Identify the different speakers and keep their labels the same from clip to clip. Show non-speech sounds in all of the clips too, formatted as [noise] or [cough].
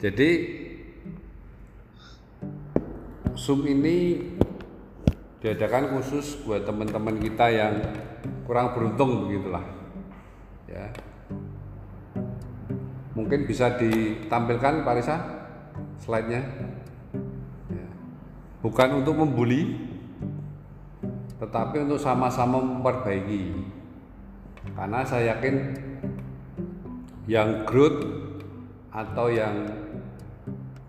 Speaker 1: Jadi Zoom ini diadakan khusus buat teman-teman kita yang kurang beruntung begitulah. Ya. Mungkin bisa ditampilkan Pak Risa slide-nya. Ya. Bukan untuk membuli, tetapi untuk sama-sama memperbaiki. Karena saya yakin yang growth atau yang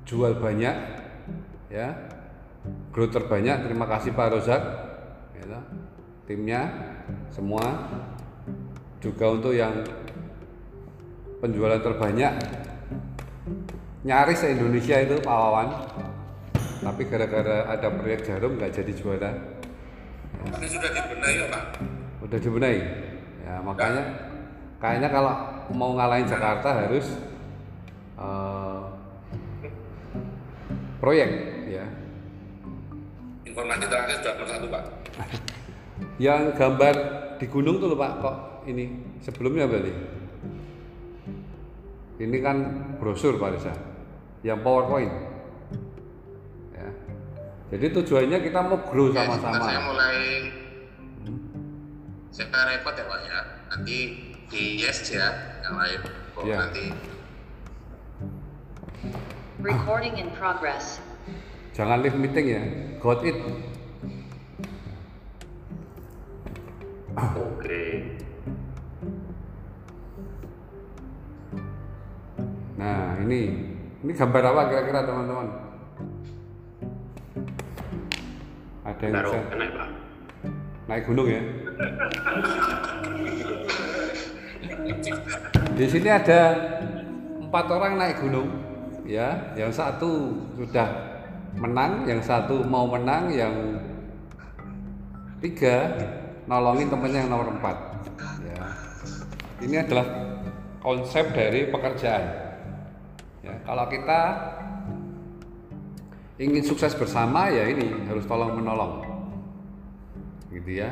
Speaker 1: jual banyak ya. Growth terbanyak terima kasih Pak Rozak. Ya, timnya semua. Juga untuk yang penjualan terbanyak. Nyaris se Indonesia itu Pak Wawan. Tapi gara-gara ada proyek jarum nggak jadi juara.
Speaker 2: Ini sudah dibenahi ya Pak?
Speaker 1: udah dibenahi. Ya makanya kayaknya kalau mau ngalahin Jakarta harus eh, proyek ya.
Speaker 2: Informasi terakhir sudah nomor satu Pak.
Speaker 1: yang gambar di gunung tuh loh Pak kok ini? Sebelumnya berarti ini? Kan brosur Pak Risa yang powerpoint. Ya. Jadi tujuannya kita mau grow
Speaker 2: Ya,
Speaker 1: sama-sama.
Speaker 2: saya mulai. Saya repot ya Pak ya. Nanti di yes ya yang lain. Kok
Speaker 1: Ya.
Speaker 2: nanti
Speaker 3: Recording in progress.
Speaker 1: jangan live meeting ya got it
Speaker 2: oke.
Speaker 1: Nah ini, ini gambar apa kira-kira teman-teman? Ada yang bisa
Speaker 2: naik Pak.
Speaker 1: naik gunung ya? Di sini ada empat orang naik gunung, ya. Yang satu sudah menang, yang satu mau menang, yang tiga nolongin temennya yang nomor empat. Ya. Ini adalah konsep dari pekerjaan. Ya, kalau kita ingin sukses bersama ya ini harus tolong menolong, gitu ya.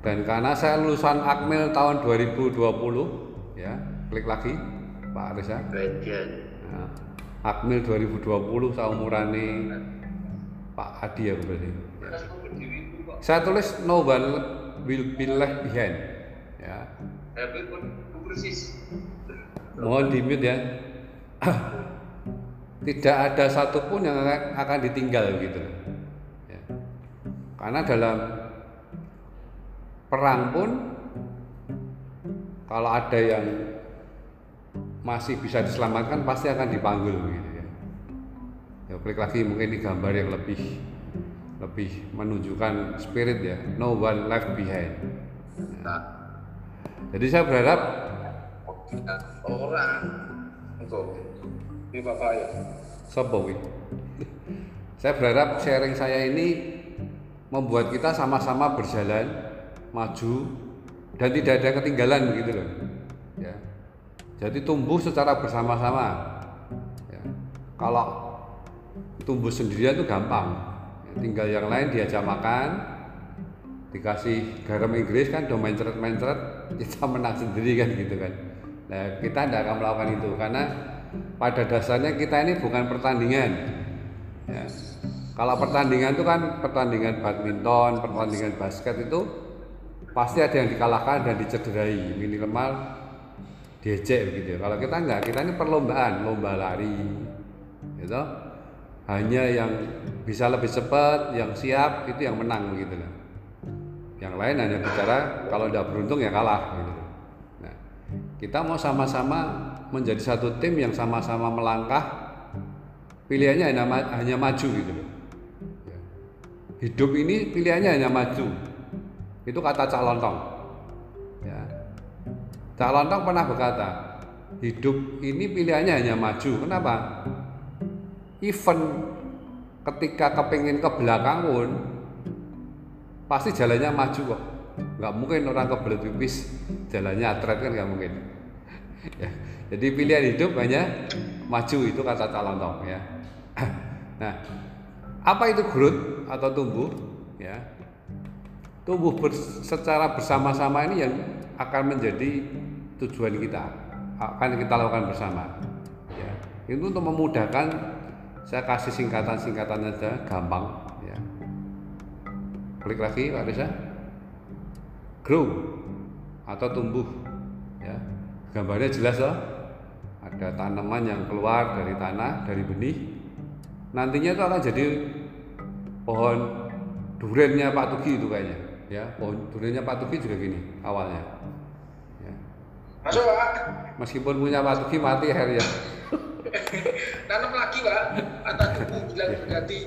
Speaker 1: Dan karena saya lulusan Akmil tahun 2020, ya klik lagi Pak Aris ya. Nah, Akmil 2020 seumurane Pak Adi ya berarti. Ya. Saya tulis no one will be left behind. Ya. Mohon di mute ya. [coughs] Tidak ada satupun yang akan ditinggal gitu. Ya. Karena dalam perang pun kalau ada yang masih bisa diselamatkan pasti akan dipanggil gitu ya. Ya klik lagi mungkin di gambar yang lebih lebih menunjukkan spirit ya. No one left behind.
Speaker 2: Nah,
Speaker 1: Jadi saya berharap
Speaker 2: orang untuk ini Bapak ya.
Speaker 1: Sopo? Saya berharap sharing saya ini membuat kita sama-sama berjalan maju dan tidak ada ketinggalan begitu loh. Ya. Jadi tumbuh secara bersama-sama. Ya. Kalau tumbuh sendirian itu gampang. Ya, tinggal yang lain diajak makan, dikasih garam Inggris kan udah mencret-mencret, [laughs] kita menang sendiri kan gitu kan. Nah, kita tidak akan melakukan itu karena pada dasarnya kita ini bukan pertandingan. Ya. Kalau pertandingan itu kan pertandingan badminton, pertandingan basket itu pasti ada yang dikalahkan dan dicederai, minimal diejek begitu. Kalau kita enggak, kita ini perlombaan, lomba lari, gitu. Hanya yang bisa lebih cepat, yang siap itu yang menang gitu loh. Yang lain hanya bicara kalau udah beruntung ya kalah gitu. Nah, kita mau sama-sama menjadi satu tim yang sama-sama melangkah pilihannya hanya, hanya maju gitu loh. Ya. Hidup ini pilihannya hanya maju. Itu kata Cak Lontong. Cak Lontong pernah berkata, hidup ini pilihannya hanya maju. Kenapa? Even ketika kepingin ke belakang pun pasti jalannya maju kok. Nggak mungkin orang kebelet pipis jalannya atret kan nggak mungkin. [laughs] ya. Jadi pilihan hidup hanya maju itu kata Cak Lontong ya. [clears throat] Nah, apa itu growth atau tumbuh? Ya, tumbuh bers- secara bersama-sama ini yang akan menjadi tujuan kita, akan kita lakukan bersama. Ya. itu untuk memudahkan saya kasih singkatan-singkatan aja gampang ya klik lagi Pak Reza grow atau tumbuh ya gambarnya jelas loh ada tanaman yang keluar dari tanah dari benih nantinya itu akan jadi pohon durennya Pak Tugi itu kayaknya ya pohon durennya Pak Tugi juga gini awalnya ya.
Speaker 4: Masuk Pak.
Speaker 1: meskipun punya Pak Tugi mati akhirnya [laughs]
Speaker 4: Tanam lagi Pak. Atau tumbuh bilang berganti.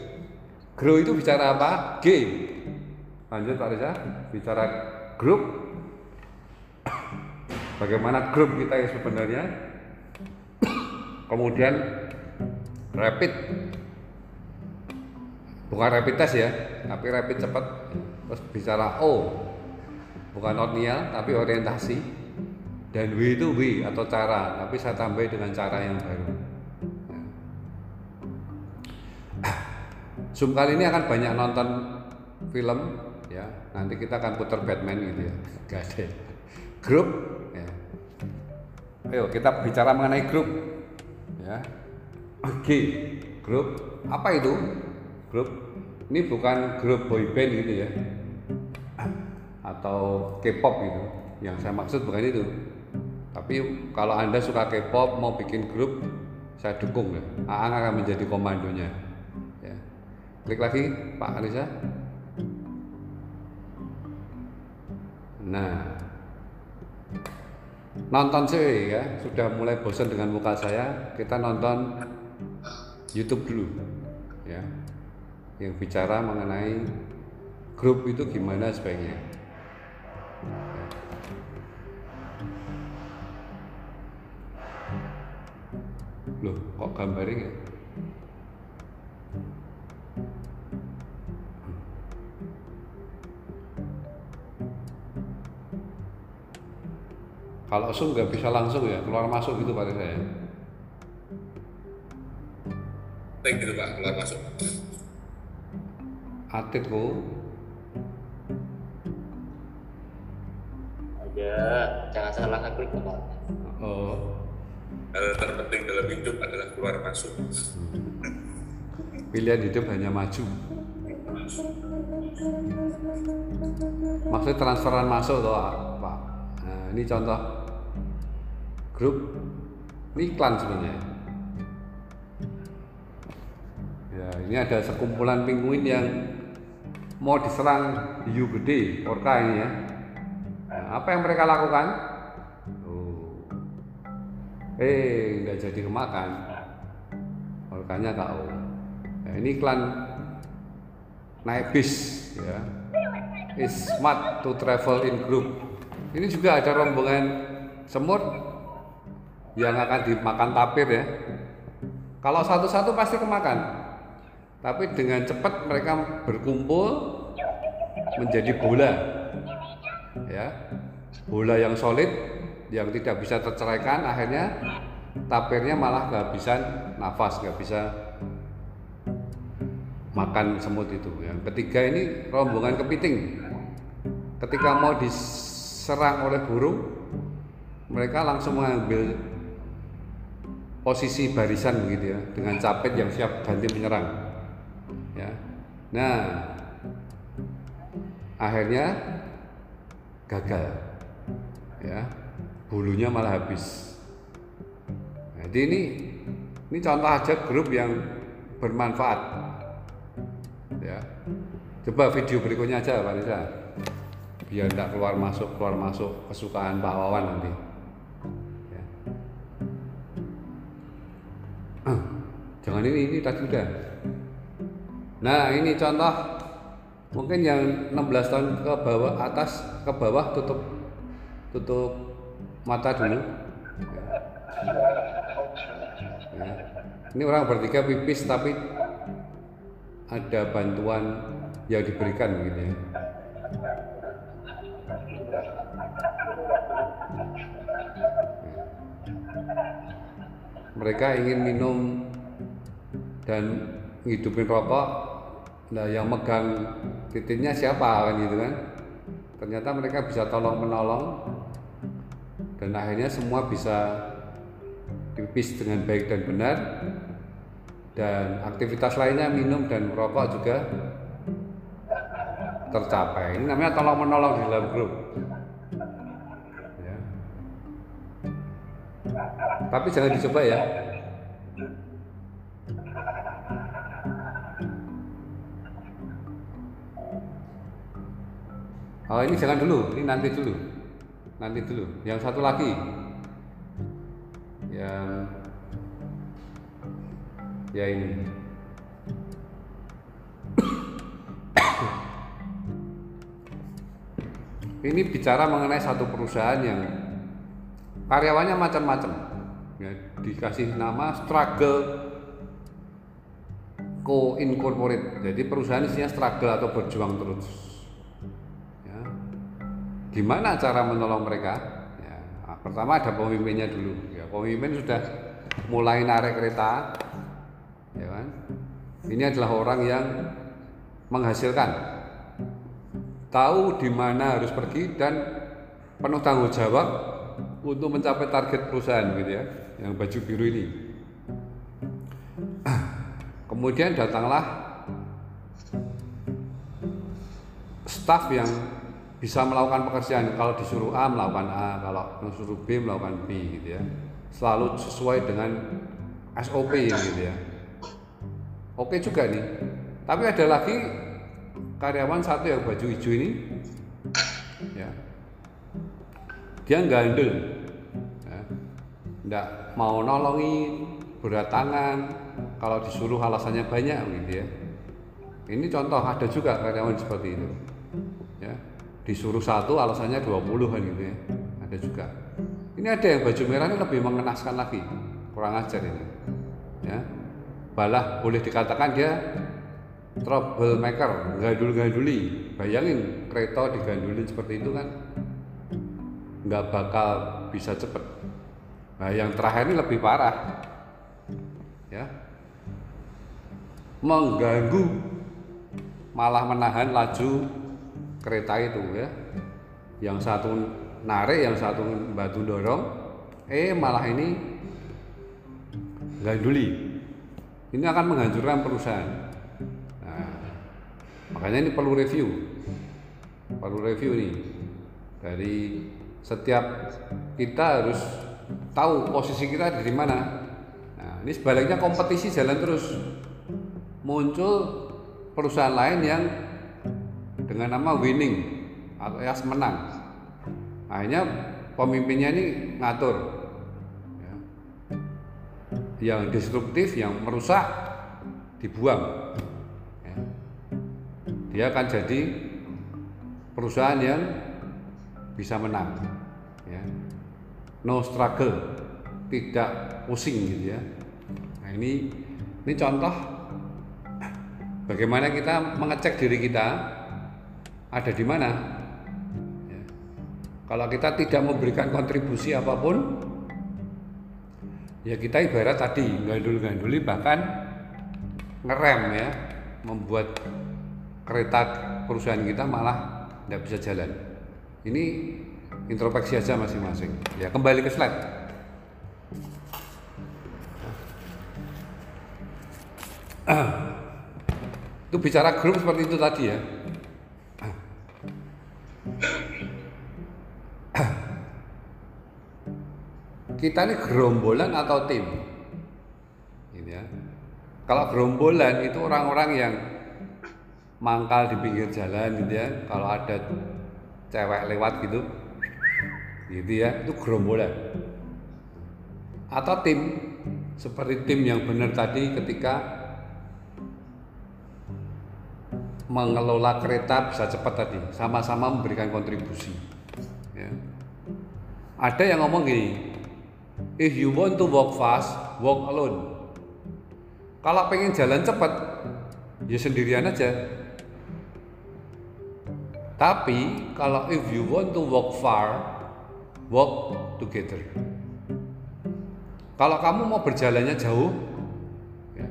Speaker 1: grow itu bicara apa? G lanjut Pak Reza. Bicara grup [coughs] bagaimana grup kita yang sebenarnya? [coughs] Kemudian rapid. Bukan rapid test ya. Tapi rapid cepat. Terus bicara O. Bukan ordinal tapi orientasi dan W itu W atau cara tapi saya tambah dengan cara yang baru. Zoom kali ini akan banyak nonton film ya. Nanti kita akan putar Batman gitu ya. Gak ada grup ya. ayo kita bicara mengenai grup ya. Oke grup. Apa itu? Grup. Ini bukan grup boy band gitu ya. Atau K-pop gitu. Yang saya maksud bukan itu tapi kalau anda suka K-pop mau bikin grup saya dukung ya. Aang akan menjadi komandonya. Ya. Klik lagi Pak Alisa nah. Nonton sih ya. Sudah mulai bosan dengan muka saya. Kita nonton YouTube dulu ya. Yang bicara mengenai grup itu gimana sebaiknya loh kok gambarnya nggak? Kalau Zoom nggak bisa langsung ya keluar masuk gitu pada saya.
Speaker 2: Baik gitu Pak, keluar masuk.
Speaker 1: Atitku
Speaker 5: aja jangan salah ngeklik Pak.
Speaker 1: oh,
Speaker 2: Hal terpenting dalam hidup adalah keluar masuk.
Speaker 1: pilihan hidup hanya maju. Maksudnya transferan masuk toh Pak. Nah, ini contoh grup ini iklan sebenarnya. Ya, ini ada sekumpulan penguin yang mau diserang hiu gede, orca ini ya. Nah, apa yang mereka lakukan? Eh, nggak jadi kemakan. Orkanya KO. Nah, ini iklan naik bis ya. Is smart to travel in group. Ini juga ada rombongan semut yang akan dimakan tapir ya. Kalau satu-satu pasti kemakan. Tapi dengan cepat mereka berkumpul menjadi bola. Ya. Bola yang solid yang tidak bisa terceraikan akhirnya tapirnya malah kehabisan nafas, nggak bisa makan semut itu. Yang ketiga ini rombongan kepiting. Ketika mau diserang oleh burung, mereka langsung mengambil posisi barisan begitu ya, dengan capit yang siap ganti menyerang. Ya. Nah, akhirnya gagal. Ya. Bulunya malah habis. Nah, Jadi ini ini contoh aja grup yang bermanfaat. Ya. Coba video berikutnya aja Pak Risa. Biar tidak keluar masuk keluar masuk kesukaan Pak Wawan nanti. Ya. [clears throat] Jangan ini ini tadi udah. Nah ini contoh mungkin yang 16 tahun ke bawah atas ke bawah tutup tutup mata dulu. Ya. Ini orang bertiga pipis tapi ada bantuan yang diberikan begitu ya. Mereka ingin minum dan ngidupin rokok. Nah, yang megang titiknya siapa kan gitu kan? Ternyata mereka bisa tolong menolong dan akhirnya semua bisa pipis dengan baik dan benar dan aktivitas lainnya minum dan merokok juga tercapai. Ini namanya tolong menolong di dalam grup. Ya. Tapi jangan dicoba ya. Oh ini jangan dulu, ini nanti dulu, nanti dulu. Yang satu lagi, yang ya ini. ini bicara mengenai satu perusahaan yang karyawannya macam-macam, ya, dikasih nama struggle co incorporate. Jadi perusahaan isinya struggle atau berjuang terus. Gimana cara menolong mereka? Ya, nah, pertama ada pemimpinnya dulu. Ya, pemimpin sudah mulai narik kereta, ya kan? Ini adalah orang yang menghasilkan, tahu di mana harus pergi dan penuh tanggung jawab untuk mencapai target perusahaan gitu ya, yang baju biru ini. [clears throat] Kemudian datanglah staf yang bisa melakukan pekerjaan. Kalau disuruh A melakukan A, kalau disuruh B melakukan B gitu ya. Selalu sesuai dengan SOP gitu ya. Oke juga nih. Tapi ada lagi karyawan satu yang baju hijau ini ya. Dia gandel. Ya. Nggak mau nolongin, berat tangan, kalau disuruh alasannya banyak gitu ya. Ini contoh ada juga karyawan seperti itu. Ya. Disuruh satu alasannya 20 kan gitu ya. Ada juga. Ini ada yang baju merah ini lebih mengenaskan lagi. Kurang ajar ini. Ya. Balah boleh dikatakan dia troublemaker, gandul-ganduli. Bayangin kereta digandulin seperti itu kan nggak bakal bisa cepet. Nah yang terakhir ini lebih parah, ya mengganggu malah menahan laju kereta itu ya. Yang satu narik yang satu batu dorong eh malah ini ganduli ini akan menghancurkan perusahaan. Nah, makanya ini perlu review. Perlu review nih. Dari setiap kita harus tahu posisi kita dari mana. Nah ini sebaliknya kompetisi jalan terus. Muncul perusahaan lain yang dengan nama winning atau ya menang. Akhirnya pemimpinnya ini ngatur ya. yang destruktif, yang merusak dibuang. Ya. Dia akan jadi perusahaan yang bisa menang. Ya. No struggle, tidak pusing gitu ya. Nah ini ini contoh Bagaimana kita mengecek diri kita ada di mana? Ya. Kalau kita tidak memberikan kontribusi apa pun, ya kita ibarat tadi gandul-ganduli bahkan ngerem ya, membuat kereta perusahaan kita malah tidak bisa jalan. Ini introspeksi aja masing-masing. Ya kembali ke slide. itu bicara grup seperti itu tadi ya. Kita ini gerombolan atau tim? Gitu ya. Kalau gerombolan itu orang-orang yang mangkal di pinggir jalan gitu ya. Kalau ada cewek lewat gitu, gitu ya, itu gerombolan. Atau tim, seperti tim yang benar tadi ketika mengelola kereta bisa cepat tadi, sama-sama memberikan kontribusi. Ya. Ada yang ngomong gini, if you want to walk fast, walk alone. Kalau pengen jalan cepat, ya sendirian aja. Tapi kalau if you want to walk far, walk together. Kalau kamu mau berjalannya jauh, ya,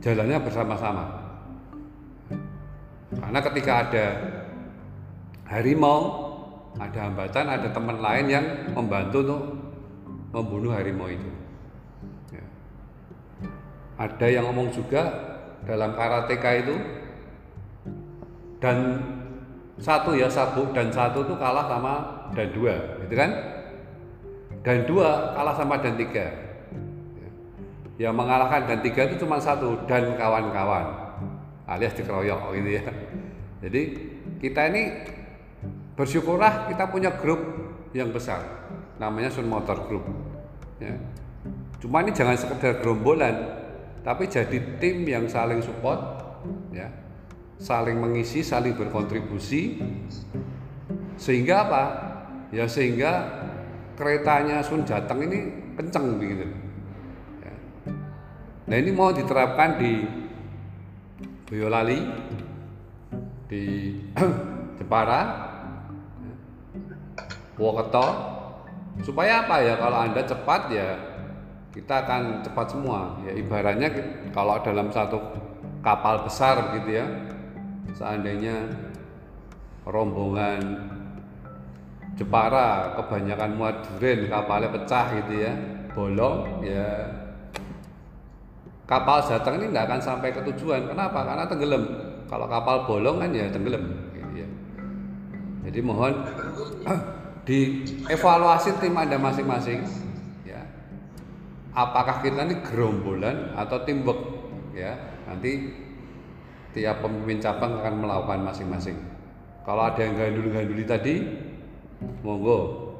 Speaker 1: jalannya bersama-sama. Karena ketika ada harimau, ada hambatan, ada teman lain yang membantu untuk membunuh harimau itu. Ya. Ada yang ngomong juga dalam karateka itu dan satu ya sabuk dan satu itu kalah sama dan dua, gitu kan? Dan dua kalah sama dan tiga. Ya. Yang mengalahkan dan tiga itu cuma satu dan kawan-kawan alias dikeroyok gitu ya. Jadi kita ini bersyukurlah kita punya grup yang besar, namanya Sun Motor Group. Ya. Cuma ini jangan sekedar gerombolan, tapi jadi tim yang saling support, ya, saling mengisi, saling berkontribusi, sehingga apa? Ya sehingga keretanya Sun Jateng ini kenceng begitu. Ya. Nah ini mau diterapkan di Boyolali, di [clears throat] Jepara, Purwokerto, supaya apa ya? Kalau anda cepat ya kita akan cepat semua. Ya ibaratnya kalau dalam satu kapal besar gitu ya seandainya rombongan Jepara kebanyakan muat durian kapalnya pecah gitu ya bolong ya kapal Jateng ini nggak akan sampai ke tujuan. Kenapa? Karena tenggelam. Kalau kapal bolong kan ya tenggelam. Gitu ya jadi mohon [clears throat] dievaluasi tim anda masing-masing ya. Apakah kita ini gerombolan atau teamwork ya? Nanti tiap pemimpin cabang akan melakukan masing-masing. Kalau ada yang gandul-ganduli tadi monggo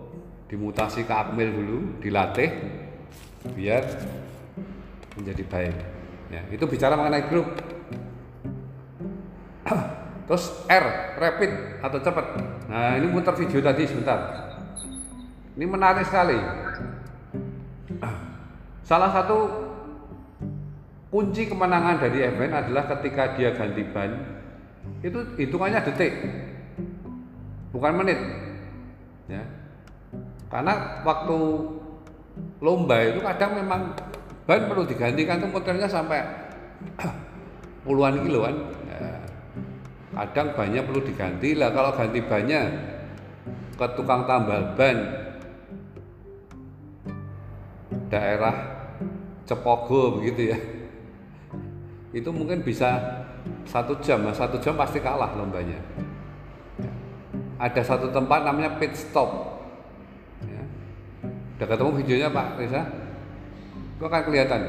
Speaker 1: dimutasi ke akmil dulu dilatih biar menjadi baik. Ya itu bicara mengenai grup. [clears throat] Terus R rapid atau cepat? Nah ini muter video tadi sebentar. Ini menarik sekali. [clears throat] Salah satu kunci kemenangan dari event adalah ketika dia ganti ban itu hitungannya detik bukan menit. Ya karena waktu lomba itu kadang memang ban perlu digantikan tuh motornya sampai [clears throat] puluhan kiloan ya, kadang banyak perlu diganti. Lah kalau ganti banyak ke tukang tambal ban daerah Cepogo begitu ya. [laughs] Itu mungkin bisa satu jam satu jam pasti kalah lombanya. Ada satu tempat namanya pit stop. Ya. udah ketemu videonya Pak Reza itu akan kelihatan.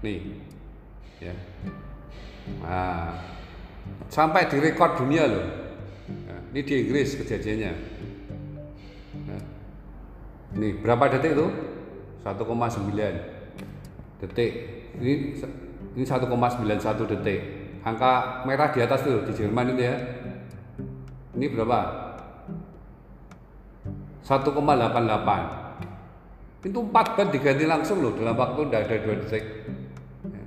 Speaker 1: Nih. Ya. Nah, sampai direkod dunia loh. Nah, ini di Inggris kejadiannya. Nah, ini berapa detik itu 1,9 detik. Ini ini 1,91 detik. Angka merah di atas tuh di Jerman itu ya. Ini berapa? 1,88 itu 4 ban diganti langsung loh dalam waktu tidak ada 2 detik ya.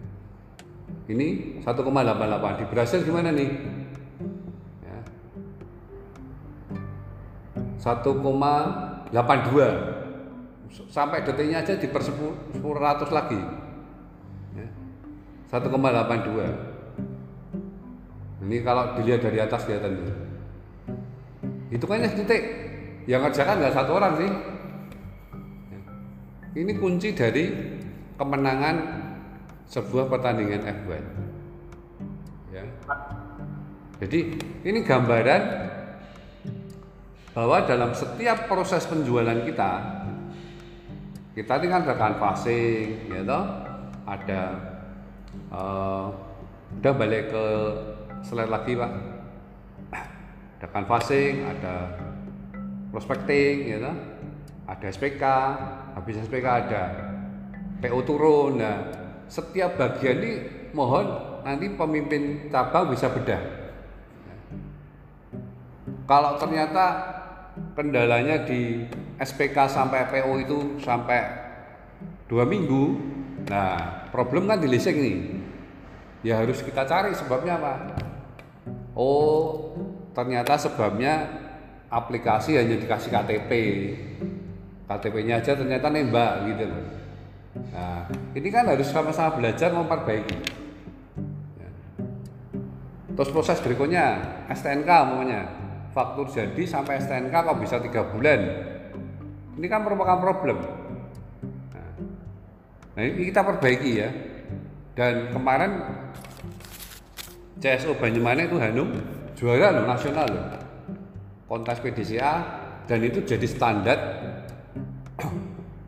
Speaker 1: ini 1,88 di Brasil gimana nih ya. 1,82 sampai detiknya aja diper 10 ratus lagi ya. 1,82 ini kalau dilihat dari atas kelihatan itu kan detik yang ngerjakan nggak satu orang sih. Ini kunci dari kemenangan sebuah pertandingan F1 ya. jadi ini gambaran bahwa dalam setiap proses penjualan kita kita ini kan ada canvassing ya toh? Ada uh, udah balik ke slide lagi pak. Ada canvassing ada prospecting ya ada SPK habis SPK ada. PO turun. Nah setiap bagian ini mohon nanti pemimpin cabang bisa bedah. Kalau ternyata kendalanya di SPK sampai PO itu sampai dua minggu nah problem kan di leasing nih. Ya harus kita cari sebabnya apa oh ternyata sebabnya aplikasi hanya dikasih KTP KTP nya aja ternyata nembak gitu loh nah ini kan harus sama-sama belajar memperbaiki ya. terus proses berikutnya STNK umpamanya faktur jadi sampai STNK kok bisa tiga bulan ini kan merupakan problem Nah ini kita perbaiki ya. Dan kemarin CSO Banyumanik itu Hanum juara loh nasional loh. Kontes PDCA dan itu jadi standar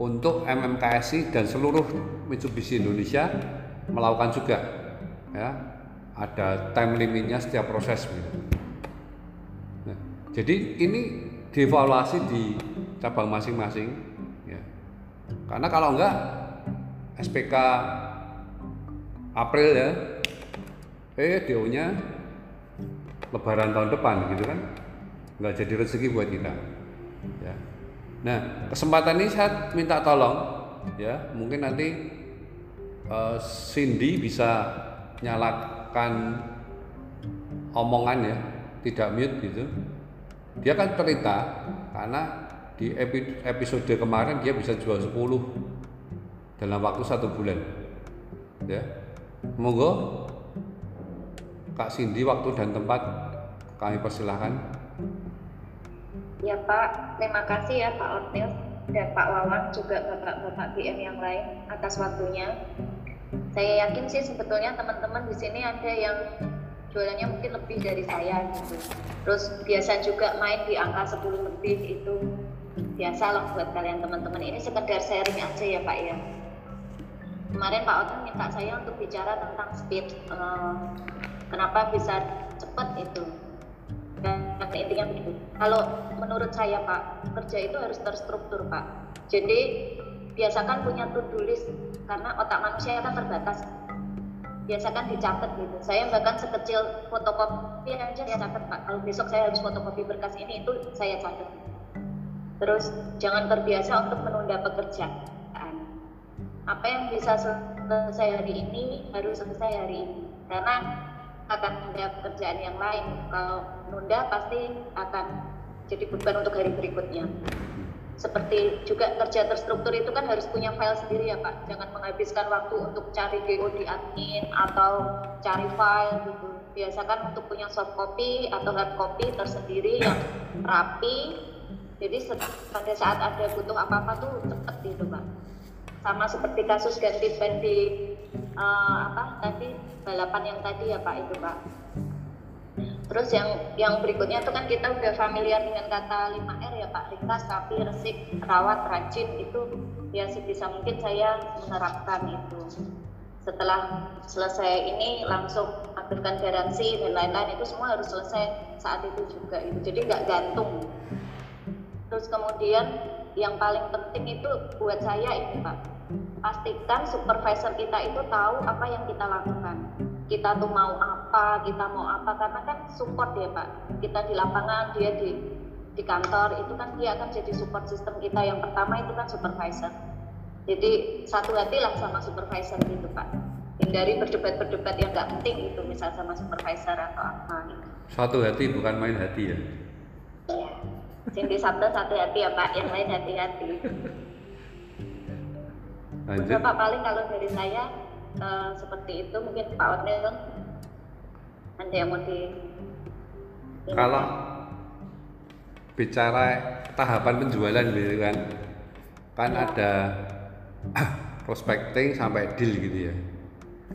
Speaker 1: untuk MMKSI dan seluruh Mitsubishi Indonesia melakukan juga ya ada time limitnya setiap proses gitu. Nah, jadi ini dievaluasi di cabang masing-masing ya. Karena kalau enggak SPK April ya eh DO nya lebaran tahun depan gitu kan nggak jadi rezeki buat kita ya nah kesempatan ini saya minta tolong ya. Mungkin nanti eh, Cindy bisa nyalakan omongan ya. Tidak mute gitu. Dia kan cerita karena di epi- episode kemarin dia bisa jual 10 dalam waktu satu bulan ya. Monggo Kak Cindy waktu dan tempat kami persilahkan
Speaker 6: Ya Pak, terima kasih ya Pak Ornil dan Pak Wawan juga Bapak-Bapak BM yang lain atas waktunya. Saya yakin sih sebetulnya teman-teman di sini ada yang jualannya mungkin lebih dari saya gitu. Terus biasa juga main di angka 10 lebih itu biasa lah buat kalian teman-teman. Ini sekedar sharing aja ya Pak ya. Kemarin Pak Otan minta saya untuk bicara tentang speed. eh, kenapa bisa cepat itu? Dan intinya begitu. Kalau menurut saya Pak, kerja itu harus terstruktur Pak. Jadi biasakan punya to-do list karena otak manusia kan terbatas. Biasakan dicatat gitu. Saya bahkan sekecil fotokopi aja saya catat Pak. Kalau besok saya harus fotokopi berkas ini itu saya catat. Terus jangan terbiasa untuk menunda pekerjaan. Apa yang bisa selesai hari ini harus selesai hari ini. Karena akan ada pekerjaan yang lain. Kalau nunda pasti akan jadi beban untuk hari berikutnya. Seperti juga kerja terstruktur itu kan harus punya file sendiri ya Pak. Jangan menghabiskan waktu untuk cari GO di admin atau cari file gitu. Biasakan untuk punya soft copy atau hard copy tersendiri yang rapi. Jadi pada saat ada butuh apa-apa tuh cepet gitu Pak. Sama seperti kasus ganti ban di eh, apa tadi balapan yang tadi ya Pak itu Pak. Terus yang yang berikutnya itu kan kita udah familiar dengan kata 5R ya Pak, ringkas, rapi, resik, rawat, rajin itu ya sebisa mungkin saya menerapkan itu. Setelah selesai ini langsung akhirkan garansi dan lain-lain itu semua harus selesai saat itu juga itu. Jadi nggak gantung. Terus kemudian yang paling penting itu buat saya ini Pak, pastikan supervisor kita itu tahu apa yang kita lakukan. Kita tuh mau apa, kita mau apa, karena kan support ya Pak. Kita di lapangan, dia di di kantor itu kan dia akan jadi support system kita yang pertama itu kan supervisor. Jadi satu hati lah sama supervisor gitu Pak. Hindari berdebat-berdebat yang nggak penting itu misal sama supervisor atau apa gitu.
Speaker 1: satu hati bukan main hati ya
Speaker 6: Iya. Cindy Sabda satu hati ya Pak, yang lain hati-hati.
Speaker 1: lanjut
Speaker 6: paling kalau dari saya eh, seperti itu mungkin Pak Otnil ada yang mau di ini,
Speaker 1: kalau bicara tahapan penjualan gitu kan kan ada [clears throat] prospecting sampai deal gitu ya.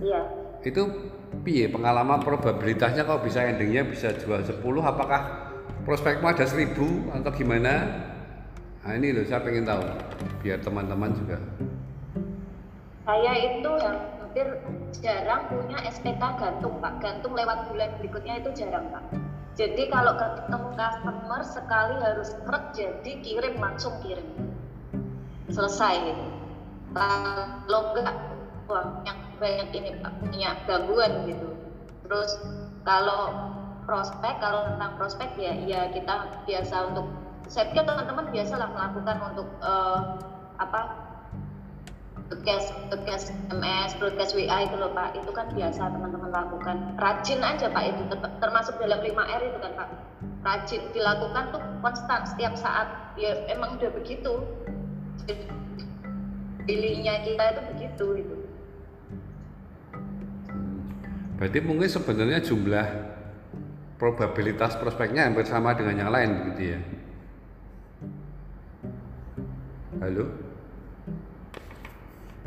Speaker 6: Iya.
Speaker 1: Itu piye? Pengalaman probabilitasnya kalau bisa endingnya bisa jual 10 apakah prospekmu ada 1000 atau gimana? Nah ini loh saya pengen tahu. Biar teman-teman juga.
Speaker 6: Saya itu hampir jarang punya SPK gantung Pak. Gantung lewat bulan berikutnya itu jarang Pak. Jadi kalau ketemu customer sekali harus truk jadi kirim langsung kirim. Selesai. Kalau enggak wah yang banyak ini Pak punya gangguan gitu. Terus kalau prospek kalau tentang prospek ya ya kita biasa untuk saya pikir teman-teman biasa lah melakukan untuk eh, apa broadcast broadcast MS broadcast WA itu loh Pak. Itu kan biasa teman-teman lakukan. Rajin aja Pak itu. Ter- termasuk dalam 5R itu kan Pak. Rajin dilakukan tuh konstan setiap saat. Ya emang udah begitu. Pilihnya kita itu begitu gitu.
Speaker 1: Berarti mungkin sebenarnya jumlah probabilitas prospeknya hampir sama dengan yang lain gitu ya? Halo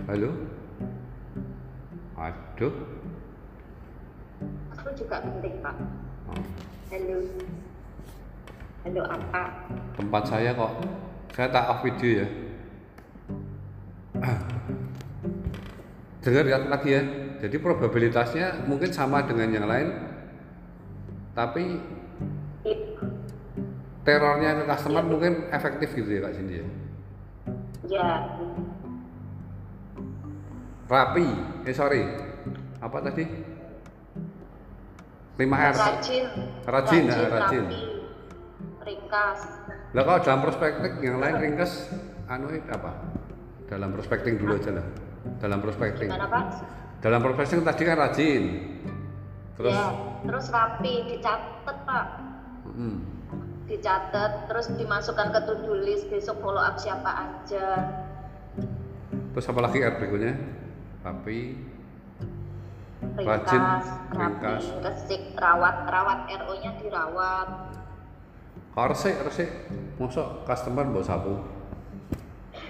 Speaker 1: Halo? Aduh.
Speaker 6: Aku juga penting Pak.
Speaker 1: Oh,
Speaker 6: Halo. Halo apa?
Speaker 1: tempat saya kok. Saya tak off video ya. [clears throat] Dengar ya lagi ya. Jadi probabilitasnya mungkin sama dengan yang lain. Tapi
Speaker 6: I-
Speaker 1: terornya ke customer mungkin efektif gitu ya Kak Cindy ya.
Speaker 6: Ya,
Speaker 1: Rapi. Eh sorry. Apa tadi? 5R.
Speaker 6: rajin.
Speaker 1: Rajin, ah, rajin.
Speaker 6: rapi, ringkas.
Speaker 1: Lah kalau dalam prospekting yang lain ringkes anu itu apa? Dalam prospecting dulu aja lah. Dalam prospecting.
Speaker 6: Gimana Pak?
Speaker 1: Dalam prospecting tadi kan rajin. Terus
Speaker 6: ya, terus rapi, dicatat Pak.
Speaker 1: mm,
Speaker 6: Dicatat, terus dimasukkan ke to-do list besok follow up siapa aja.
Speaker 1: terus apa lagi R berikutnya? Rapi. Rajin,
Speaker 6: Ringkas, resik, rawat, rawat RO-nya dirawat.
Speaker 1: Kalau resik, resik. Mosok customer mbok sapu.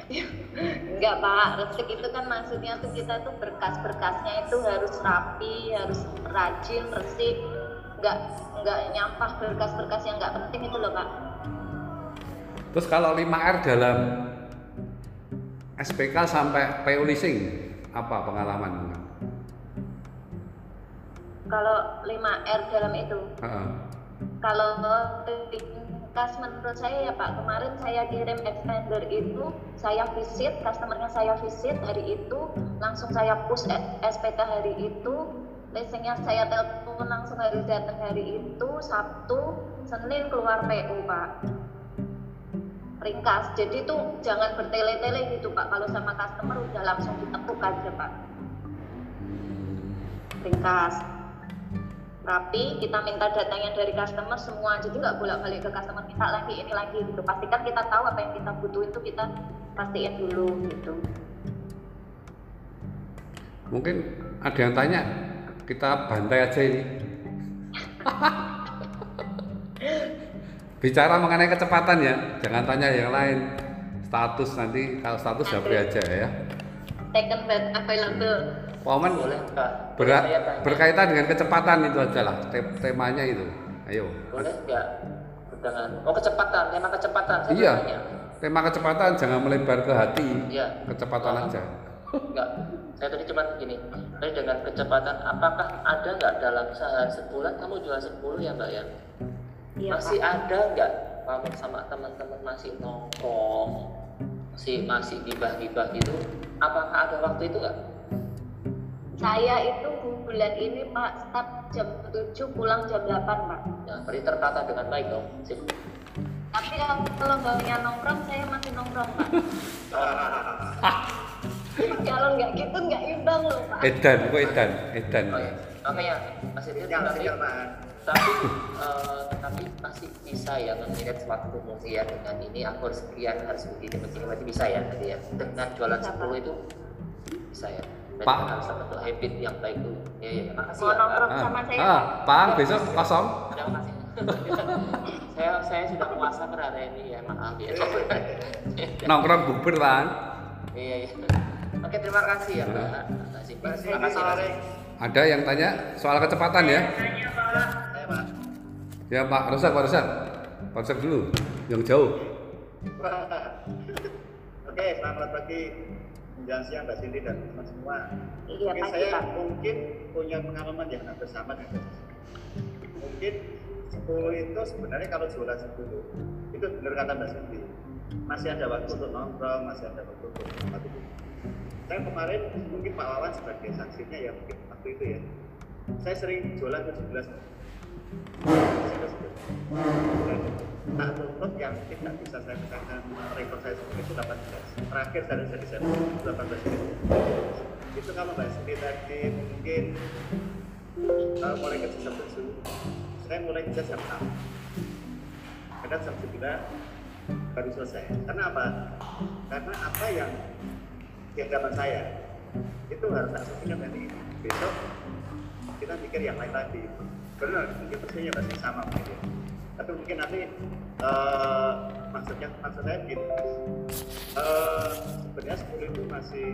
Speaker 6: Enggak Pak, resik itu kan maksudnya tuh kita tuh berkas-berkasnya itu harus rapi, harus rajin, resik. Enggak enggak nyampah berkas-berkas yang enggak penting itu loh Pak.
Speaker 1: Terus kalau 5R dalam SPK sampai PO leasing apa pengalaman?
Speaker 6: Kalau 5R dalam itu,
Speaker 1: Heeh.
Speaker 6: kalau ringkas menurut saya ya Pak, kemarin saya kirim extender itu, saya visit, customernya saya visit hari itu, langsung saya push E- SPK hari itu, leasingnya saya telepon langsung hari datang hari itu, Sabtu, Senin keluar PO Pak. Ringkas, jadi tuh jangan bertele-tele gitu Pak, kalau sama customer udah langsung ditekuk aja Pak. Ringkas, rapi kita minta datanya dari customer semua. Jadi nggak bolak balik ke customer minta lagi ini lagi gitu. Pastikan kita tahu apa yang kita butuhin tuh kita pastiin dulu gitu.
Speaker 1: Mungkin ada yang tanya, kita bantai aja ini. [laughs] Bicara mengenai kecepatan ya, jangan tanya yang lain. Status nanti kalau status japri aja ya.
Speaker 6: taken back available
Speaker 1: Wamen
Speaker 5: Boleh Kak?
Speaker 1: Berat, berkaitan dengan kecepatan itu aja lah te- temanya itu. Ayo.
Speaker 5: Boleh nggak? Dengan oh kecepatan, tema kecepatan. Saya
Speaker 1: Iya.
Speaker 5: tanya.
Speaker 1: Tema kecepatan jangan melebar ke hati.
Speaker 5: Iya.
Speaker 1: Kecepatan
Speaker 5: Oh.
Speaker 1: aja.
Speaker 5: Enggak, saya tadi cuma gini. Tadi dengan kecepatan, apakah ada nggak dalam sehari sebulan kamu jual 10 ya mbak ya?
Speaker 6: Iya
Speaker 5: masih
Speaker 6: Pak.
Speaker 5: ada nggak kamu sama teman-teman masih nongkrong, masih masih gibah-gibah gitu? Apakah ada waktu itu nggak?
Speaker 6: saya itu bulan ini pak start jam 7 pulang jam 8 pak
Speaker 5: Ya, berarti tertata dengan baik dong. Sip.
Speaker 6: tapi kalau kalau mbaknya nongkrong saya masih nongkrong pak [laughs] kalau nggak gitu nggak imbang loh pak
Speaker 1: Edan, kok Edan, Edan.
Speaker 5: Oh, ya. Makanya masih tapi,
Speaker 4: jangan.
Speaker 5: Tapi eh, tapi masih bisa ya mengirit waktu mungkin ya dengan ini aku harus sekian harus begini begini berarti bisa ya tadi ya dengan jualan
Speaker 6: Bisa,
Speaker 5: 10 itu bisa ya Berarti
Speaker 1: Pak.
Speaker 5: harus bentuk habit yang baik dulu ya ya makasih
Speaker 6: mau
Speaker 5: ya Pak.
Speaker 6: nongkrong
Speaker 1: Ah,
Speaker 6: sama saya
Speaker 1: ah, Pak, besok kosong.
Speaker 5: Terima kasih. [laughs] saya saya sudah puasa per hari ini ya maaf ya. [laughs]
Speaker 1: Nongkrong bubur kan.
Speaker 5: Iya iya. Oke terima kasih ya. Mbak Siti. Terima kasih. Mbak Siti.
Speaker 1: Ada yang tanya soal kecepatan ya?
Speaker 4: Pak.
Speaker 1: Ya Pak Rosak, Pak Rosak. Pak Rosak dulu, yang jauh. [laughs]
Speaker 7: Oke, selamat pagi menjelang siang Mbak Cindy dan teman semua.
Speaker 6: iya
Speaker 7: Oke,
Speaker 6: pasti
Speaker 7: saya
Speaker 6: pak
Speaker 7: mungkin punya pengalaman yang hampir sama dengan. Mungkin 10 itu sebenarnya kalau jualan 10 itu benar kata Mbak Cindy. Masih ada waktu untuk nongkrong, masih ada waktu untuk tempat itu. Saya kemarin mungkin Pak Wawan sebagai saksinya ya mungkin waktu itu ya. Saya sering jualan 17 Nah, tutup yang tidak bisa saya katakan rekor saya seperti itu 18. Terakhir saya jadi saya 18 menit. Itu kalau Mbak Siti tadi mungkin uh, mulai kerja jam 7, saya mulai kerja jam 6. Kadang jam 9 baru selesai. Karena apa? Karena apa yang di hadapan saya itu harus tak selesaikan dari. Besok kita pikir yang lain lagi. Benar, mungkin persinya masih sama mungkin. Ya. Tapi mungkin nanti eh, maksudnya maksud saya. Eh, sebenarnya 10 itu masih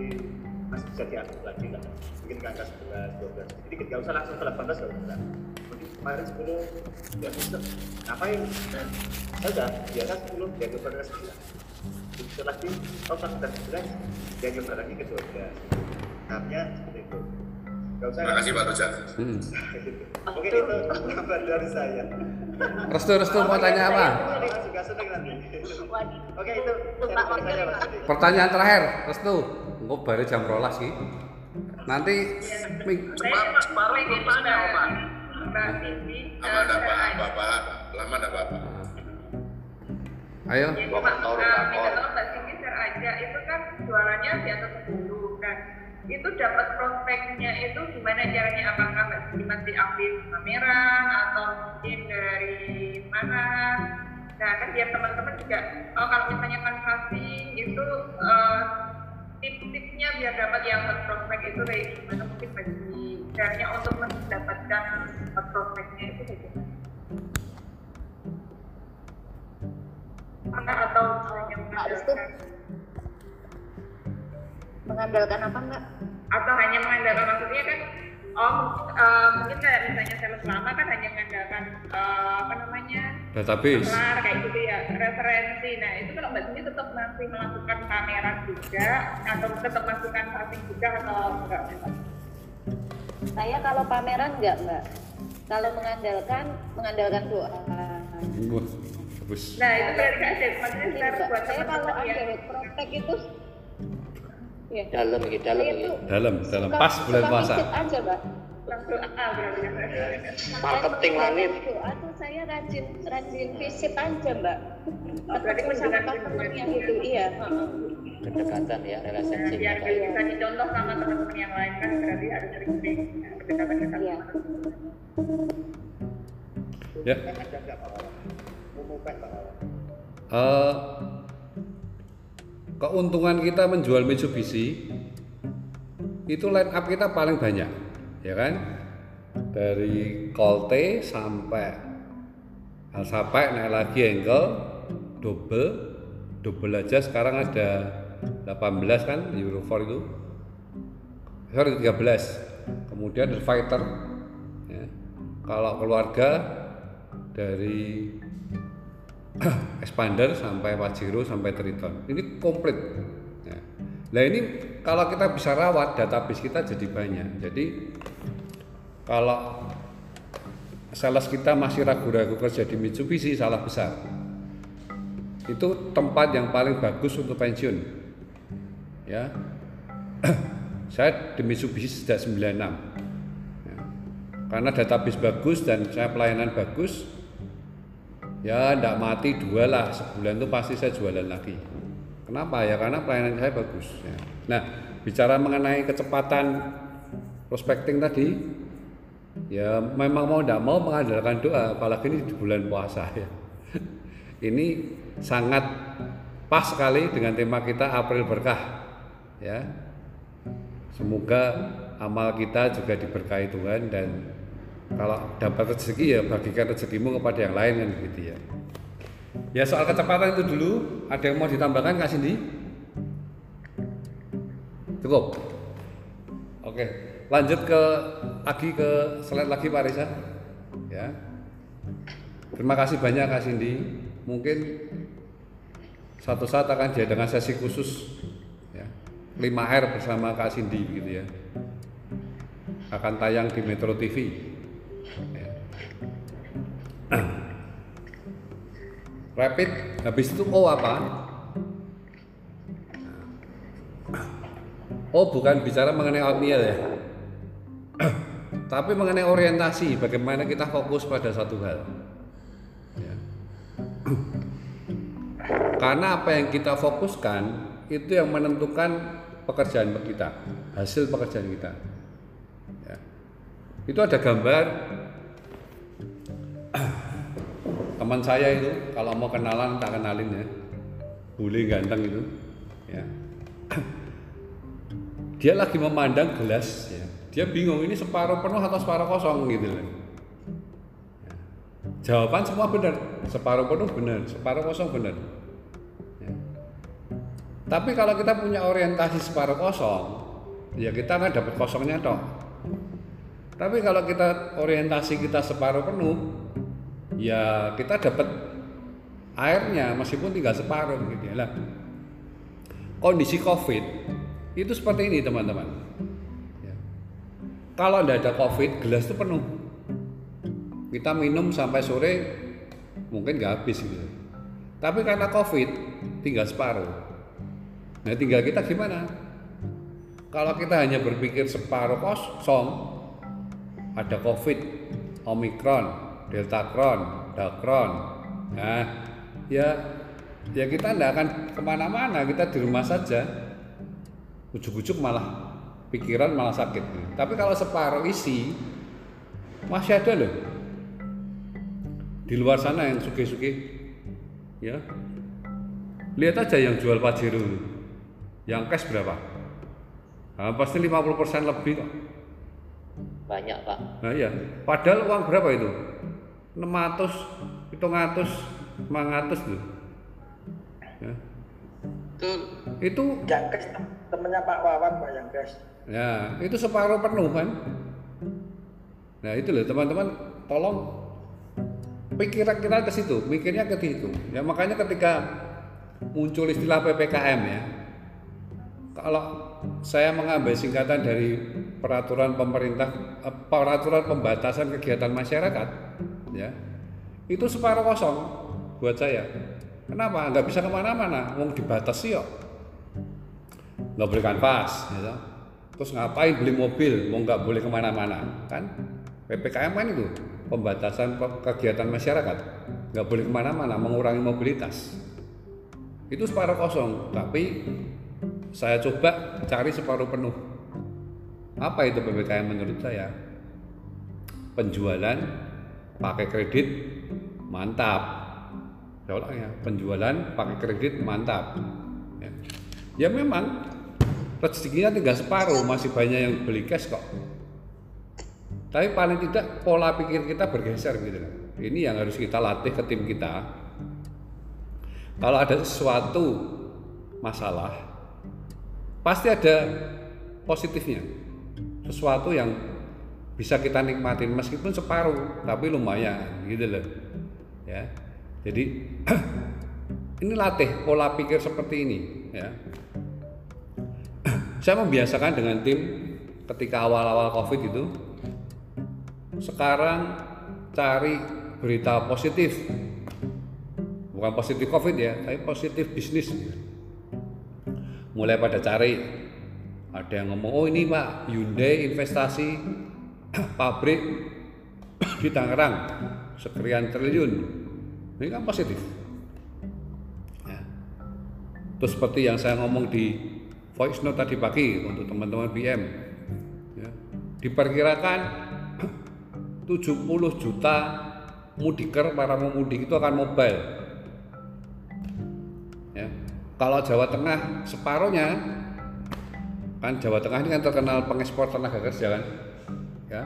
Speaker 7: masih bisa diatur lagi lah mungkin ke angka 11, 12 jadi nggak usah langsung ke 18 nggak usah mungkin kemarin 10 ya bisa. Ngapain? Saya udah 10 dia ke 9 bisa lagi oh pas udah 11 dia coba lagi ke 12 tahapnya seperti itu. nggak
Speaker 2: Terima kasih Pak Roja.
Speaker 1: Hmm.
Speaker 7: mungkin itu kabar dari saya
Speaker 1: Restu, restu mau tanya apa?
Speaker 7: Oke itu.
Speaker 1: Pertanyaan terakhir, restu. Engko bare jam rolas sih. Nanti
Speaker 4: tanya, Oma. Mbak Cindy,
Speaker 2: Lama Pak? Enggak Bapak?
Speaker 1: ayo.
Speaker 4: Pak, Mbak share aja, itu kan jualannya di atas 10 kan. Itu dapat prospeknya itu gimana caranya? Apakah Cindy masih aktif pameran atau mungkin dari mana? Nah kan biar teman-teman juga, oh kalau misalnya canvassing itu uh, tips-tipsnya biar dapat yang prospek itu kayak gimana mungkin bagi caranya untuk mendapatkan prospeknya itu kayak gimana? Atau hanya. Mengandalkan
Speaker 6: apa enggak?
Speaker 4: atau hanya mengandalkan maksudnya kan oh eh, mungkin kayak misalnya sales lama kan hanya mengandalkan eh, apa namanya
Speaker 1: Database.
Speaker 4: kelar kayak gitu ya referensi nah itu kalau mbak Cindy tetap masih melakukan pameran juga atau tetap melakukan passing juga atau enggak Mbak?
Speaker 6: Saya kalau pameran enggak, Mbak. Kalau mengandalkan, mengandalkan doa.
Speaker 1: Wah, bagus.
Speaker 4: nah itu berarti kan ada maksudnya
Speaker 6: Mbak.
Speaker 4: buat
Speaker 6: Saya kalau
Speaker 4: teman-teman
Speaker 6: ada
Speaker 4: yang
Speaker 6: prospek itu ya.
Speaker 5: dalam gitu dalam gitu
Speaker 1: Dalam, dalam
Speaker 6: suka-
Speaker 1: pas bulan
Speaker 6: suka
Speaker 1: puasa.
Speaker 6: aja, Mbak.
Speaker 4: ah berarti
Speaker 5: Marketing langit.
Speaker 6: Doa tuh saya rajin rajin visit aja, Mbak.
Speaker 4: berarti
Speaker 6: Ketemu sama customer-nya
Speaker 4: hubungan.
Speaker 6: gitu, iya.
Speaker 5: kedekatan ya
Speaker 4: biar
Speaker 5: kayak
Speaker 4: bisa dicontoh sama teman-teman yang lain kan berarti harus sering-sering pendekatan-pendekatan
Speaker 6: Iya.
Speaker 1: Ya.
Speaker 7: ada nggak
Speaker 1: keuntungan kita menjual Mitsubishi itu line up kita paling banyak, ya kan? Dari Colte sampai sampai naik lagi ankle double double aja sekarang ada 18 kan Euro 4 itu sorry 13 kemudian ada fighter ya. kalau keluarga dari [clears throat] expander sampai Pajero sampai Triton. Ini komplit. Ya. nah ini kalau kita bisa rawat database kita jadi banyak. Jadi kalau sales kita masih ragu-ragu kerja di Mitsubishi salah besar. Itu tempat yang paling bagus untuk pensiun. Ya. [clears throat] Saya di Mitsubishi sejak 96 Ya. karena database bagus dan saya pelayanan bagus ya tidak mati dua lah sebulan itu pasti saya jualan lagi. Kenapa? Ya karena pelayanan saya bagus ya. nah bicara mengenai kecepatan prospecting tadi ya memang mau tidak mau mengandalkan doa apalagi ini di bulan puasa [laughs] ya. Ini sangat pas sekali dengan tema kita April berkah ya. Semoga amal kita juga diberkahi Tuhan dan kalau dapat rezeki ya bagikan rezekimu kepada yang lain kan begitu ya. Ya soal kecepatan itu dulu. Ada yang mau ditambahkan Kak Cindy? Cukup? Oke lanjut ke lagi ke slide lagi Pak Reza. Ya. Terima kasih banyak Kak Cindy. Mungkin satu saat akan diadakan sesi khusus ya. 5R bersama Kak Cindy gitu ya. Akan tayang di Metro TV. [coughs] Rapid habis itu O apa? [coughs] Oh bukan bicara mengenai oatmeal ya [coughs] tapi mengenai orientasi bagaimana kita fokus pada satu hal Ya. karena apa yang kita fokuskan itu yang menentukan pekerjaan kita hasil pekerjaan kita Ya. itu ada gambar [coughs] teman saya itu kalau mau kenalan tak kenalin ya bule ganteng itu ya [coughs] dia lagi memandang gelas ya dia bingung ini separuh penuh atau separuh kosong gitu loh Ya. jawaban semua benar separuh penuh benar separuh kosong benar Ya. tapi kalau kita punya orientasi separuh kosong ya kita kan dapat kosongnya toh. Tapi kalau kita orientasi kita separuh penuh, ya kita dapat airnya meskipun tinggal separuh gitu ya. Kondisi COVID itu seperti ini teman-teman. Ya. Kalau tidak ada COVID, gelas itu penuh. Kita minum sampai sore mungkin nggak habis gitu. Tapi karena COVID tinggal separuh. Nah tinggal kita gimana? Kalau kita hanya berpikir separuh kosong, ada COVID, Omikron, Delta Kron, Dakron, nah ya ya kita tidak akan ke mana-mana, kita di rumah saja. Ujuk-ujuk malah pikiran malah sakit. Tapi kalau separuh isi, masih ada loh. Di luar sana yang suge-suge, ya lihat aja yang jual pajero yang cash berapa nah, pasti 50% lebih kok
Speaker 5: banyak pak
Speaker 1: nah iya padahal uang berapa itu 600 700 500 loh ya.
Speaker 2: Betul.
Speaker 1: itu
Speaker 8: yang tem- temennya Pak Wawan Pak yang cash
Speaker 1: ya itu separuh penuh kan nah itu loh teman-teman tolong pikiran kita ke situ mikirnya ke situ ya makanya ketika muncul istilah ppkm ya kalau saya mengambil singkatan dari peraturan pemerintah eh, peraturan pembatasan kegiatan masyarakat ya. Itu separuh kosong buat saya. Kenapa? Nggak bisa ke mana-mana. Mau dibatasi kok. Nggak boleh kanvas gitu. terus ngapain beli mobil? Mau nggak boleh ke mana-mana kan? Ppkm kan itu pembatasan pe- kegiatan masyarakat. Nggak boleh ke mana-mana mengurangi mobilitas. Itu separuh kosong tapi saya coba cari separuh penuh. Apa itu ppkm menurut saya? Penjualan pakai kredit mantap ya penjualan pakai kredit mantap ya, ya memang rezekinya tinggal separuh masih banyak yang beli cash kok tapi paling tidak pola pikir kita bergeser gitu. Ini yang harus kita latih ke tim kita. Kalau ada sesuatu masalah, pasti ada positifnya. Sesuatu yang bisa kita nikmatin meskipun separuh, tapi lumayan gitu loh. Ya. Jadi [clears throat] ini latih pola pikir seperti ini ya. [clears throat] Saya membiasakan dengan tim ketika awal-awal Covid itu sekarang cari berita positif bukan positif covid ya tapi positif bisnis mulai pada cari ada yang ngomong oh ini pak Hyundai investasi pabrik di Tangerang sekian triliun ini kan positif Ya. terus seperti yang saya ngomong di voice note tadi pagi untuk teman-teman BM ya, diperkirakan [clears throat] 70 juta mudiker para pemudik itu akan mobile. Ya. Kalau Jawa Tengah separuhnya kan Jawa Tengah ini kan terkenal pengekspor tenaga kerja kan. Ya.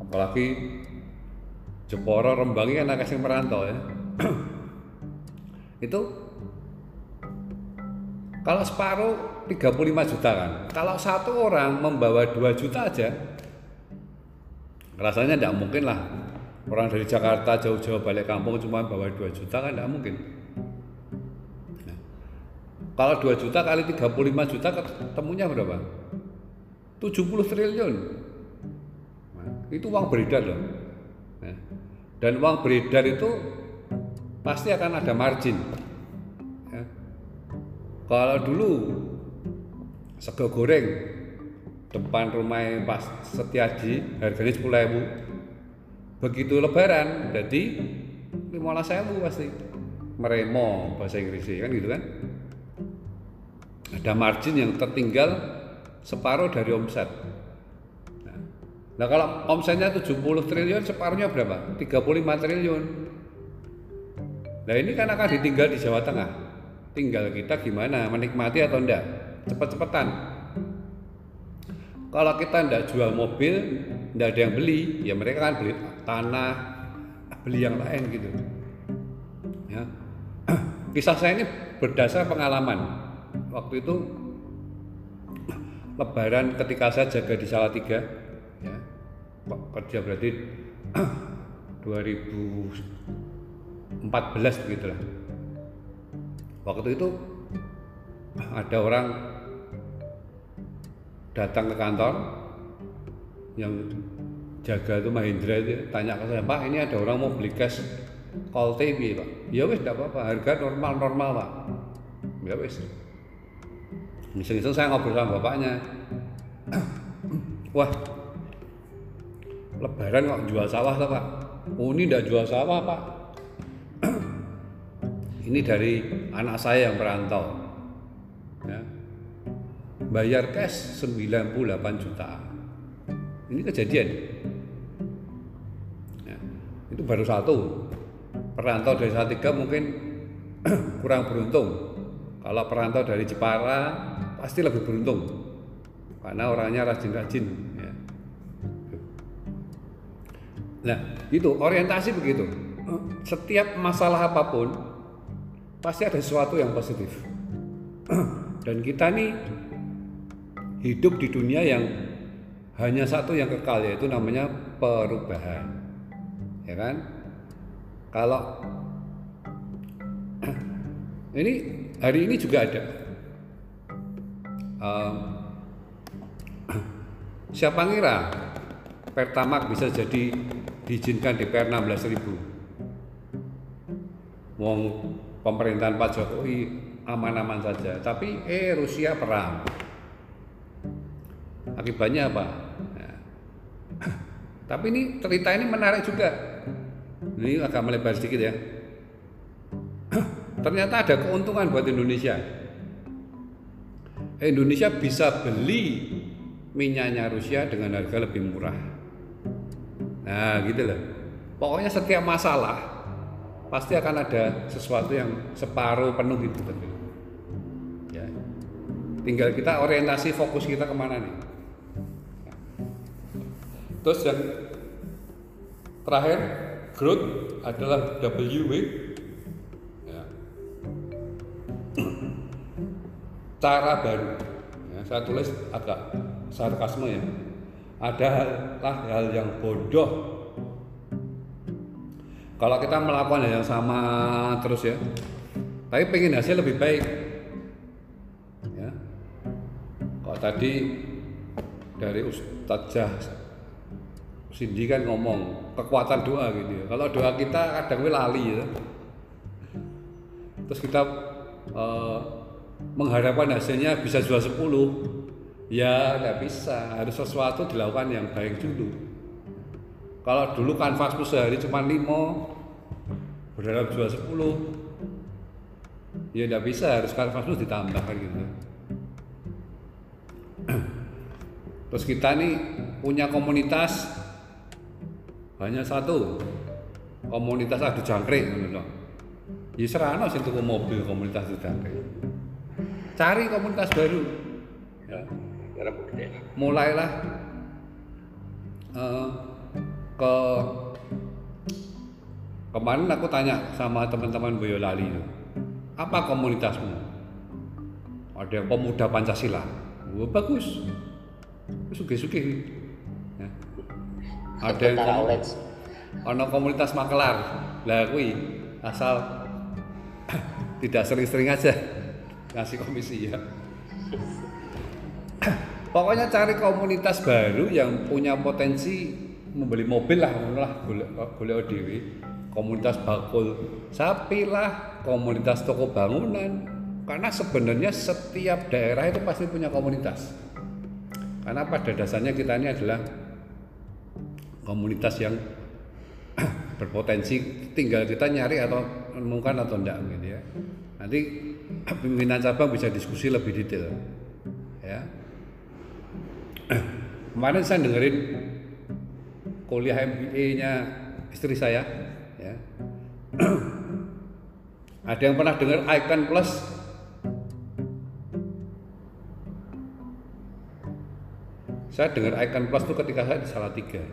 Speaker 1: Apalagi Jeporo, Rembangi kan agak sing merantau ya. itu kalau separuh 35 juta kan. Kalau satu orang membawa 2 juta aja rasanya tidak mungkin lah orang dari Jakarta jauh-jauh balik kampung cuma bawa 2 juta kan tidak mungkin Nah, kalau 2 juta kali 35 juta ketemunya berapa? 70 triliun itu uang beredar loh. Nah, dan uang beredar itu pasti akan ada margin. Ya. kalau dulu sego goreng depan rumah Pak Setiaji harganya sepuluh ribu. Begitu lebaran jadi lima ribu pasti. Meremo bahasa Inggrisnya kan gitu kan? Ada margin yang tertinggal separuh dari omset nah kalau omsetnya 70 triliun separuhnya berapa? 35 triliun nah ini kan akan ditinggal di Jawa Tengah tinggal kita gimana menikmati atau enggak cepet-cepetan kalau kita tidak jual mobil, tidak ada yang beli, ya mereka kan beli tanah, beli yang lain gitu. Ya. [clears throat] Kisah saya ini berdasar pengalaman. Waktu itu Lebaran ketika saya jaga di Salatiga, kerja berarti [clears throat] 2014 begitulah. Waktu itu ada orang datang ke kantor yang jaga itu Mahindra itu tanya ke saya Pak ini ada orang mau beli cash call TV Pak? Ya wis tidak apa-apa harga normal normal Pak. Ya wis. Iseng-iseng saya ngobrol sama bapaknya. [clears throat] Wah lebaran kok jual sawah tuh Pak? Oh ini tidak jual sawah Pak. [clears throat] Ini dari anak saya yang merantau ya. Bayar cash 98 juta ini kejadian. Ya, itu baru satu. Perantau dari Salatiga mungkin [clears throat] kurang beruntung. Kalau perantau dari Jepara pasti lebih beruntung. Karena orangnya rajin-rajin nah itu orientasi begitu. Setiap masalah apa pun pasti ada sesuatu yang positif. [clears throat] Dan kita nih hidup di dunia yang hanya satu yang kekal yaitu namanya perubahan. Ya kan? Kalau [clears throat] ini hari ini juga ada. Um, [clears throat] siapa ngira Pertamax bisa jadi diizinkan DPR 16 ribu. Wong pemerintahan Pak Jokowi aman-aman saja tapi eh Rusia perang. Akibatnya apa? Nah, [clears throat] tapi ini cerita ini menarik juga. Ini agak melebar sedikit ya. [clears throat] Ternyata ada keuntungan buat Indonesia. Indonesia bisa beli minyaknya Rusia dengan harga lebih murah nah gitu loh. Pokoknya setiap masalah pasti akan ada sesuatu yang separuh penuh gitu ya. Tinggal kita orientasi fokus kita ke mana nih. Terus yang terakhir growth adalah W ya. cara baru. Ya, saya tulis agak sarkasme ya adalah hal yang bodoh. Kalau kita melakukan hal yang sama terus ya tapi pengen hasil lebih baik. Ya. Kalau tadi dari Ustazah Cindy kan ngomong kekuatan doa gitu ya. Kalau doa kita kadang lali ya. Terus kita eh, mengharapkan hasilnya bisa jual 10 ya nggak bisa harus sesuatu dilakukan yang baik dulu kalau dulu kanvasmu sehari cuma 5 berharap jual 10 ya nggak bisa harus kanvasmu ditambahkan gitu [clears throat] terus kita nih punya komunitas hanya satu komunitas adu jangkrik lho. Ya serana sing tuku mobil komunitas adu jangkrik. Cari komunitas baru. Ya. Mulailah eh, ke kemarin aku tanya sama teman-teman Boyolali itu, apa komunitasmu? Ada yang pemuda Pancasila. Wah, bagus. Suge-suge. Ya. Ada yang
Speaker 5: Tentara
Speaker 1: komu-
Speaker 5: Orange.
Speaker 1: ono komunitas makelar lah kui asal [coughs] tidak sering-sering aja ngasih komisi ya pokoknya cari komunitas baru yang punya potensi membeli mobil lah lah golek golek dhewe. Komunitas bakul sapi lah komunitas toko bangunan. Karena sebenarnya setiap daerah itu pasti punya komunitas. Karena pada dasarnya kita ini adalah komunitas yang [clears throat] berpotensi tinggal kita nyari atau menemukan atau enggak gitu ya. Nanti [clears throat] pimpinan cabang bisa diskusi lebih detail ya kemarin saya dengerin kuliah MBA-nya istri saya ya. [clears throat] Ada yang pernah dengar Icon Plus? Saya dengar Icon Plus itu ketika saya di Salatiga.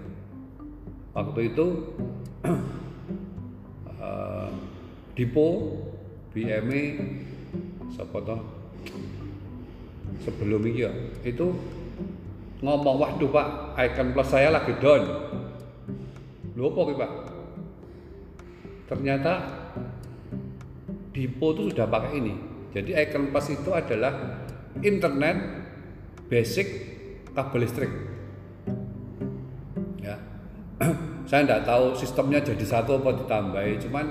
Speaker 1: Waktu itu [clears throat] eh, Dipo BME toh? Sebelum ya, itu ngomong waduh pak icon plus saya lagi down. Lu apa pak? Ternyata Dipo itu sudah pakai ini. Jadi icon plus itu adalah internet basic kabel listrik. Ya. [clears throat] Saya tidak tahu sistemnya jadi satu apa ditambahi cuman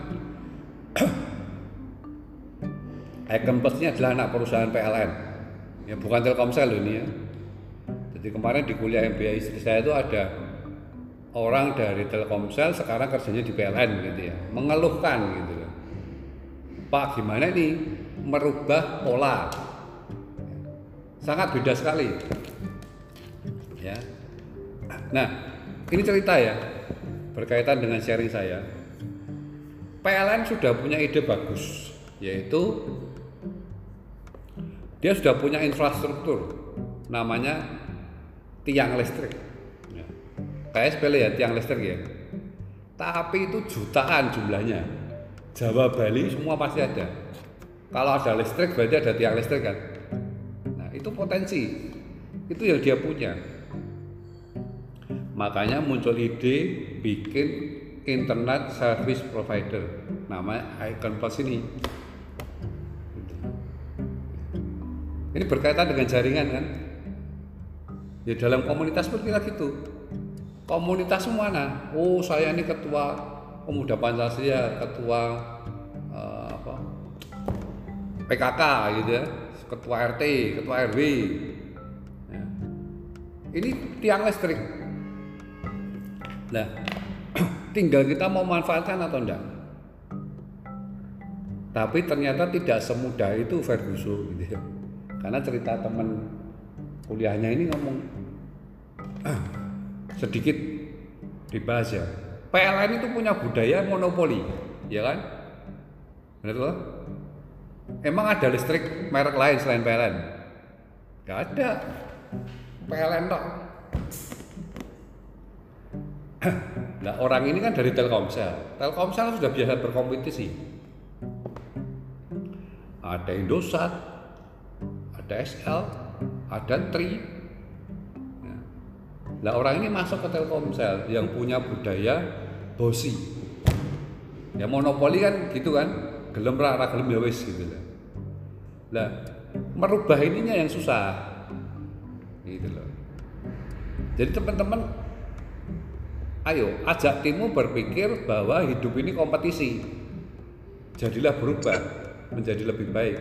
Speaker 1: Icon Plus ini adalah anak perusahaan PLN ya bukan Telkomsel ini ya jadi kemarin di kuliah MBA istri saya itu ada orang dari Telkomsel sekarang kerjanya di PLN gitu ya. Mengeluhkan gitu Pak gimana nih merubah pola? Sangat beda sekali. Ya. Nah ini cerita ya berkaitan dengan sharing saya. PLN sudah punya ide bagus yaitu dia sudah punya infrastruktur namanya tiang listrik. Ya. kayak sepele ya tiang listrik ya. Tapi itu jutaan jumlahnya. Jawa Bali semua pasti ada. Kalau ada listrik berarti ada tiang listrik kan? Nah itu potensi. Itu yang dia punya. Makanya muncul ide bikin internet service provider. Namanya Icon Plus ini. Ini berkaitan dengan jaringan kan? Ya dalam komunitas pun kita gitu. Komunitas mana? Oh saya ini ketua pemuda Pancasila, ketua uh, apa? PKK gitu ya, ketua RT, ketua RW. Ya. Ini tiang listrik. Nah, [clears throat] tinggal kita mau manfaatkan atau enggak. Tapi ternyata tidak semudah itu Ferguson gitu ya karena cerita teman kuliahnya ini ngomong ah, sedikit dibahas ya. PLN itu punya budaya monopoli ya kan? Benar emang ada listrik merek lain selain PLN Gak ada. PLN dong nah orang ini kan dari Telkomsel. Telkomsel sudah biasa berkompetisi. Ada Indosat ada SL, ada Tri. Nah, nah orang ini masuk ke Telkomsel yang punya budaya bosi. Ya monopoli kan gitu kan, gelem rara gelem ya wis gitu lah. Lah merubah ininya yang susah. Gitu loh. Jadi teman-teman ayo ajak timmu berpikir bahwa hidup ini kompetisi. Jadilah berubah menjadi lebih baik.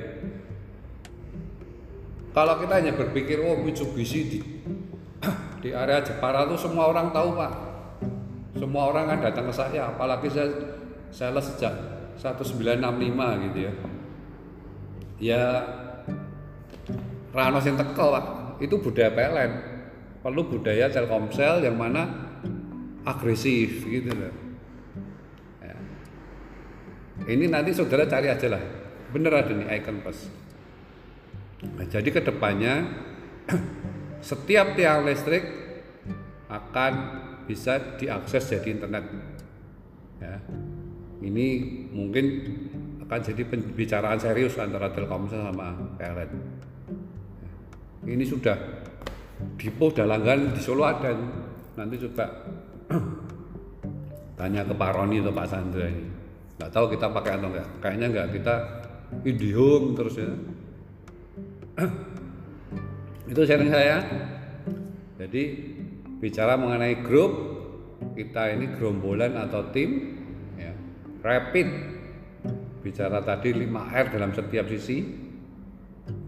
Speaker 1: Kalau kita hanya berpikir oh Mitsubishi di [clears throat] di area Jepara itu semua orang tahu pak, semua orang kan datang ke saya, apalagi saya saya sejak 1965 gitu ya. Ya Rano yang teko pak, itu budaya PLN, perlu budaya Telkomsel yang mana agresif gitu loh. Ya. Ini nanti saudara cari aja lah, bener ada nih icon pas. Nah, jadi ke depannya [clears throat] setiap tiang listrik akan bisa diakses jadi internet. Ya. Ini mungkin akan jadi pembicaraan serius antara Telkomsel sama PLN. Ya. Ini sudah Dipo udah langgan di Solo ada nanti coba [clears throat] tanya ke Pak Roni atau Pak Sandra ini nggak tahu kita pakai atau enggak kayaknya enggak kita IndiHome terus ya [clears throat] itu sharing saya jadi bicara mengenai grup kita ini gerombolan atau tim ya, rapid bicara tadi 5R dalam setiap sisi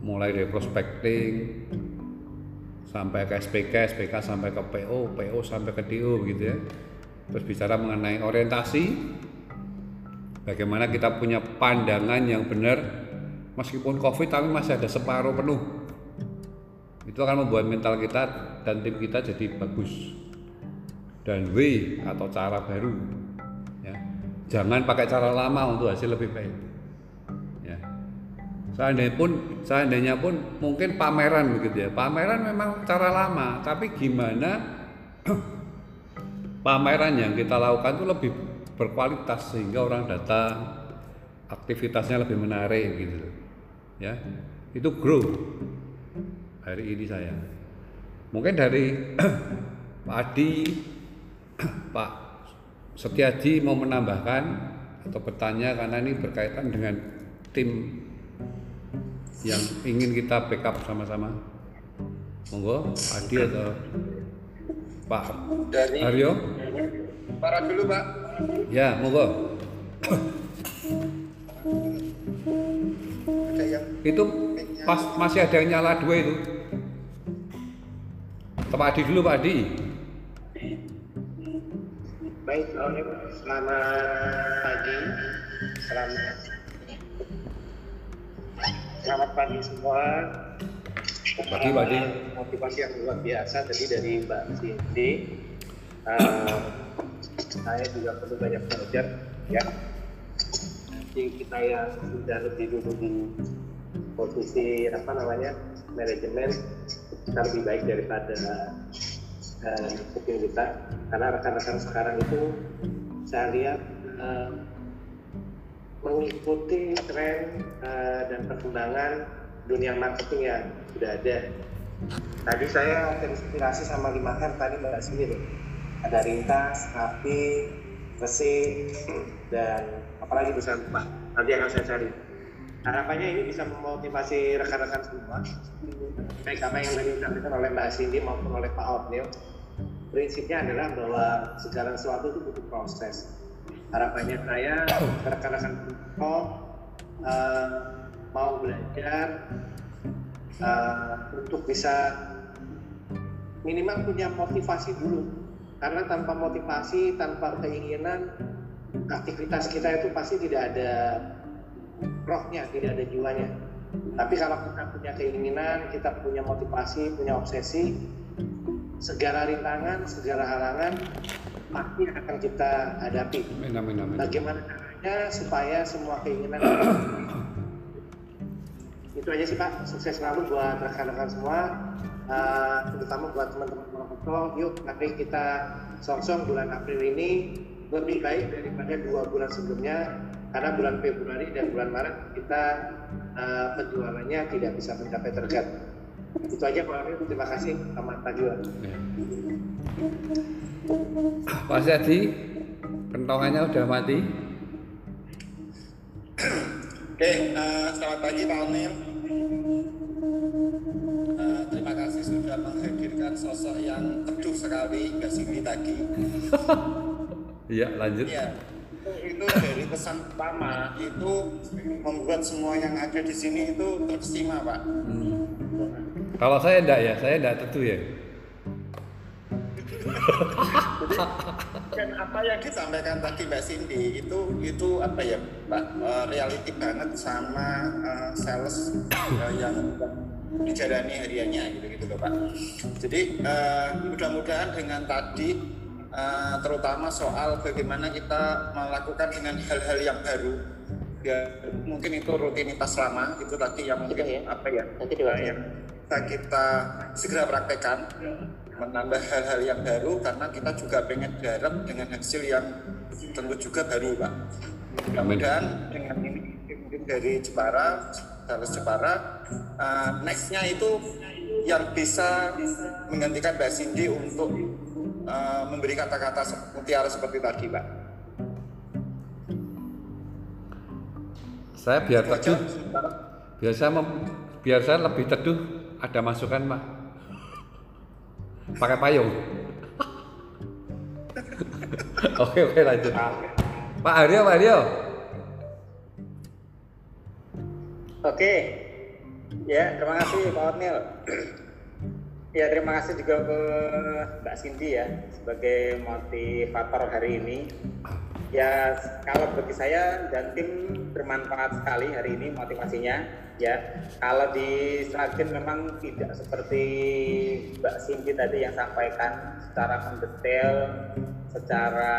Speaker 1: mulai dari prospecting sampai ke SPK, SPK sampai ke PO, PO sampai ke DO gitu ya. Terus bicara mengenai orientasi, bagaimana kita punya pandangan yang benar meskipun covid tapi masih ada separuh penuh. Itu akan membuat mental kita dan tim kita jadi bagus. Dan W atau cara baru ya. Jangan pakai cara lama untuk hasil lebih baik ya. Seandainya pun seandainya pun mungkin pameran begitu ya. Pameran memang cara lama tapi gimana [clears throat] pameran yang kita lakukan itu lebih berkualitas sehingga orang datang aktivitasnya lebih menarik gitu ya itu grow hari ini saya. Mungkin dari [clears throat] Pak Adi, [clears throat] Pak Setiaji mau menambahkan atau bertanya karena ini berkaitan dengan tim yang ingin kita backup sama-sama. Monggo, Adi atau Pak
Speaker 8: Dari
Speaker 1: Aryo?
Speaker 8: para dulu Pak.
Speaker 1: Ya, monggo. [clears throat] Itu pas masih ada yang nyala dua itu. Pak Adi dulu, Pak Adi.
Speaker 9: Baik, selamat pagi. Selamat Selamat pagi semua.
Speaker 1: Pagi, Pak Adi.
Speaker 9: Motivasi yang luar biasa tadi dari Mbak Cindy. Eh, saya juga perlu banyak belajar ya. Nanti kita yang sudah lebih dulu di posisi apa namanya manajemen kita lebih baik daripada tim kita karena rekan-rekan sekarang itu saya lihat eh, mengikuti tren eh, dan perkembangan dunia marketing yang sudah ada. Tadi saya terinspirasi sama 5R tadi Mbak loh. Ada rintas, api, resi, dan apalagi bisa lupa. Nanti akan saya cari. Harapannya ini bisa memotivasi rekan-rekan semua. Baik apa yang tadi disampaikan oleh Mbak Cindy maupun oleh Pak Otnil. Prinsipnya adalah bahwa segala sesuatu itu butuh proses. Harapannya saya rekan-rekan Pro eh, mau belajar eh, untuk bisa minimal punya motivasi dulu karena tanpa motivasi tanpa keinginan aktivitas kita itu pasti tidak ada rohnya tidak ada jiwanya tapi kalau kita punya keinginan kita punya motivasi punya obsesi segala rintangan segala halangan pasti akan kita hadapi.
Speaker 1: Amin, amin, amin.
Speaker 9: bagaimana caranya supaya semua keinginan itu aja sih Pak. Sukses selalu buat rekan-rekan semua uh, terutama buat teman-teman Monokoto yuk mari kita song-song bulan April ini lebih baik daripada dua bulan sebelumnya karena bulan Februari dan bulan Maret kita uh, penjualannya tidak bisa mencapai target itu aja Pak Amir terima kasih selamat pagi Pak.
Speaker 1: Ya. Pak Setiaji, kentongannya udah mati.
Speaker 8: Oke, eh, selamat pagi Pak Onil. Eh, terima kasih sudah menghadirkan sosok yang teduh sekali, Mbak Cindy tadi. [laughs]
Speaker 1: Iya, lanjut.
Speaker 8: Iya, itu dari pesan pertama itu membuat semua yang ada di sini itu terkesima Pak.
Speaker 1: Hmm. Kalau saya enggak ya, saya enggak tentu ya.
Speaker 8: Dan apa yang disampaikan tadi Mbak Cindy itu itu apa ya Pak eh, reality banget sama eh, sales eh, yang dijalani hariannya gitu gitu loh Pak. Jadi eh, mudah-mudahan dengan tadi eh, terutama soal bagaimana kita melakukan dengan hal-hal yang baru ya mungkin itu rutinitas lama itu tadi yang mungkin
Speaker 5: Sudah ya?
Speaker 8: apa ya
Speaker 5: Nanti diwakili.
Speaker 8: yang bisa kita segera praktekkan menambah hal-hal yang baru karena kita juga pengen garap dengan hasil yang tentu juga baru Pak. Mudah-mudahan dengan ini mungkin dari Jepara, Sales Jepara, uh, nextnya itu yang bisa menggantikan Mbak Cindy untuk uh, memberi kata-kata mutiara seperti tadi Pak.
Speaker 1: Saya biar
Speaker 8: Itu aja.
Speaker 1: teduh, biar saya mem- biar saya lebih teduh ada masukan Pak. Pakai payung. [laughs] oke oke lanjut. Pak Aryo, Pak Aryo.
Speaker 10: Oke, ya terima kasih Pak Otnil. Ya terima kasih juga ke Mbak Cindy ya sebagai motivator hari ini. Ya kalau bagi saya dan tim bermanfaat sekali hari ini motivasinya. Ya kalau di Sragen memang tidak seperti Mbak Cindy tadi yang sampaikan secara mendetail, secara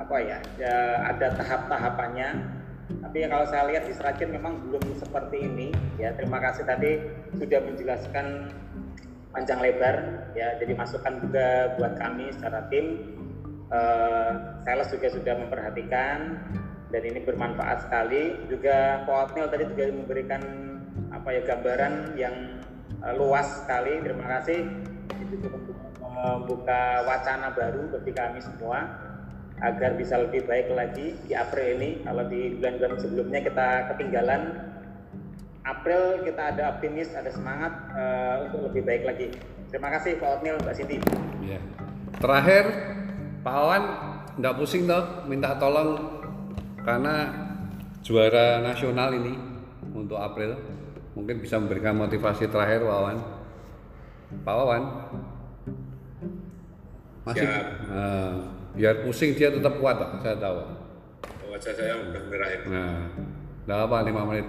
Speaker 10: apa ya, ya ada tahap-tahapannya tapi kalau saya lihat di Sragen memang belum seperti ini ya terima kasih tadi sudah menjelaskan panjang lebar ya jadi masukan juga buat kami secara tim eh, sales juga sudah memperhatikan dan ini bermanfaat sekali juga Pak Otnil tadi juga memberikan apa ya gambaran yang eh, luas sekali. Terima kasih. Itu membuka wacana baru bagi kami semua agar bisa lebih baik lagi di April ini. Kalau di bulan-bulan sebelumnya kita ketinggalan, April kita ada optimis, ada semangat eh, untuk lebih baik lagi. Terima kasih Pak Otnil, Mbak Siti.
Speaker 1: Ya. Terakhir, Pak Awan nggak pusing toh minta tolong karena juara nasional ini untuk April mungkin bisa memberikan motivasi terakhir Pak Awan. Pak Wawan masih
Speaker 11: Ya.
Speaker 1: Nah, biar pusing dia tetap kuat Pak, saya tahu.
Speaker 11: wajah saya udah merah ini.
Speaker 1: Nah, nggak apa lima menit.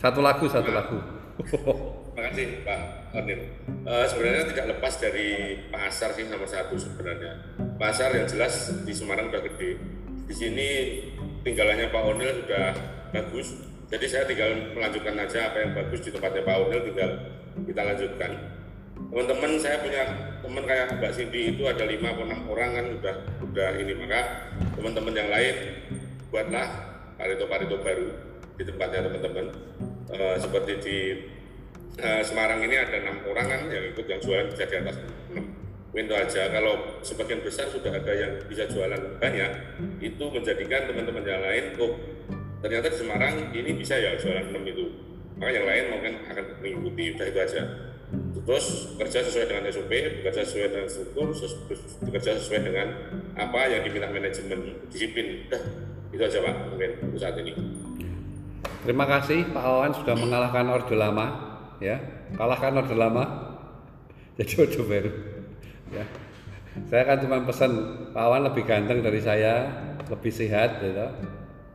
Speaker 1: Satu lagu, satu lagu. [laughs]
Speaker 11: Terima kasih Pak Ornil. Eh, sebenarnya tidak lepas dari pasar sih nomor satu sebenarnya. Pasar yang jelas di Semarang udah gede. Di sini tinggalannya Pak Ornil sudah bagus. Jadi saya tinggal melanjutkan aja apa yang bagus di tempatnya Pak Ornil tinggal kita lanjutkan. Teman-teman saya punya teman kayak Mbak Cindy itu ada lima atau enam orang kan udah udah ini maka teman-teman yang lain buatlah parito-parito baru di tempatnya teman-teman. Eh, seperti di eh, Semarang ini ada enam orang kan yang ikut yang jualan bisa di atas Window aja kalau sebagian besar sudah ada yang bisa jualan banyak itu menjadikan teman-teman yang lain oh ternyata di Semarang ini bisa ya jualan enam itu. Maka yang lain mungkin akan mengikuti udah itu aja. Terus kerja sesuai dengan SOP bekerja sesuai dengan struktur bekerja sesuai dengan apa yang diminta manajemen disiplin. Udah itu aja pak mungkin untuk saat ini
Speaker 1: Terima kasih Pak Wawan sudah mengalahkan Orde Lama, ya. Kalahkan Orde Lama. [laughs] Jadi Orde Baru. Ya. Saya kan cuma pesan Pak Wawan lebih ganteng dari saya, lebih sehat gitu.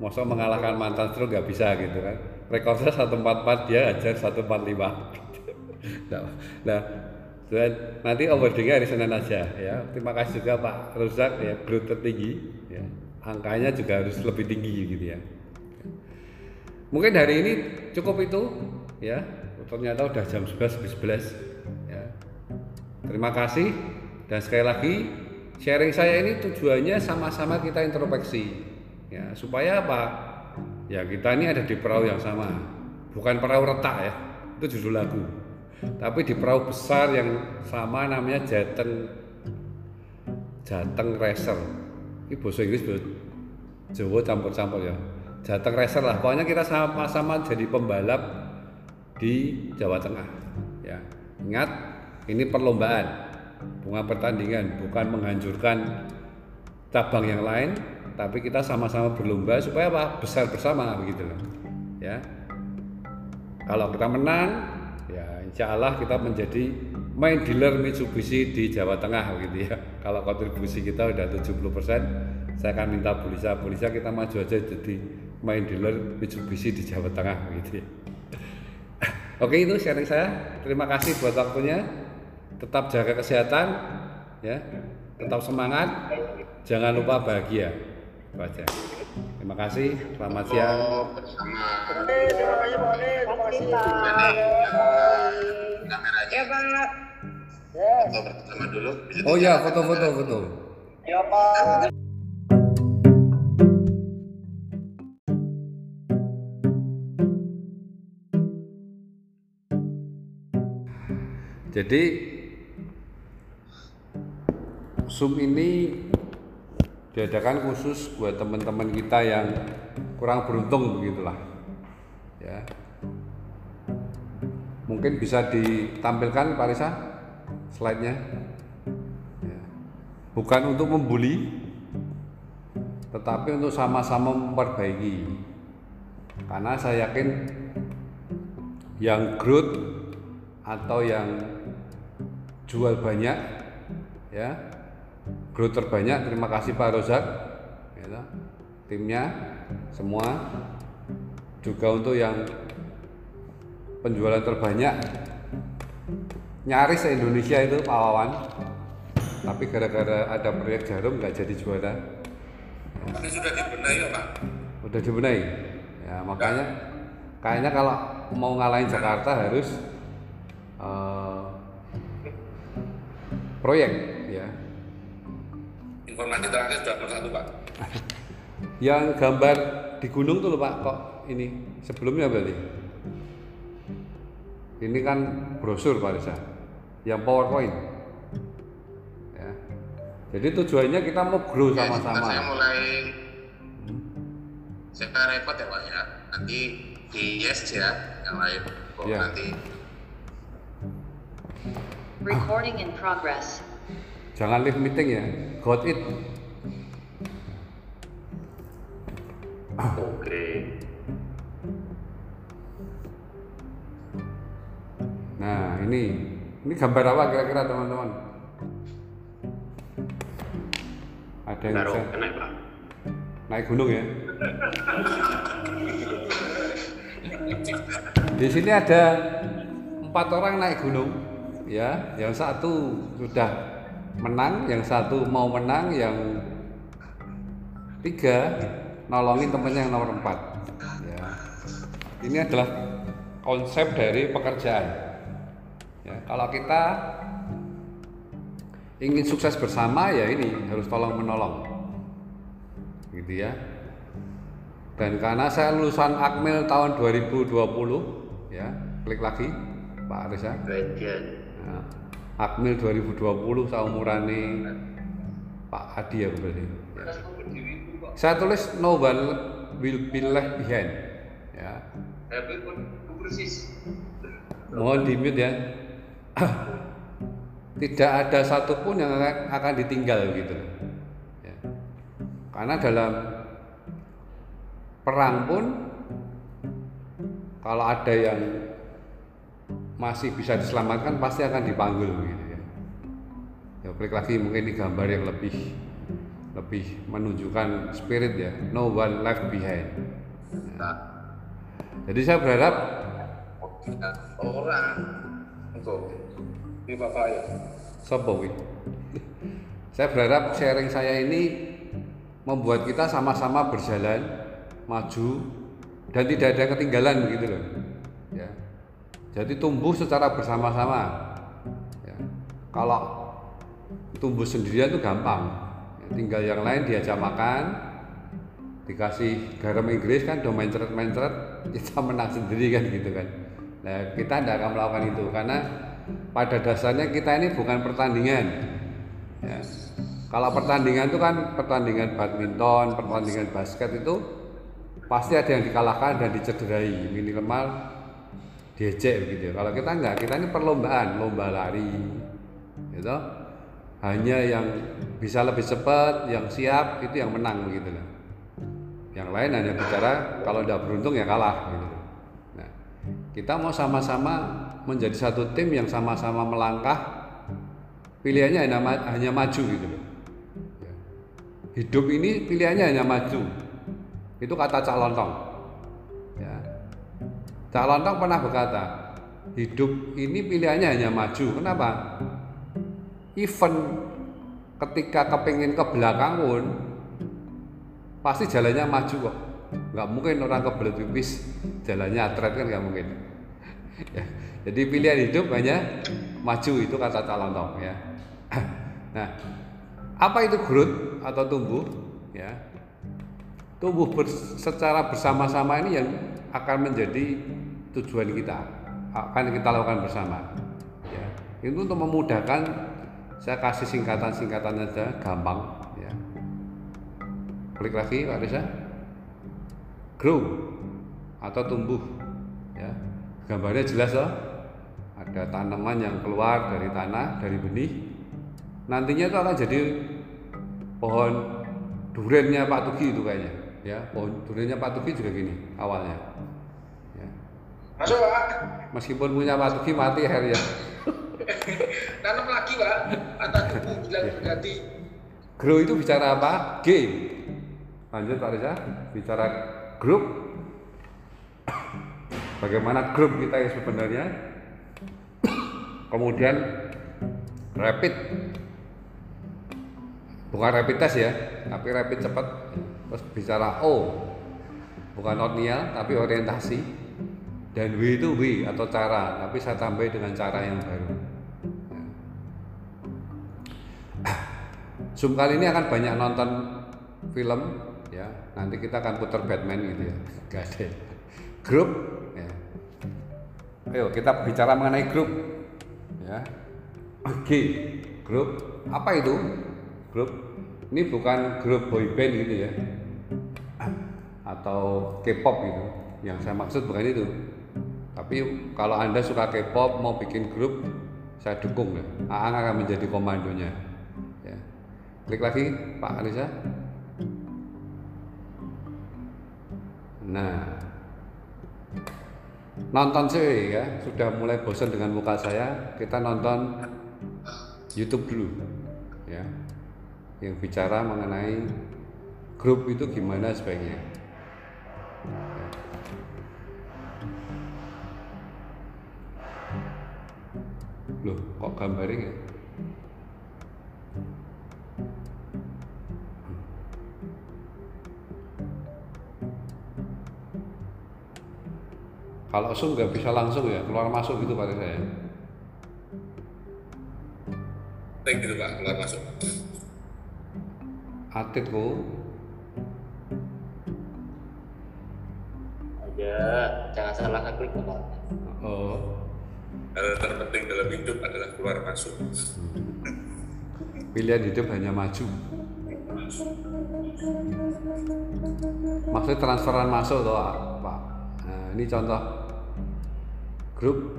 Speaker 1: Masa mengalahkan mantan stroke nggak bisa gitu kan. Rekornya 144 dia ajar 145. nah, nah dan nanti awardingnya hari Senin aja ya. Terima kasih juga Pak Rozak ya, growth tertinggi ya. Angkanya juga harus lebih tinggi gitu ya. Mungkin hari ini cukup itu ya. Ternyata udah jam 11 lebih 11 ya. Terima kasih dan sekali lagi sharing saya ini tujuannya sama-sama kita introspeksi ya supaya apa? Ya kita ini ada di perahu yang sama. Bukan perahu retak ya. Itu judul lagu. Tapi di perahu besar yang sama namanya Jateng Jateng Racer. Ini bahasa Inggris bahasa Jawa campur-campur ya. Jateng Racer lah. Pokoknya kita sama-sama jadi pembalap di Jawa Tengah. Ya. Ingat, ini perlombaan, bunga pertandingan, bukan menghancurkan cabang yang lain, tapi kita sama-sama berlomba supaya apa? Besar bersama begitu loh. Ya. Kalau kita menang, ya insya Allah kita menjadi main dealer Mitsubishi di Jawa Tengah gitu ya. Kalau kontribusi kita udah 70%, saya akan minta Bulisa kita maju aja jadi main dealer Mitsubishi di Jawa Tengah gitu ya. [laughs] Oke itu sharing saya. Terima kasih buat waktunya. Tetap jaga kesehatan, ya. Tetap semangat. Jangan lupa bahagia. Itu aja. Terima kasih. Selamat siang.
Speaker 10: Terima kasih. Terima kasih.
Speaker 4: Ya Pak.
Speaker 2: foto bersama dulu
Speaker 1: Oh ya, foto-foto, foto.
Speaker 10: Ya Pak.
Speaker 1: Jadi Zoom ini diadakan khusus buat teman-teman kita yang kurang beruntung begitulah. Ya. Mungkin bisa ditampilkan Pak Risa slide-nya. Ya. Bukan untuk membuli, tetapi untuk sama-sama memperbaiki. Karena saya yakin yang growth atau yang jual banyak ya. Growth terbanyak terima kasih Pak Rozak. Ya, timnya semua. Juga untuk yang penjualan terbanyak. Nyaris Indonesia itu Pak Wawan. Tapi gara-gara ada proyek jarum nggak jadi juara.
Speaker 2: Ini sudah dibenahi ya pak?
Speaker 1: Udah dibenahi. Ya makanya kayaknya kalau mau ngalahin Jakarta harus eh, proyek ya
Speaker 2: informasi terakhir sudah nomor satu pak [laughs]
Speaker 1: yang gambar di gunung tuh loh pak kok ini sebelumnya berarti ini kan brosur Pak Reza yang PowerPoint ya. jadi tujuannya kita mau grow
Speaker 2: Ya,
Speaker 1: sama-sama
Speaker 2: saya mulai saya repot ya Pak ya. Nanti di yes ya yang lain.
Speaker 1: Ya.
Speaker 2: nanti
Speaker 3: Recording in progress.
Speaker 1: jangan leave meeting ya got it
Speaker 11: Oke.
Speaker 1: nah ini ini gambar apa kira-kira teman-teman ada yang bisa
Speaker 11: kena Pak.
Speaker 1: naik gunung ya di sini ada empat orang naik gunung ya yang satu sudah menang yang satu mau menang yang tiga nolongin temennya yang nomor empat. Ya. Ini adalah konsep dari pekerjaan. Ya kalau kita ingin sukses bersama ya ini harus tolong menolong. Gitu ya. Dan karena saya lulusan Akmil tahun 2020 ya klik lagi Pak Arisa Nah, Akmil 2020 saumurane Pak Adi ya berarti. Ya. Saya tulis no one will be left behind. Ya. Mohon di mute ya. Tidak ada satupun yang akan, akan ditinggal gitu. Ya. Karena dalam perang pun kalau ada yang masih bisa diselamatkan pasti akan dipanggil gitu ya. Ya klik lagi mungkin ini gambar yang lebih lebih menunjukkan spirit ya. No one left behind. Nah. Jadi saya berharap
Speaker 2: orang untuk di Bapak ya.
Speaker 1: Sopo wi? Saya berharap sharing saya ini membuat kita sama-sama berjalan, maju, dan tidak ada ketinggalan gitu loh. Ya. Jadi tumbuh secara bersama-sama. Ya. Kalau tumbuh sendirian itu gampang. Ya, tinggal yang lain diajak makan, dikasih garam Inggris kan, udah mencret-mencret, [laughs] kita menang sendiri kan gitu kan. Nah kita tidak akan melakukan itu karena pada dasarnya kita ini bukan pertandingan. Ya. Kalau pertandingan itu kan pertandingan badminton, pertandingan basket itu pasti ada yang dikalahkan dan dicederai minimal diejek begitu. Kalau kita enggak, kita ini perlombaan, lomba lari, gitu. Hanya yang bisa lebih cepat, yang siap itu yang menang begitu loh. Yang lain hanya bicara kalau tidak beruntung ya kalah gitu. Nah, kita mau sama-sama menjadi satu tim yang sama-sama melangkah pilihannya hanya, hanya maju gitu. Ya. Hidup ini pilihannya hanya maju. Itu kata Cak Lontong. Ya. Cak Lontong pernah berkata, hidup ini pilihannya hanya maju. Kenapa? Even ketika kepingin ke belakang pun pasti jalannya maju kok. Nggak mungkin orang kebelet pipis jalannya atret kan nggak mungkin. [laughs] Ya. Jadi pilihan hidup hanya maju itu kata Cak Lontong ya. [clears throat] Nah, apa itu growth atau tumbuh? Ya, tumbuh secara bersama-sama ini yang akan menjadi tujuan kita. Akan kita lakukan bersama. Ya. Itu untuk memudahkan saya kasih singkatan-singkatan aja gampang ya. Klik lagi Pak Reza. Grow atau tumbuh ya. Gambarnya jelas loh ada tanaman yang keluar dari tanah dari benih. Nantinya itu akan jadi pohon durennya Pak Tugi itu kayaknya ya. Pohon durennya Pak Tugi juga gini awalnya. ya.
Speaker 12: Masuk Pak.
Speaker 1: meskipun punya Pak Tugi mati akhirnya. [laughs]
Speaker 12: Tanam lagi Pak. Atau tunggu bilang
Speaker 1: Ya.
Speaker 12: berganti.
Speaker 1: grow itu bicara apa? G lanjut Pak Reza. Bicara grup. [coughs] Bagaimana grup kita yang sebenarnya? [coughs] Kemudian rapid. Bukan rapid test ya tapi rapid cepat. Terus bicara O. Bukan outnial tapi orientasi dan W itu W atau cara tapi saya tambahin dengan cara yang baru. [clears throat] Zoom kali ini akan banyak nonton film ya. Nanti kita akan putar Batman gitu ya. Gak ada. Grup ya. ayo kita bicara mengenai grup ya. G grup. Apa itu? Grup. Ini bukan grup boyband gitu ya. [clears throat] Atau K-pop gitu. Yang saya maksud bukan itu tapi kalau anda suka K-pop mau bikin grup saya dukung ya. Aang akan menjadi komandonya. Ya. klik lagi Pak Anissa. Nah. Nonton sih ya. Sudah mulai bosan dengan muka saya. Kita nonton YouTube dulu ya. Yang bicara mengenai grup itu gimana sebaiknya loh kok gambarnya ya kalau Zoom nggak bisa langsung ya keluar masuk gitu pada saya.
Speaker 11: Baik gitu Pak, keluar masuk.
Speaker 1: Atit kok
Speaker 5: aja jangan salah ngeklik Pak.
Speaker 1: oh
Speaker 11: Hal terpenting dalam hidup adalah keluar masuk.
Speaker 1: pilihan hidup hanya maju maksudnya transferan masuk toh pak nah, ini contoh grup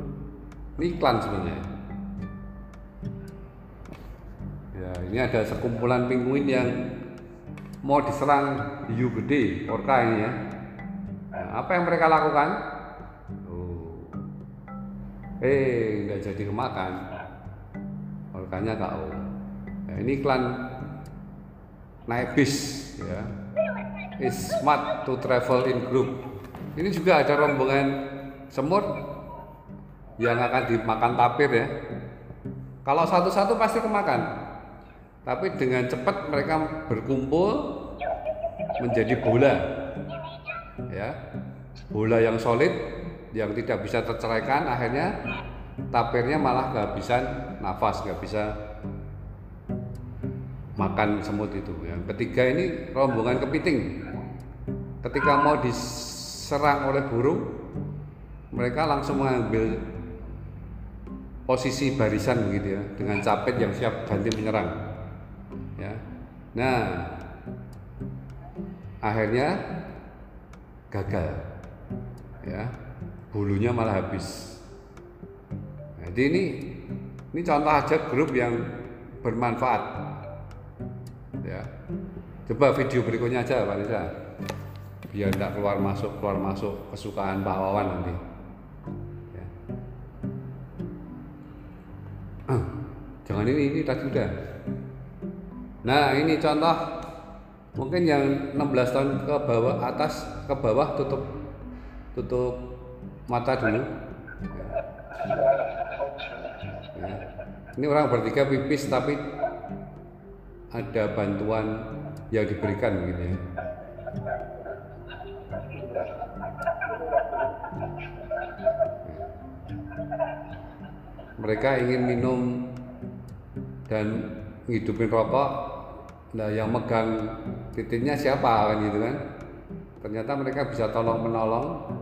Speaker 1: iklan sebenarnya ya ini ada sekumpulan penguin yang mau diserang hiu gede orca ini ya Nah, apa yang mereka lakukan. Eh nggak jadi kemakan orkanya KO Nah, ini iklan naik bis ya. Is smart to travel in group. Ini juga ada rombongan semut yang akan dimakan tapir ya. Kalau satu-satu pasti kemakan. Tapi dengan cepat mereka berkumpul menjadi bola. Ya. Bola yang solid yang tidak bisa terceraikan akhirnya tapirnya malah kehabisan nafas, nggak bisa makan semut itu. Yang ketiga ini rombongan kepiting. Ketika mau diserang oleh burung, mereka langsung mengambil posisi barisan begitu ya, dengan capit yang siap ganti menyerang. Ya. Nah, akhirnya gagal. Ya. Bulunya malah habis. Jadi ini ini contoh aja grup yang bermanfaat. Ya. Coba video berikutnya aja Pak Nisa biar tidak keluar masuk keluar masuk kesukaan Pak Wawan nanti. Ya. Ah, jangan ini ini tadi udah. Nah ini contoh. Mungkin yang 16 tahun ke bawah atas ke bawah tutup tutup mata dulu ya. Ini orang bertiga pipis tapi ada bantuan yang diberikan begitu ya. Mereka ingin minum dan ngidupin rokok. Nah, yang megang titiknya siapa kan gitu kan? Ternyata mereka bisa tolong menolong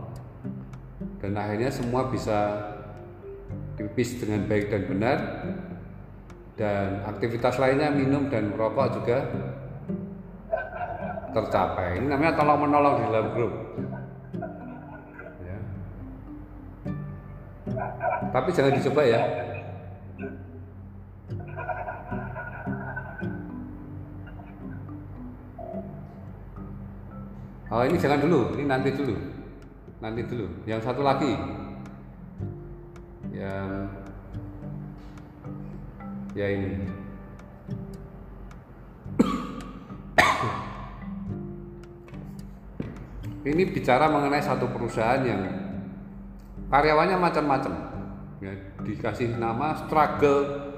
Speaker 1: dan akhirnya semua bisa pipis dengan baik dan benar dan aktivitas lainnya minum dan merokok juga tercapai. Ini namanya tolong menolong di dalam grup. Ya. Tapi jangan dicoba ya. Oh ini jangan dulu, ini nanti dulu, nanti dulu. Yang satu lagi, yang ya ini ini bicara mengenai satu perusahaan yang karyawannya macam-macam ya, dikasih nama struggle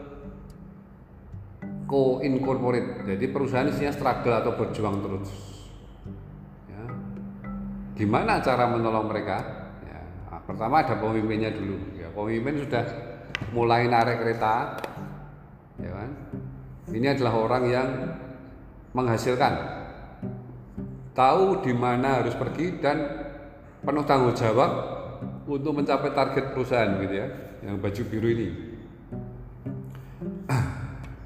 Speaker 1: co incorporate jadi perusahaan isinya struggle atau berjuang terus. Gimana cara menolong mereka? Ya, nah, pertama ada pemimpinnya dulu. Ya pemimpin sudah mulai narik kereta ya kan? Ini adalah orang yang menghasilkan, tahu di mana harus pergi dan penuh tanggung jawab untuk mencapai target perusahaan gitu ya yang baju biru ini. [clears throat]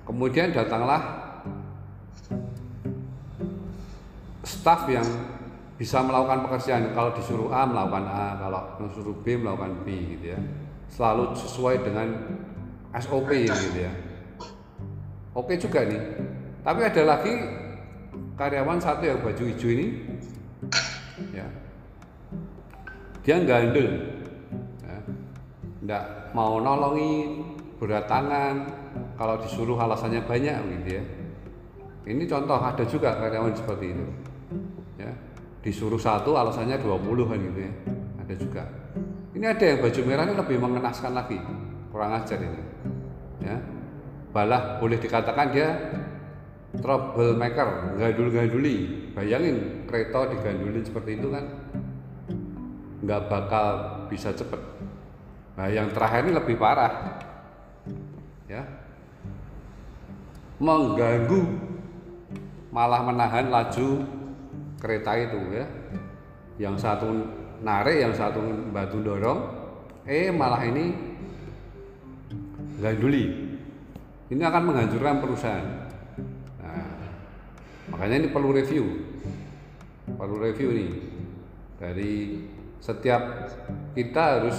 Speaker 1: Kemudian datanglah staf yang bisa melakukan pekerjaan. Kalau disuruh A melakukan A. Kalau disuruh B melakukan B gitu ya. Selalu sesuai dengan SOP gitu ya. Oke juga nih tapi ada lagi karyawan satu yang baju hijau ini. Ya. Dia gandel ya. nggak mau nolongin berat tangan. Kalau disuruh alasannya banyak gitu ya. Ini contoh ada juga karyawan seperti itu. Ya disuruh satu alasannya 20 kan gitu ya. Ada juga. Ini ada yang baju merah ini lebih mengenaskan lagi. Kurang ajar ini. Ya. Balah boleh dikatakan dia troublemaker gandul-ganduli. Bayangin kereta digandulin seperti itu kan nggak bakal bisa cepet. Nah yang terakhir ini lebih parah. Ya. Mengganggu malah menahan laju kereta itu ya. Yang satu narik yang satu batu dorong eh malah ini ganduli. Ini akan menghancurkan perusahaan. Nah, makanya ini perlu review. Perlu review nih dari setiap kita harus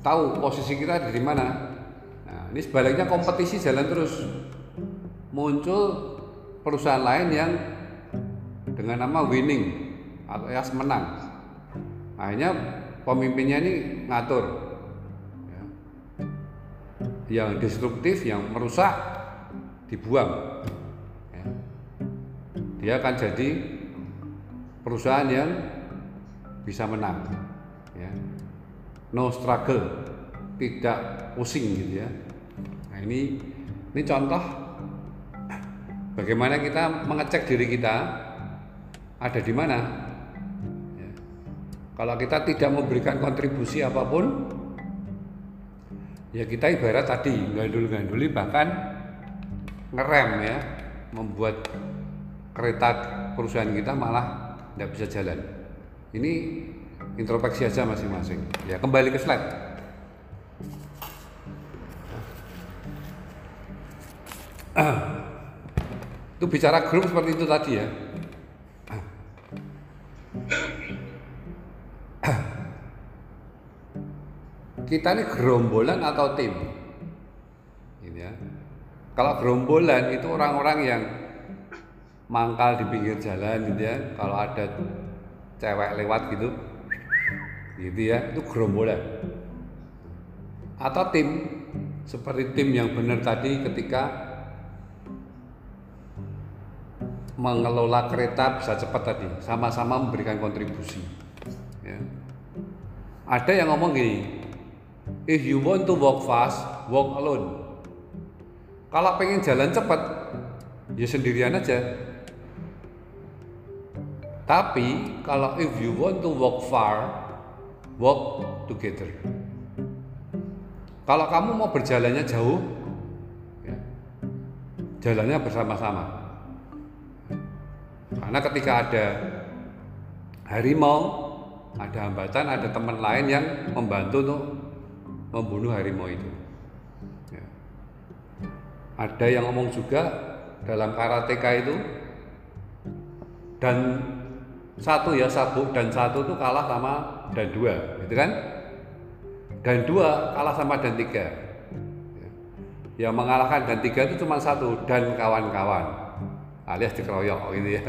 Speaker 1: tahu posisi kita di mana. Nah ini sebaliknya kompetisi jalan terus. Muncul perusahaan lain yang dengan nama winning atau ya menang akhirnya pemimpinnya ini ngatur ya. yang destruktif yang merusak dibuang ya. dia akan jadi perusahaan yang bisa menang ya. no struggle tidak pusing gitu ya nah ini ini contoh bagaimana kita mengecek diri kita ada di mana? Ya. kalau kita tidak memberikan kontribusi apa pun ya kita ibarat tadi gandul-ganduli bahkan ngerem ya membuat kereta perusahaan kita malah tidak bisa jalan. Ini introspeksi aja masing-masing. Ya kembali ke slide. Itu bicara grup seperti itu tadi ya [coughs] kita ini gerombolan atau tim? Gitu ya. Kalau gerombolan itu orang-orang yang mangkal di pinggir jalan gitu ya. Kalau ada cewek lewat gitu gitu ya. Itu gerombolan. Atau tim. Seperti tim yang benar tadi ketika mengelola kereta bisa cepat tadi sama-sama memberikan kontribusi ya. ada yang ngomong gini if you want to walk fast walk alone. Kalau pengen jalan cepat ya sendirian aja. Tapi kalau if you want to walk far walk together. Kalau kamu mau berjalannya jauh ya, jalannya bersama-sama karena ketika ada harimau, ada hambatan, ada teman lain yang membantu untuk membunuh harimau itu. Ya. Ada yang ngomong juga dalam karateka itu dan satu ya sabuk dan satu itu kalah sama dan dua, gitu kan? Dan dua kalah sama dan tiga. Ya. Yang mengalahkan dan tiga itu cuma satu dan kawan-kawan alias dikeroyok gitu ya.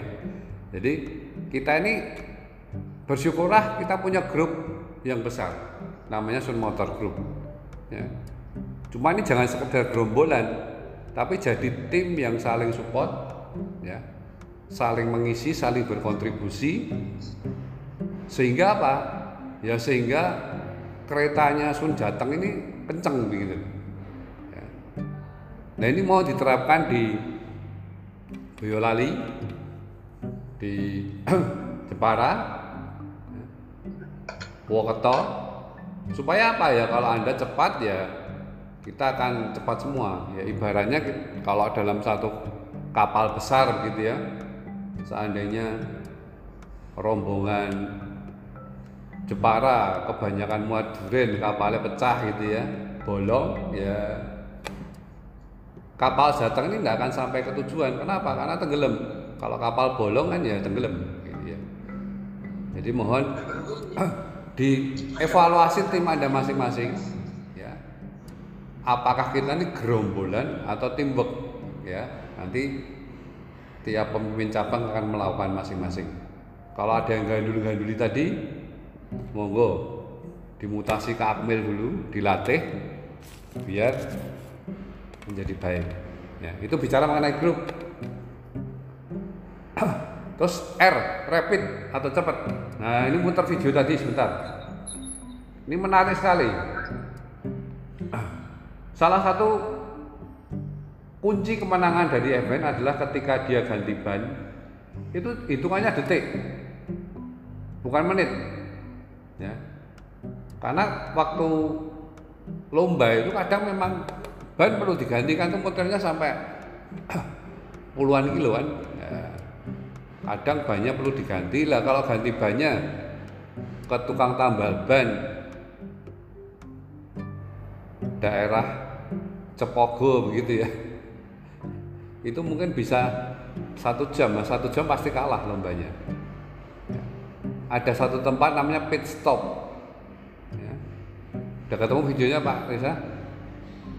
Speaker 1: Jadi kita ini bersyukurlah kita punya grup yang besar, namanya Sun Motor Group. Ya. Cuma ini jangan sekedar gerombolan, tapi jadi tim yang saling support, ya, saling mengisi, saling berkontribusi, sehingga apa? Ya sehingga keretanya Sun Jateng ini kenceng begitu. Ya. Nah ini mau diterapkan di Boyolali di [clears throat] Jepara Purwokerto. Supaya apa ya? Kalau anda cepat ya kita akan cepat semua. Ya ibaratnya kalau dalam satu kapal besar gitu ya seandainya rombongan Jepara kebanyakan muat duren kapalnya pecah gitu ya bolong ya kapal datang ini nggak akan sampai ke tujuan. Kenapa? Karena tenggelam. Kalau kapal bolong kan ya tenggelam. Gitu ya jadi mohon [clears throat] dievaluasi tim anda masing-masing ya. Apakah kita ini gerombolan atau teamwork ya? Nanti tiap pemimpin cabang akan melakukan masing-masing. Kalau ada yang gandul-ganduli tadi monggo dimutasi ke akmil dulu dilatih biar menjadi baik. Ya itu bicara mengenai grup. [clears throat] Terus R rapid atau cepat? Nah ini muter video tadi sebentar. Ini menarik sekali. [clears throat] Salah satu kunci kemenangan dari event adalah ketika dia ganti ban itu hitungannya detik bukan menit. Ya karena waktu lomba itu kadang memang ban perlu digantikan tuh muternya sampai puluhan kiloan ya, kadang banyak perlu diganti. Lah kalau ganti banyak ke tukang tambal ban daerah Cepogo begitu ya. Itu mungkin bisa satu jam nah, satu jam pasti kalah lombanya. Ada satu tempat namanya pit stop. Ya. udah ketemu videonya Pak Reza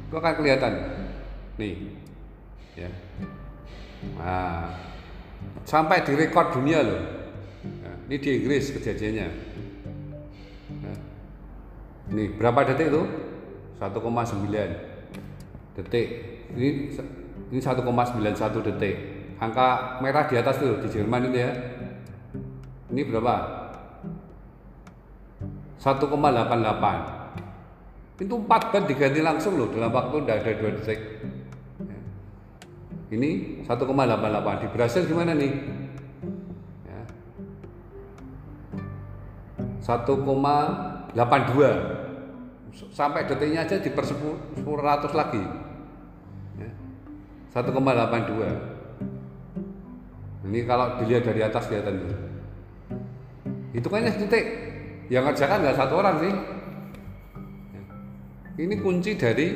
Speaker 1: itu akan kelihatan? Nih ya. Nah, sampai di rekor dunia loh. Nah, ini di Inggris kejadiannya. Nah, ini berapa detik itu 1,9 detik. Ini ini 1,91 detik. Angka merah di atas tuh di Jerman itu ya. Ini berapa? 1,88 itu 4 ban diganti langsung loh dalam waktu tidak ada 2 detik. Ini 1,88 di Brasil gimana nih? Ya. 1,82 sampai detiknya aja di per 100 lagi. Ya. 1,82 ini kalau dilihat dari atas kelihatan. Itu itu kayaknya detik yang ngerjakan nggak satu orang sih. ya. Ini kunci dari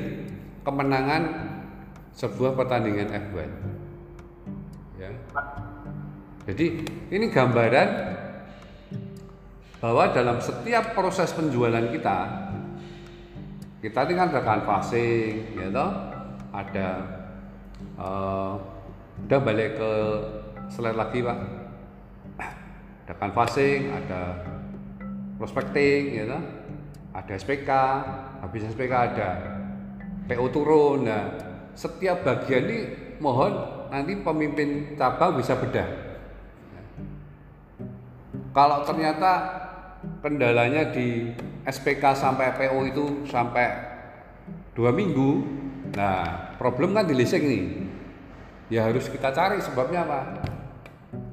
Speaker 1: kemenangan sebuah pertandingan F1 ya. jadi ini gambaran bahwa dalam setiap proses penjualan kita kita ini kan ada canvassing ya toh? Ada uh, udah balik ke slide lagi pak. Ada canvassing ada prospecting ya toh? Ada SPK habis SPK ada. PO turun. Nah setiap bagian ini mohon nanti pemimpin cabang bisa bedah. Kalau ternyata kendalanya di SPK sampai PO itu sampai dua minggu nah problem kan di leasing nih. Ya harus kita cari sebabnya apa?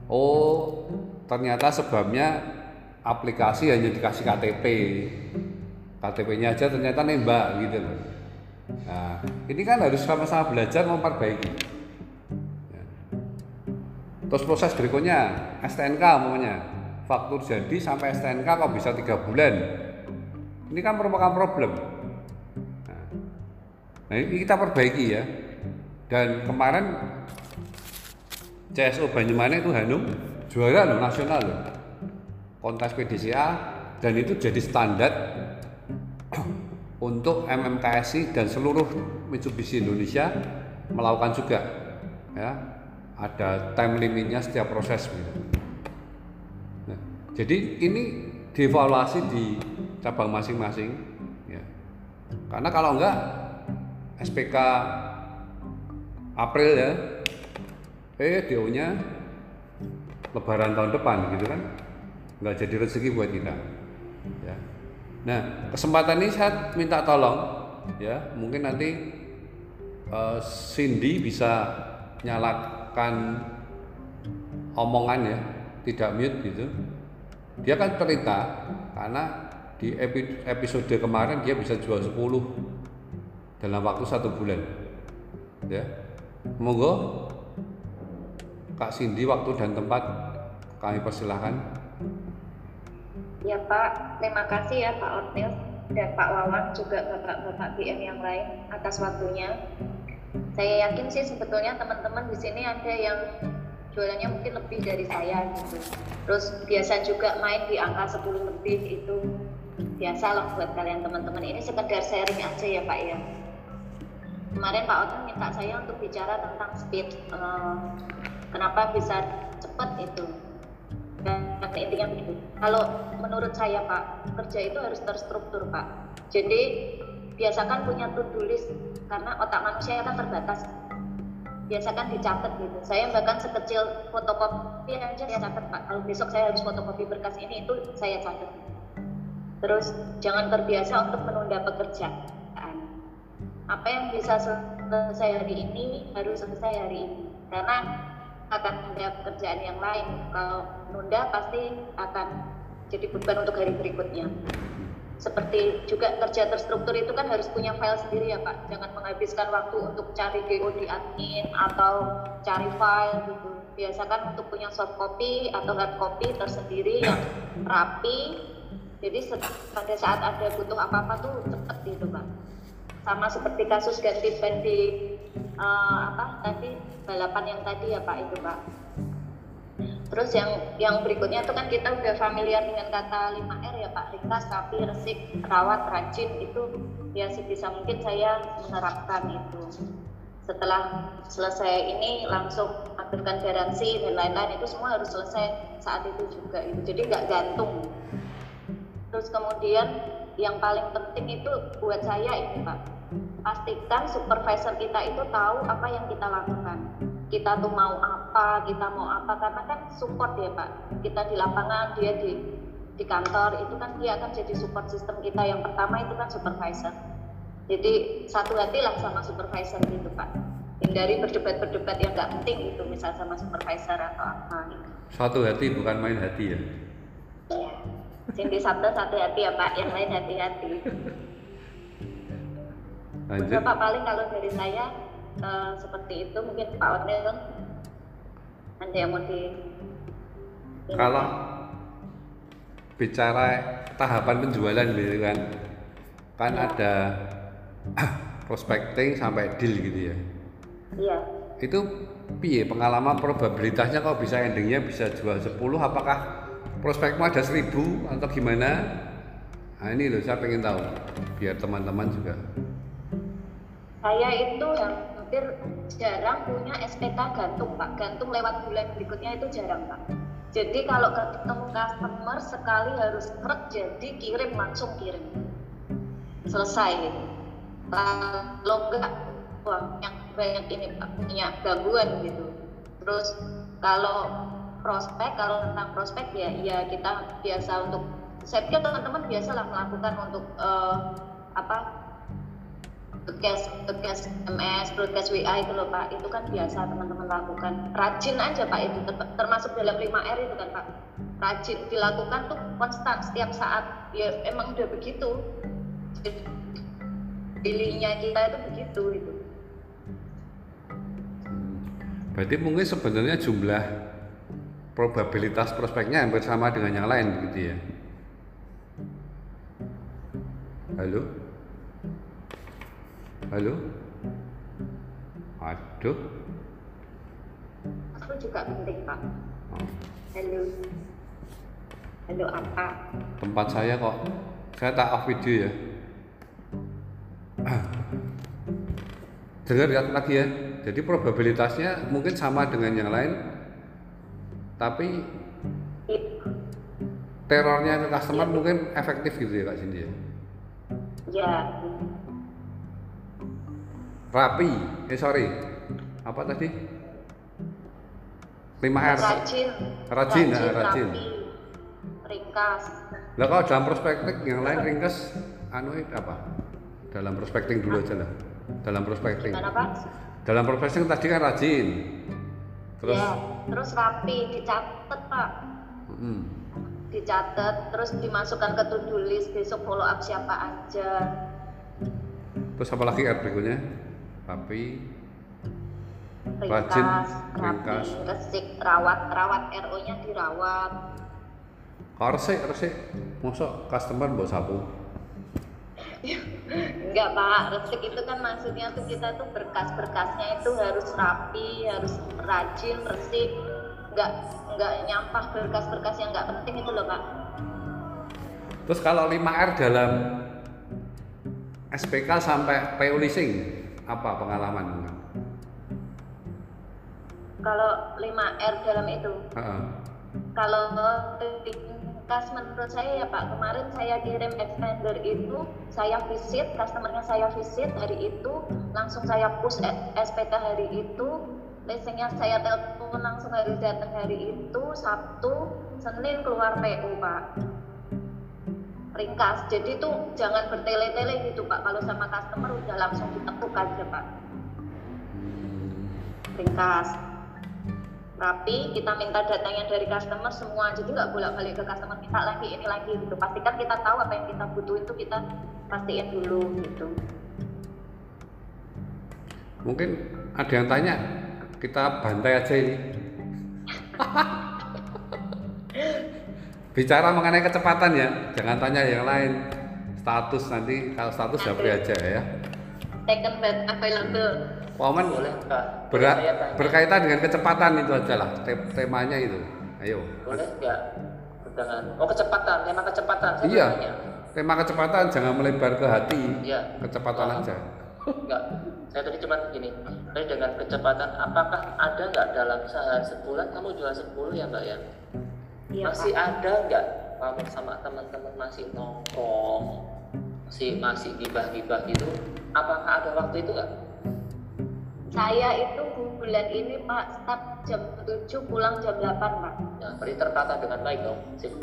Speaker 1: Oh ternyata sebabnya aplikasi hanya dikasih KTP KTP nya aja ternyata nembak gitu loh. Nah ini kan harus sama-sama belajar memperbaiki. Ya. terus proses berikutnya STNK umpamanya faktur jadi sampai STNK kok bisa tiga bulan? Ini kan merupakan problem. Nah, nah ini kita perbaiki ya. Dan kemarin CSO Banyumanik itu Hanum juara loh nasional loh. Kontes PDCA dan itu jadi standar untuk MMKSI dan seluruh Mitsubishi Indonesia melakukan juga ya ada time limitnya setiap proses gitu. Jadi ini dievaluasi di cabang masing-masing ya. Karena kalau enggak SPK April ya eh DO-nya lebaran tahun depan gitu kan nggak jadi rezeki buat kita ya nah kesempatan ini saya minta tolong ya. Mungkin nanti uh, Cindy bisa nyalakan omongan ya. Tidak mute gitu. Dia kan cerita karena di episode kemarin dia bisa jual 10 dalam waktu satu bulan ya. Monggo Kak Cindy waktu dan tempat kami persilahkan
Speaker 6: Ya Pak, terima kasih ya Pak Ornil dan Pak Wawan juga bapak-bapak BM yang lain atas waktunya. Saya yakin sih sebetulnya teman-teman di sini ada yang jualannya mungkin lebih dari saya gitu. Terus biasa juga main di angka 10 lebih itu biasa lah buat kalian teman-teman. Ini sekedar sharing aja ya Pak ya. Kemarin Pak Oten minta saya untuk bicara tentang speed. eh, kenapa bisa cepat itu? Dan intinya begitu. Kalau menurut saya Pak, kerja itu harus terstruktur Pak. Jadi biasakan punya to-do list karena otak manusia kan terbatas. Biasakan dicatat gitu. Saya bahkan sekecil fotokopi aja saya catat Pak. Kalau besok saya harus fotokopi berkas ini itu saya catat. Terus jangan terbiasa untuk menunda pekerjaan. Apa yang bisa selesai hari ini harus selesai hari ini. Karena akan ada pekerjaan yang lain. Kalau nunda pasti akan jadi beban untuk hari berikutnya. Seperti juga kerja terstruktur itu kan harus punya file sendiri ya Pak. Jangan menghabiskan waktu untuk cari DO di admin atau cari file gitu. Biasakan untuk punya soft copy atau hard copy tersendiri yang rapi. Jadi pada saat ada butuh apa-apa tuh cepet gitu Pak. Sama seperti kasus ganti ban di eh, apa tadi balapan yang tadi ya Pak itu Pak. Terus yang yang berikutnya itu kan kita udah familiar dengan kata 5R ya Pak, ringkas, rapi, resik, rawat, rajin itu ya sebisa mungkin saya menerapkan itu. Setelah selesai ini langsung aktifkan garansi dan lain-lain itu semua harus selesai saat itu juga itu. Jadi nggak gantung. Terus kemudian yang paling penting itu buat saya ini Pak, pastikan supervisor kita itu tahu apa yang kita lakukan. Kita tuh mau apa, kita mau apa, karena kan support ya Pak. Kita di lapangan, dia di di kantor, itu kan dia akan jadi support system kita. Yang pertama itu kan supervisor. Jadi satu hati lah sama supervisor gitu Pak. Hindari berdebat-berdebat yang nggak penting gitu, misal sama supervisor atau apa gitu.
Speaker 1: Satu hati bukan main hati ya.
Speaker 6: Ya. Cindy satu satu hati ya Pak, yang lain hati-hati.
Speaker 1: Lanjut.
Speaker 6: Pak paling kalau dari saya eh, seperti itu mungkin Pak Ornil ada yang mau di
Speaker 1: Kalau bicara tahapan penjualan gitu kan, kan ada [clears throat] prospecting sampai deal gitu ya.
Speaker 6: Iya.
Speaker 1: Itu piye pengalaman probabilitasnya kok bisa endingnya bisa jual 10 apakah prospekmu ada 1000 atau gimana? Nah ini loh saya pengen tahu biar teman-teman juga.
Speaker 6: Saya itu hampir jarang punya SPK gantung Pak. Gantung lewat bulan berikutnya itu jarang Pak. Jadi kalau ketemu customer sekali harus krek jadi kirim langsung kirim. Selesai. Kalau enggak yang banyak ini Pak punya gangguan gitu. Terus kalau prospek kalau tentang prospek ya ya kita biasa untuk saya pikir teman-teman biasa lah melakukan untuk eh, apa broadcast broadcast MS broadcast WA itu loh Pak. Itu kan biasa teman-teman lakukan. Rajin aja Pak itu. Ter- termasuk dalam 5R itu kan Pak. Rajin dilakukan tuh konstan setiap saat. Ya emang udah begitu. Pilihnya kita itu begitu itu
Speaker 1: Berarti mungkin sebenarnya jumlah probabilitas prospeknya hampir sama dengan yang lain gitu ya. Halo? Halo? Aduh.
Speaker 6: itu juga penting Pak
Speaker 1: Oh,
Speaker 6: halo halo apa
Speaker 1: tempat saya kok saya tak off video ya. Dengar ya lagi ya. Jadi probabilitasnya mungkin sama dengan yang lain, tapi terornya ke customer mungkin efektif gitu ya Kak Cindy ya.
Speaker 6: ya
Speaker 1: Rapi, eh sorry, apa tadi? 5R.
Speaker 6: rajin
Speaker 1: Rajin, ah, rajin.
Speaker 6: rapi, ringkas
Speaker 1: Lah kalau dalam prospekting yang lain ringkas, anu apa? Dalam prospecting dulu aja lah. Dalam prospecting.
Speaker 6: gimana Pak
Speaker 1: Dalam prospecting tadi kan rajin. Terus,
Speaker 6: ya terus rapi dicatat Pak
Speaker 1: mm,
Speaker 6: dicatat terus dimasukkan ke to-do list besok follow up siapa aja
Speaker 1: terus apa lagi R berikutnya? Rapi, Rajin,
Speaker 6: ringkas, resik, rawat, rawat RO-nya dirawat.
Speaker 1: Kok resik resik, mosok customer mbok sapu.
Speaker 6: Enggak pak, resik itu kan maksudnya tuh kita tuh berkas-berkasnya itu harus rapi, harus rajin, resik. Enggak enggak nyampah berkas-berkas yang enggak penting itu loh pak.
Speaker 1: Terus kalau 5R dalam SPK sampai PU leasing apa pengalaman?
Speaker 6: Kalau 5R dalam itu,
Speaker 1: Heeh.
Speaker 6: kalau ringkas menurut saya ya Pak, kemarin saya kirim extender itu, saya visit, customernya saya visit hari itu, langsung saya push SPK hari itu, leasingnya saya telepon langsung hari datang hari itu, Sabtu, Senin keluar PO Pak. Ringkas, jadi tuh jangan bertele-tele gitu Pak, kalau sama customer udah langsung ditekuk aja Pak. Ringkas. Rapi kita minta datanya dari customer semua. Jadi nggak bolak balik ke customer minta lagi ini lagi gitu. Pastikan kita tahu apa yang kita butuhin itu kita pastiin dulu gitu.
Speaker 1: Mungkin ada yang tanya, kita bantai aja ini. [laughs] Bicara mengenai kecepatan ya, jangan tanya yang lain. Status nanti kalau status japri aja ya.
Speaker 6: second bed available
Speaker 1: berat
Speaker 5: Saya tanya.
Speaker 1: berkaitan dengan kecepatan itu aja lah te- temanya itu. Ayo.
Speaker 5: boleh nggak dengan oh kecepatan tema kecepatan saya
Speaker 1: Iya.
Speaker 5: tanya.
Speaker 1: Tema kecepatan jangan melebar ke hati.
Speaker 5: Iya.
Speaker 1: Kecepatan
Speaker 5: Oh.
Speaker 1: aja.
Speaker 5: Enggak, saya tadi cuma gini, tadi dengan kecepatan, apakah ada nggak dalam sehari sebulan kamu jual 10 ya mbak ya?
Speaker 6: Iya,
Speaker 5: masih
Speaker 6: Pak.
Speaker 5: ada nggak kamu sama teman-teman masih nongkrong, masih masih gibah-gibah gitu? Apakah ada waktu itu nggak?
Speaker 6: saya itu bulan ini pak start jam 7 pulang jam 8 pak
Speaker 5: Ya, berarti tertata dengan baik dong. Sip.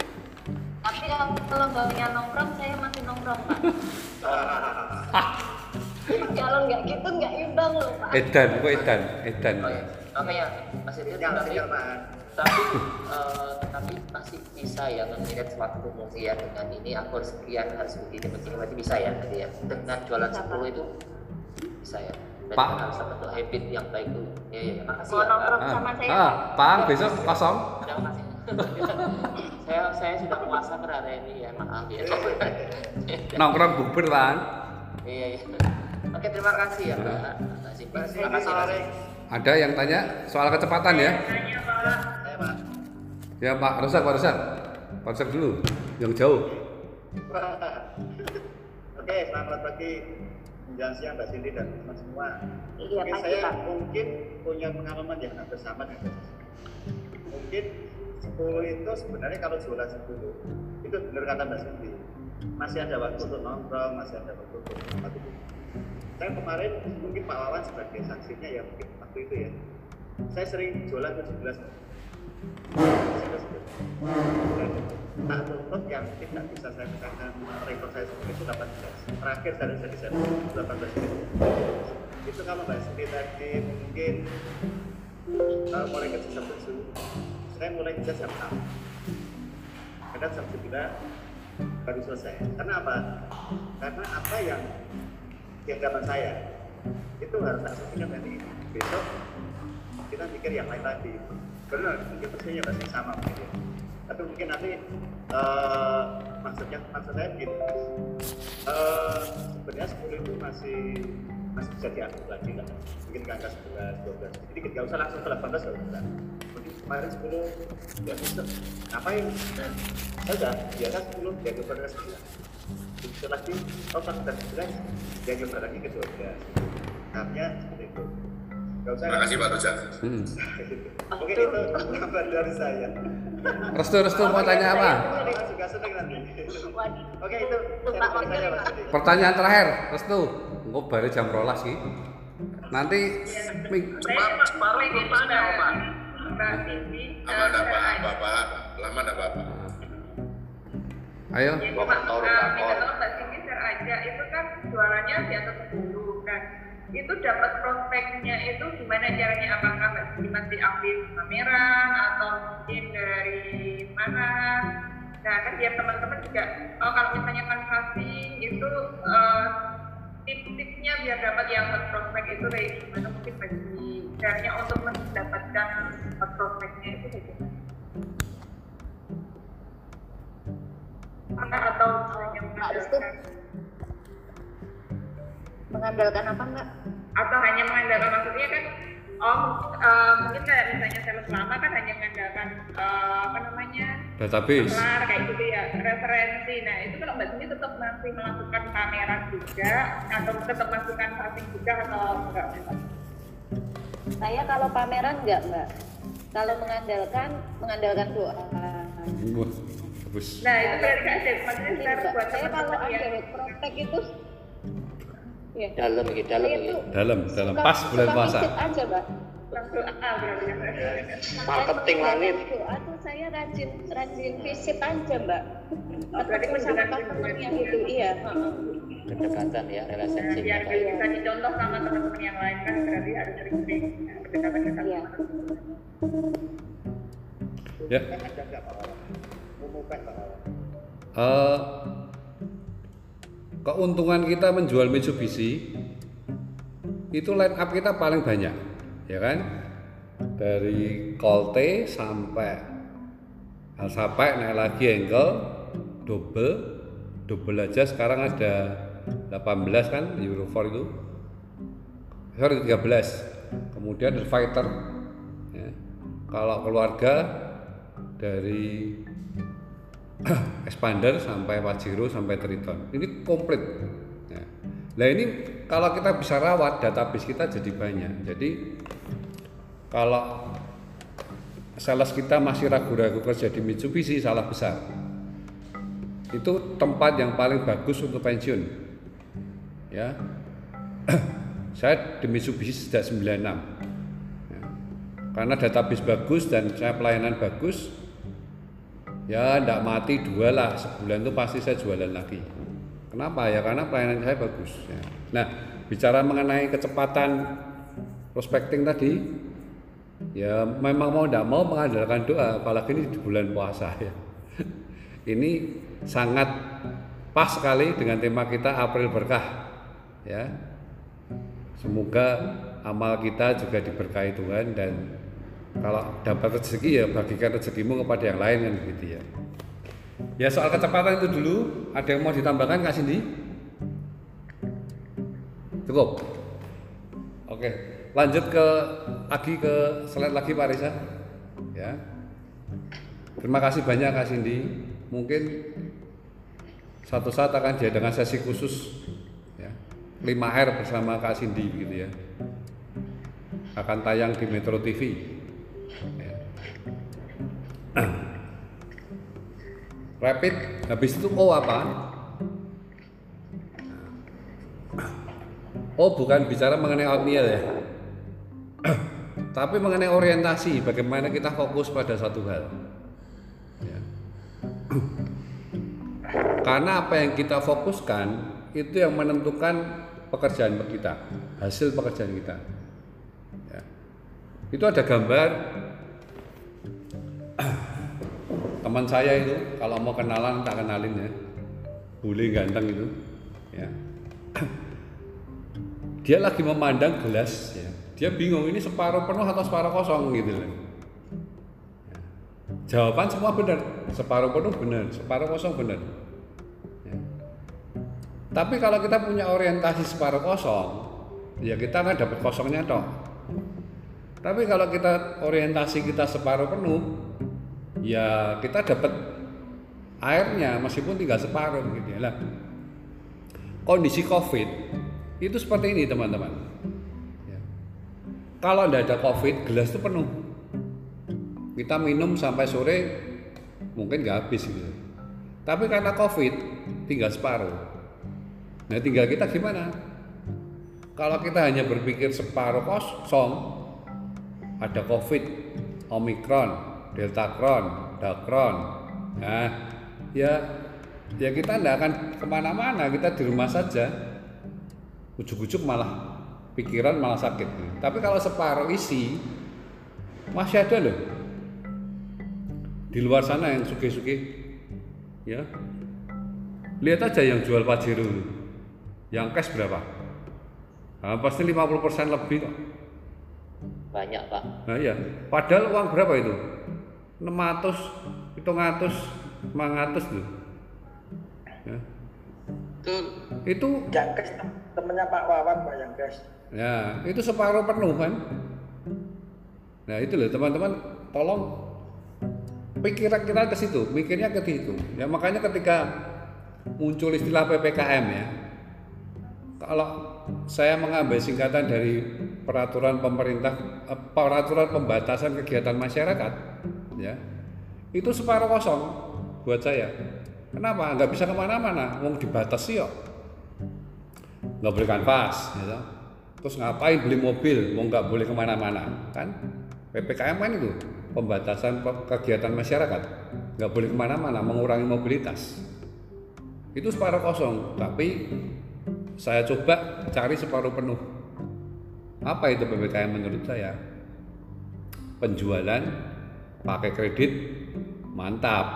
Speaker 6: tapi kalau kalau mbaknya nongkrong saya masih nongkrong pak [laughs] kalau nggak gitu nggak imbang loh pak
Speaker 1: Edan, kok edan, edan.
Speaker 5: Oh, iya. Makanya masih
Speaker 7: siap, Pak.
Speaker 5: Tapi eh, tapi masih bisa ya mengirit waktu mungkin ya dengan ini aku harus sekian harus begini begini berarti bisa ya tadi ya dengan jualan 10 itu bisa ya
Speaker 1: Pak.
Speaker 5: harus terbentuk habit yang baik dulu ya ya makasih ya Pak.
Speaker 6: sama saya
Speaker 1: Ah, Pak, besok kosong.
Speaker 5: Terima [laughs] saya saya sudah puasa per hari ini ya maaf ya [laughs]
Speaker 1: Nongkrong bubur kan.
Speaker 5: iya iya oke terima kasih ya mbak Nasib. terima kasih Nasib.
Speaker 1: Ada yang tanya soal kecepatan ya?
Speaker 4: Tanya Pak.
Speaker 7: Saya Pak.
Speaker 1: Ya Pak Rusak, Pak Rusak. Pak Rusak dulu, yang jauh. [laughs]
Speaker 7: Oke, selamat pagi menjelang siang Mbak Cindy dan teman semua.
Speaker 6: Iya, pagi,
Speaker 7: saya
Speaker 6: Pak.
Speaker 7: mungkin punya pengalaman yang hampir sama dengan. Mungkin 10 itu sebenarnya kalau jualan 10 itu benar kata Mbak Cindy. Masih ada waktu untuk nongkrong, masih ada waktu untuk tempat itu. Saya kemarin mungkin Pak Wawan sebagai saksinya ya mungkin waktu itu ya. Saya sering jualan 17 Nah, yang tidak bisa saya rekor saya itu 18. Terakhir saya bisa bisa 18 menit. Itu kalau Mbak Siti tadi mungkin uh, mulai kerja jam 7, saya mulai kerja jam 6. Kadang jam 9 baru selesai. Karena apa? Karena apa yang yang dapat saya itu harus tak selesaikan nanti besok kita mikir yang lain tadi benar mungkin persinya pasti sama mungkin ya. tapi mungkin nanti eh, maksudnya maksud saya begini. Eh, sebenarnya 10 itu masih masih bisa diatur lagi lah. Mungkin ke angka 11, 12 jadi nggak usah langsung ke 18 nggak usah. Mungkin kemarin 10 ya bisa ngapain? Saya udah biasa 10 ya coba ke 9 bisa lagi oh udah 11 ya coba lagi ke 12 tahapnya seperti itu. nggak
Speaker 11: Terima kasih Pak Rojak.
Speaker 1: Hmm.
Speaker 7: Mungkin itu kabar dari saya.
Speaker 1: Restu, Restu mau tanya apa?
Speaker 7: Juga senang nanti. Oke itu.
Speaker 1: Pertanyaan terakhir, Restu. Engko bare jam rolas sih. Nanti ming-
Speaker 4: Saya cuma pengen tanya Pak. Mbak Cindy.
Speaker 11: Aman enggak Pak? Bapak, lama enggak Bapak?
Speaker 1: ayo.
Speaker 4: Tolong Mbak Cindy share aja. Itu kan jualannya di atas 10 kan. Itu dapat prospeknya itu gimana caranya? Apakah masih aktif pameran atau mungkin dari mana? Nah kan biar teman-teman juga, oh kalau misalnya canvassing itu eh, tips-tipsnya biar dapat yang prospek itu kayak gimana mungkin bagi caranya untuk mendapatkan prospeknya itu kayak gimana? atau hanya
Speaker 6: Mbak Restu
Speaker 4: mengandalkan
Speaker 6: apa Mbak?
Speaker 4: atau hanya mengandalkan maksudnya kan oh eh, mungkin kayak misalnya sales lama kan hanya mengandalkan eh, apa namanya
Speaker 1: database
Speaker 4: kelar kayak gitu ya referensi nah itu kalau mbak Cindy tetap masih melakukan pameran juga atau tetap melakukan passing juga atau enggak
Speaker 6: Saya kalau pameran enggak Mbak. Kalau mengandalkan mengandalkan doa.
Speaker 4: Nah itu berarti Cep maksudnya
Speaker 6: Mbak.
Speaker 4: buat
Speaker 6: Saya kalau ada
Speaker 4: yang
Speaker 6: prospek itu ya.
Speaker 5: dalam gitu dalam gitu
Speaker 1: dalam dalam
Speaker 6: suka-
Speaker 1: pas bulan puasa
Speaker 6: aja Mbak.
Speaker 4: langsung berarti
Speaker 10: Marketing langit.
Speaker 6: tuh saya rajin rajin visit aja Mbak.
Speaker 4: Oh, berarti
Speaker 6: Ketemu sama
Speaker 4: menggunakan
Speaker 6: customer-nya gitu iya. heeh.
Speaker 5: kedekatan ya
Speaker 4: Nah,
Speaker 5: relationship
Speaker 4: biar bisa dicontoh sama teman-teman yang lain kan berarti harus sering-sering berdekatan dengan
Speaker 6: Iya.
Speaker 1: ya
Speaker 7: ada
Speaker 1: keuntungan kita menjual Mitsubishi itu line up kita paling banyak ya kan? Dari Colte sampai sampai naik lagi ankle double double aja sekarang ada 18 kan Euro 4 itu. Sorry 13 kemudian ada fighter ya. kalau keluarga dari [clears throat] expander sampai Pajero sampai Triton. Ini komplit. Ya. nah ini kalau kita bisa rawat database kita jadi banyak. Jadi kalau sales kita masih ragu-ragu kerja di Mitsubishi salah besar. Itu tempat yang paling bagus untuk pensiun. Ya. [clears throat] Saya di Mitsubishi sejak 96 Ya. karena database bagus dan saya pelayanan bagus ya tidak mati dua lah. Sebulan itu pasti saya jualan lagi. Kenapa? Ya karena pelayanan saya bagus ya. nah bicara mengenai kecepatan prospecting tadi ya memang mau tidak mau mengandalkan doa apalagi ini di bulan puasa ya. [laughs] Ini sangat pas sekali dengan tema kita April berkah ya. Semoga amal kita juga diberkahi Tuhan dan kalau dapat rezeki ya bagikan rezekimu kepada yang lain kan begitu ya. Ya soal kecepatan itu dulu. Ada yang mau ditambahkan Kak Cindy? Cukup? Oke lanjut ke lagi ke slide lagi Pak Reza. Ya. Terima kasih banyak Kak Cindy. Mungkin satu saat akan diadakan sesi khusus ya. 5R bersama Kak Cindy gitu ya. Akan tayang di Metro TV. Rapid habis itu O apa? Oh bukan bicara mengenai outlier ya [coughs] tapi mengenai orientasi bagaimana kita fokus pada satu hal Ya. [coughs] karena apa yang kita fokuskan itu yang menentukan pekerjaan kita hasil pekerjaan kita Ya. itu ada gambar teman saya itu kalau mau kenalan tak kenalin ya. Bule ganteng itu ya. [clears throat] Dia lagi memandang gelas ya. Dia bingung ini separuh penuh atau separuh kosong gitu loh Ya. jawaban semua benar. Separuh penuh benar separuh kosong benar. Ya. tapi kalau kita punya orientasi separuh kosong ya kita akan dapat kosongnya toh tapi kalau kita orientasi kita separuh penuh ya kita dapat airnya meskipun tinggal separuh gitu ya. Lah kondisi covid itu seperti ini teman-teman. Ya. kalau tidak ada covid gelas itu penuh. Kita minum sampai sore mungkin nggak habis gitu. Tapi karena covid tinggal separuh. Nah tinggal kita gimana? Kalau kita hanya berpikir separuh kosong ada covid omikron delta kron dakron nah ya ya kita tidak akan ke mana-mana kita di rumah saja. Ujuk-ujuk malah pikiran malah sakit. Tapi kalau separuh isi masih ada loh. Di luar sana yang suge-suge ya. Lihat aja yang jual pajero yang cash berapa? Nah, pasti 50% lebih kok.
Speaker 5: Banyak pak.
Speaker 1: Nah iya. Padahal uang berapa itu 600 700 500 loh Ya.
Speaker 12: Betul.
Speaker 1: Itu
Speaker 10: Yang gas temennya Pak Wawan Pak yang gas.
Speaker 1: Ya, itu separuh penuh kan. Nah, itu loh teman-teman, tolong pikiran kita ke situ, mikirnya ke situ. Ya makanya ketika muncul istilah PPKM ya. Kalau saya mengambil singkatan dari peraturan pemerintah eh, peraturan pembatasan kegiatan masyarakat ya. Itu separuh kosong buat saya. Kenapa? Nggak bisa ke mana-mana, mau dibatasi kok. Nggak boleh kanvas, gitu terus ngapain beli mobil? Mau nggak boleh ke mana-mana kan? Ppkm kan itu pembatasan pe- kegiatan masyarakat. Nggak boleh ke mana-mana mengurangi mobilitas. Itu separuh kosong. Tapi saya coba cari separuh penuh. Apa itu ppkm menurut saya? Penjualan pakai kredit mantap.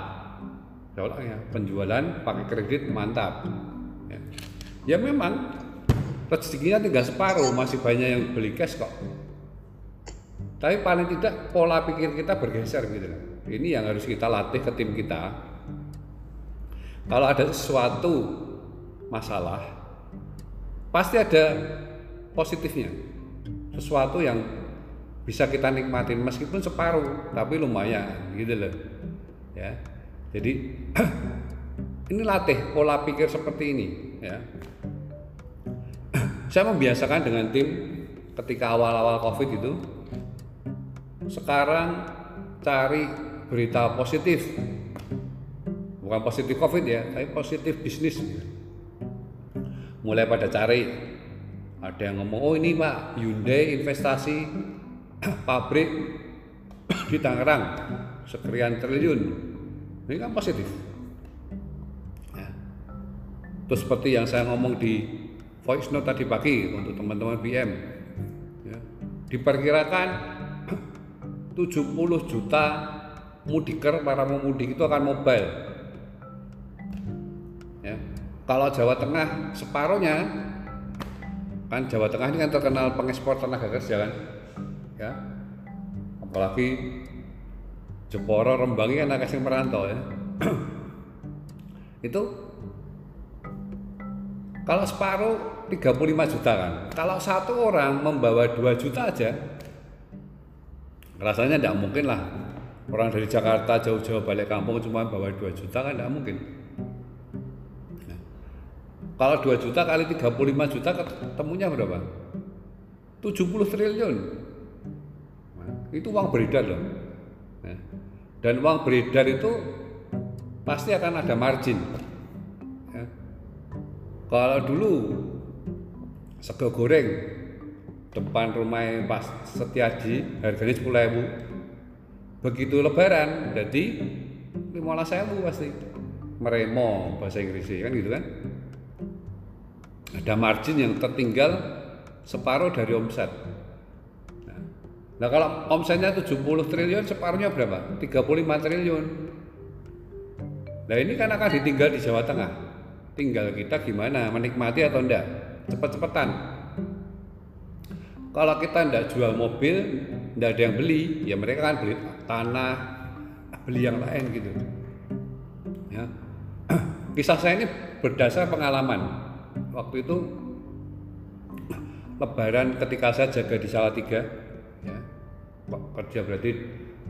Speaker 1: Ya penjualan pakai kredit mantap. Ya, ya memang rezekinya tinggal separuh masih banyak yang beli cash kok. Tapi paling tidak pola pikir kita bergeser gitu ini yang harus kita latih ke tim kita. Kalau ada sesuatu masalah pasti ada positifnya. Sesuatu yang bisa kita nikmatin meskipun separuh tapi lumayan gitu loh. Ya. Jadi [clears throat] ini latih pola pikir seperti ini ya. [clears throat] Saya membiasakan dengan tim ketika awal-awal covid itu sekarang cari berita positif. Bukan positif covid ya tapi positif bisnis. Mulai pada cari. Ada yang ngomong oh ini pak Hyundai investasi pabrik di Tangerang sekian triliun. Ini kan positif. Ya. terus seperti yang saya ngomong di voice note tadi pagi untuk teman-teman BM ya, diperkirakan 70 juta mudiker para pemudik itu akan mobile. Ya. Kalau Jawa Tengah separuhnya kan Jawa Tengah ini kan terkenal pengekspor tenaga kerja kan ya apalagi Jeporo Rembangi kan anak merantau ya itu kalau separuh 35 juta kan. Kalau satu orang membawa 2 juta aja, rasanya tidak mungkin lah. Orang dari Jakarta jauh-jauh balik kampung cuma bawa 2 juta kan tidak mungkin. Nah, kalau 2 juta kali 35 juta ketemunya berapa? 70 triliun. Itu uang beredar loh. Nah, dan uang beredar itu pasti akan ada margin. Ya. Kalau dulu sego goreng depan rumah Pak Setiaji harganya sepuluh ribu begitu lebaran jadi lima ribu pasti meremo bahasa Inggris kan gitu kan ada margin yang tertinggal separuh dari omset nah kalau omsetnya 70 triliun separuhnya berapa? 35 triliun. Nah ini kan akan ditinggal di Jawa Tengah. Tinggal kita gimana menikmati atau enggak? Cepet-cepetan. Kalau kita enggak jual mobil enggak ada yang beli ya mereka kan beli tanah beli yang lain gitu. Ya. [clears throat] Kisah saya ini berdasar pengalaman. Waktu itu lebaran ketika saya jaga di Salatiga kerja berarti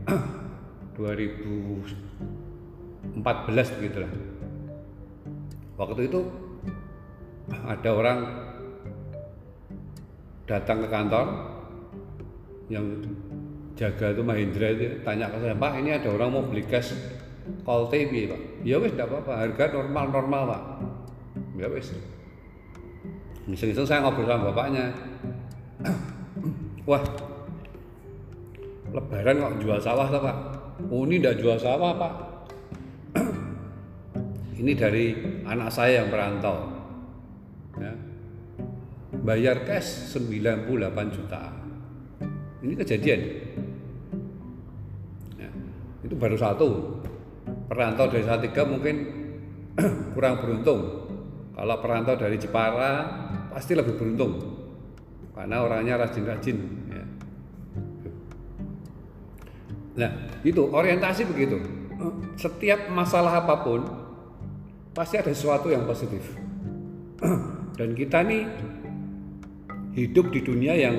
Speaker 1: [clears throat] 2014 begitulah waktu itu ada orang datang ke kantor yang jaga itu Mahendra itu tanya ke saya Pak ini ada orang mau beli cash call TV Pak? Ya wes tidak apa-apa harga normal normal Pak. Ya wes iseng-iseng saya ngobrol sama bapaknya. [clears throat] Wah lebaran kok jual sawah tuh Pak? Oh ini tidak jual sawah Pak. [clears throat] Ini dari anak saya yang merantau ya. bayar cash 98 juta ini kejadian. Ya. itu baru satu. Perantau dari Salatiga mungkin [clears throat] kurang beruntung. Kalau perantau dari Jepara pasti lebih beruntung. Karena orangnya rajin-rajin nah itu orientasi begitu setiap masalah apa pun pasti ada sesuatu yang positif. Dan kita nih hidup di dunia yang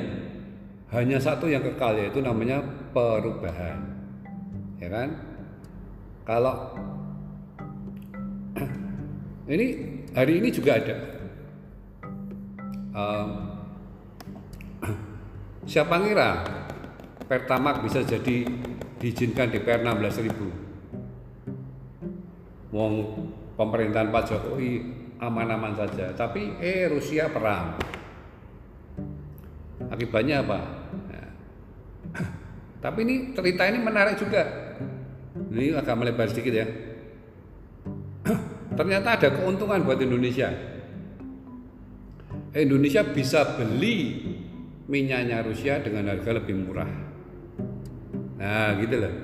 Speaker 1: hanya satu yang kekal yaitu namanya perubahan. Ya kan? Kalau ini hari ini juga ada um, siapa ngira Pertamax bisa jadi diizinkan DPR 16 ribu. Wong pemerintahan Pak Jokowi aman-aman saja tapi eh Rusia perang. Akibatnya apa? Nah, [clears throat] tapi ini cerita ini menarik juga. Ini agak melebar sedikit ya. [clears throat] Ternyata ada keuntungan buat Indonesia. Indonesia bisa beli minyaknya Rusia dengan harga lebih murah nah gitu loh.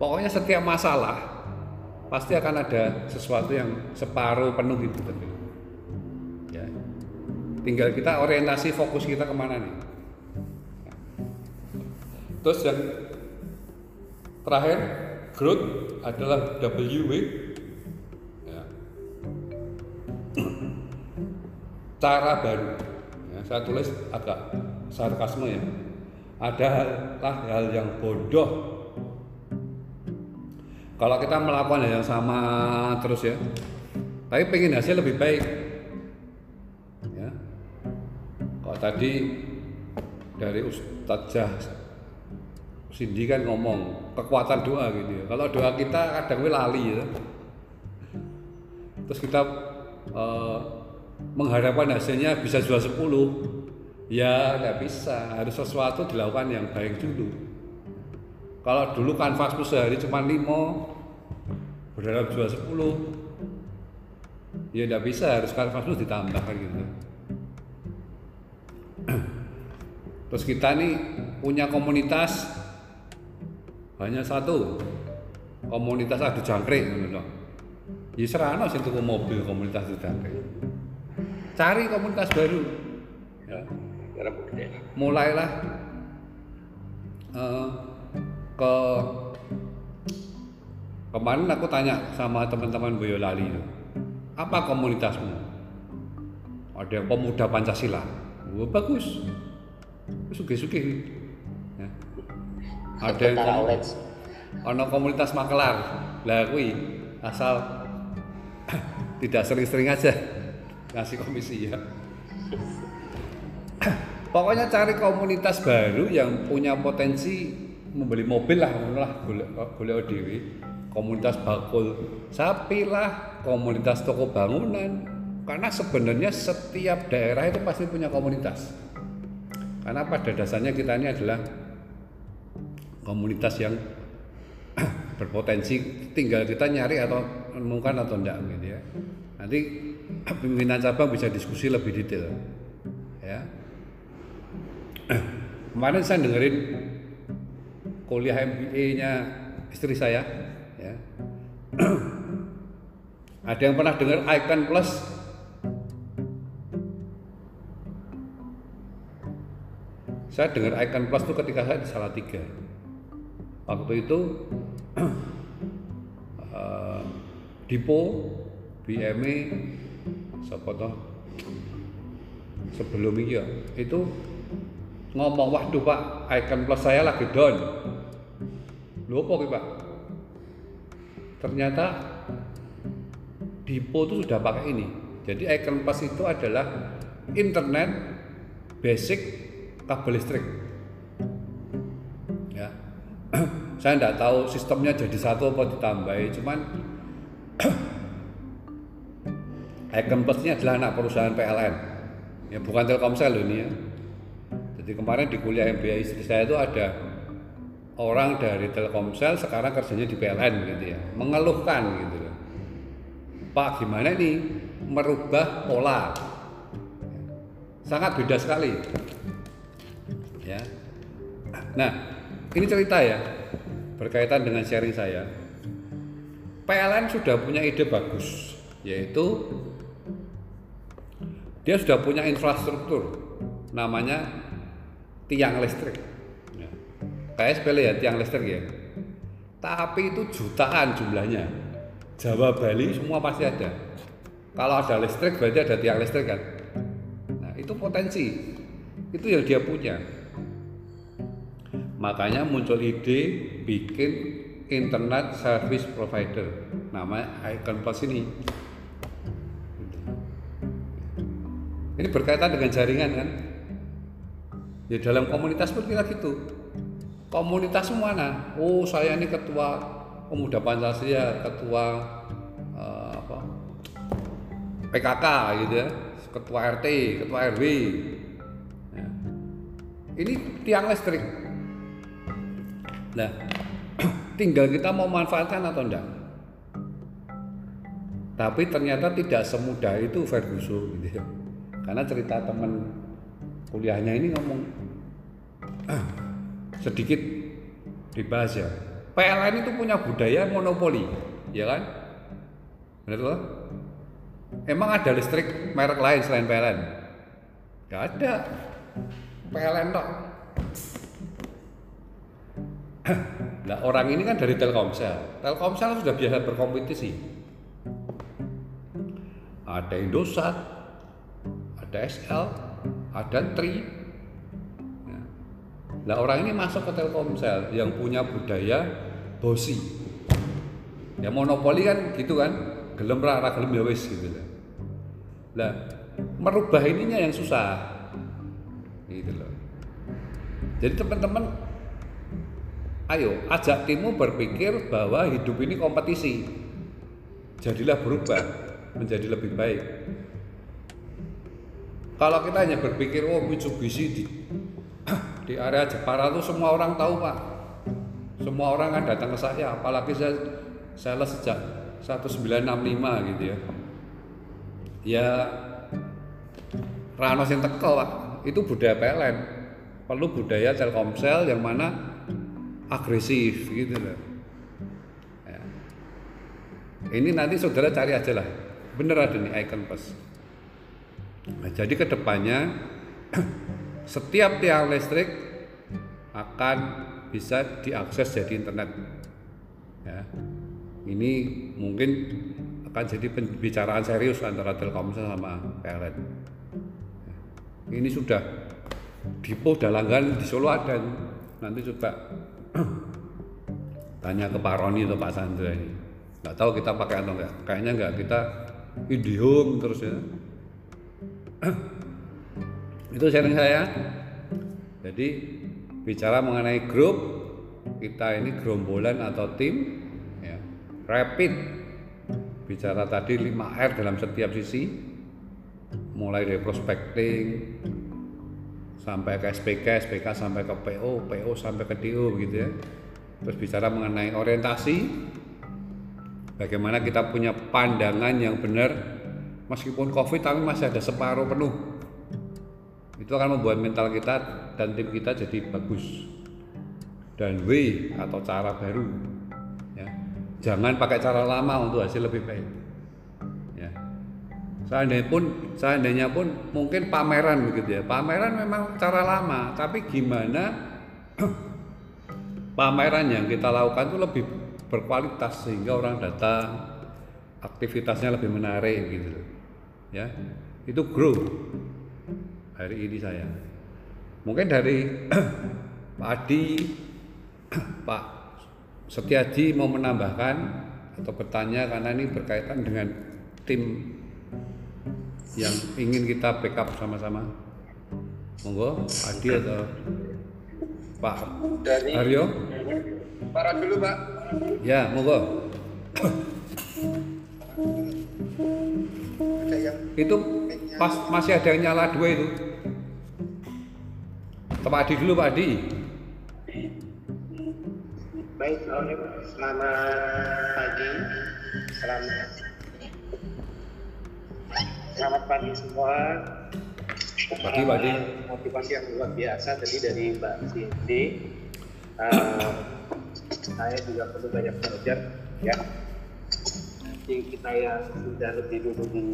Speaker 1: Pokoknya setiap masalah pasti akan ada sesuatu yang separuh penuh gitu gitu. ya. Tinggal kita orientasi fokus kita ke mana nih? Terus yang terakhir growth adalah WW ya. cara baru. Ya, saya tulis agak sarkasme ya adalah hal yang bodoh. Kalau kita melakukan hal yang sama terus ya tapi pengen hasil lebih baik. Ya. Kalau tadi dari Ustazah Cindy kan ngomong kekuatan doa gitu ya. Kalau doa kita kadang lali ya. Terus kita eh, mengharapkan hasilnya bisa jual 10 ya tidak bisa. Harus sesuatu dilakukan yang baik dulu. Kalau dulu kanvasku sehari cuma 5 berharap jual 10 ya tidak bisa. Harus kanvasku ditambah kan gitu. [clears throat] Terus kita nih punya komunitas. Hanya satu. Komunitas adu jangkrik gitu ya serana sih mobil komunitas adu jangkrik. Cari komunitas baru. Ya mulailah eh, ke kemarin aku tanya sama teman-teman Boyolali itu apa komunitasmu? Ada yang pemuda Pancasila. Wah, bagus. Suge-suge ya. ada yang
Speaker 5: Tentara
Speaker 1: kom-
Speaker 5: Orange.
Speaker 1: ono komunitas makelar. Lah kui asal [coughs] tidak sering-sering aja ngasih komisi ya pokoknya cari komunitas baru yang punya potensi membeli mobil lah lah golek golek dhewe komunitas bakul. Sapi lah komunitas toko bangunan. Karena sebenarnya setiap daerah itu pasti punya komunitas. Karena pada dasarnya kita ini adalah komunitas yang [clears throat] berpotensi tinggal kita nyari atau menemukan atau enggak gitu ya. Nanti [clears throat] pimpinan cabang bisa diskusi lebih detail ya kemarin saya dengerin kuliah MBA-nya istri saya ya. [clears throat] Ada yang pernah dengar Icon Plus? Saya dengar Icon Plus itu ketika saya di Salatiga. Waktu itu [clears throat] eh, Dipo BME siapa toh? Sebelum itu ya, itu ngomong waduh pak icon plus saya lagi down. Lu apa pak? Ternyata Dipo itu sudah pakai ini. Jadi icon plus itu adalah internet basic kabel listrik. Ya. [clears throat] Saya tidak tahu sistemnya jadi satu apa ditambahi cuman [clears throat] Icon Plus ini adalah anak perusahaan PLN ya bukan Telkomsel ini ya jadi kemarin di kuliah MBA istri saya itu ada orang dari Telkomsel sekarang kerjanya di PLN gitu ya. Mengeluhkan gitu Pak gimana nih merubah pola? Sangat beda sekali. Ya. Nah ini cerita ya berkaitan dengan sharing saya. PLN sudah punya ide bagus yaitu dia sudah punya infrastruktur namanya tiang listrik. Ya. kayak sepele ya tiang listrik ya. Tapi itu jutaan jumlahnya. Jawa Bali semua pasti ada. Kalau ada listrik berarti ada tiang listrik kan? Nah itu potensi. Itu yang dia punya. Makanya muncul ide bikin internet service provider. Namanya Icon Plus ini. Ini berkaitan dengan jaringan kan ya dalam komunitas pun kita gitu. Komunitas mana? Oh saya ini ketua pemuda Pancasila ketua eh, apa? PKK gitu ya. Ketua RT ketua RW Ya. ini tiang listrik. Nah [clears throat] tinggal kita mau manfaatkan atau enggak? Tapi ternyata tidak semudah itu Ferguson gitu ya. Karena cerita teman kuliahnya ini ngomong sedikit dibahas ya. PLN itu punya budaya monopoli ya kan? Benar tuh emang ada listrik merek lain selain PLN Gak ada. PLN tok. [clears throat] Nah orang ini kan dari Telkomsel. Telkomsel sudah biasa berkompetisi. Ada Indosat Ada SL Ada Tri. Nah orang ini masuk ke Telkomsel yang punya budaya bosi. Ya monopoli kan gitu kan. Gelem ra gelem ya wis gitu lah. Lah merubah ininya yang susah. Gitu loh. Jadi teman-teman ayo ajak timmu berpikir bahwa hidup ini kompetisi. Jadilah berubah menjadi lebih baik kalau kita hanya berpikir oh Mitsubishi di [clears throat] di area Jepara itu semua orang tahu pak. Semua orang kan datang ke saya apalagi saya sales sejak 1965 gitu ya. Ya Rano yang teko pak. Itu budaya PLN. Perlu budaya Telkomsel yang mana agresif gitu loh. Ya. ini nanti saudara cari aja lah. Bener ada nih icon pas nah, jadi ke depannya [clears throat] setiap tiang listrik akan bisa diakses jadi internet. Ya. Ini mungkin akan jadi pembicaraan serius antara Telkomsel sama PLN ini sudah Dipo udah langgan di Solo ada nanti coba [clears throat] tanya ke Pak Roni atau Pak Sandra ini. Nggak tahu kita pakai atau enggak kayaknya enggak kita IndiHome terus ya [clears throat] itu sharing saya jadi bicara mengenai grup kita ini gerombolan atau tim ya, rapid bicara tadi 5R dalam setiap sisi mulai dari prospecting sampai ke SPK, SPK sampai ke PO, PO sampai ke DO gitu ya. Terus bicara mengenai orientasi, bagaimana kita punya pandangan yang benar meskipun COVID tapi masih ada separuh penuh. Itu akan membuat mental kita dan tim kita jadi bagus. Dan way atau cara baru. Ya. Jangan pakai cara lama untuk hasil lebih baik. Ya seandainya pun seandainya pun mungkin pameran begitu ya pameran memang cara lama tapi gimana [clears throat] pameran yang kita lakukan itu lebih berkualitas sehingga orang datang aktivitasnya lebih menarik gitu ya itu grow hari ini saya mungkin dari [clears throat] Pak Adi [clears throat] Pak Setiaji mau menambahkan atau bertanya karena ini berkaitan dengan tim yang ingin kita backup sama-sama? Monggo, Adi atau Pak
Speaker 12: Dari
Speaker 1: Aryo?
Speaker 12: Para dulu Pak.
Speaker 1: Ya, monggo. [clears throat] Itu pas masih ada yang nyala dua itu. Pak Adi dulu, Pak Adi.
Speaker 10: Baik, selamat pagi. Selamat Selamat pagi semua.
Speaker 1: Pagi, Pak Adi.
Speaker 10: Motivasi yang luar biasa tadi dari Mbak Cindy. Uh, saya juga perlu banyak belajar ya. Nanti kita yang sudah lebih dulu di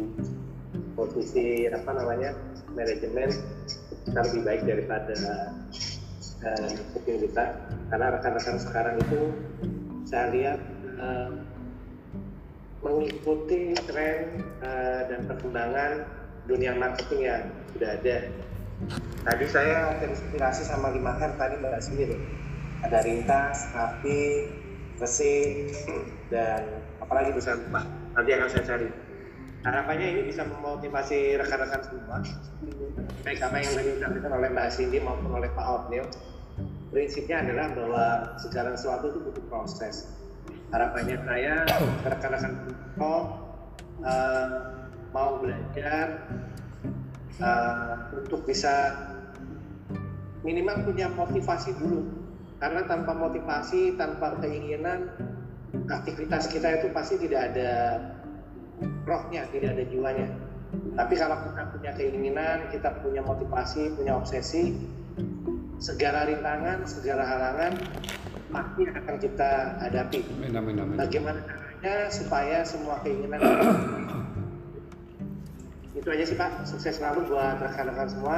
Speaker 10: posisi apa namanya manajemen kita lebih baik daripada uh, kita karena rekan-rekan sekarang itu saya lihat uh,
Speaker 9: mengikuti tren uh, dan perkembangan dunia marketing yang sudah ada. Tadi saya terinspirasi sama lima R tadi Mbak loh. Ada ringkas, rapi, mesin, [clears throat] dan apalagi bisa lupa. Nanti akan saya cari. Harapannya ini bisa memotivasi rekan-rekan semua, baik apa yang tadi disampaikan oleh Mbak Cindy maupun oleh Pak Otnil. Prinsipnya adalah bahwa segala sesuatu itu butuh proses. Harapannya saya rekan-rekan uh, mau belajar uh, untuk bisa minimal punya motivasi dulu karena tanpa motivasi tanpa keinginan aktivitas kita itu pasti tidak ada rohnya tidak ada jiwanya. Tapi kalau kita punya keinginan kita punya motivasi punya obsesi segala rintangan segala halangan pasti akan kita hadapi.
Speaker 1: Amin, amin, amin.
Speaker 9: bagaimana caranya supaya semua keinginan [clears throat] itu aja sih Pak. Sukses selalu buat rekan-rekan semua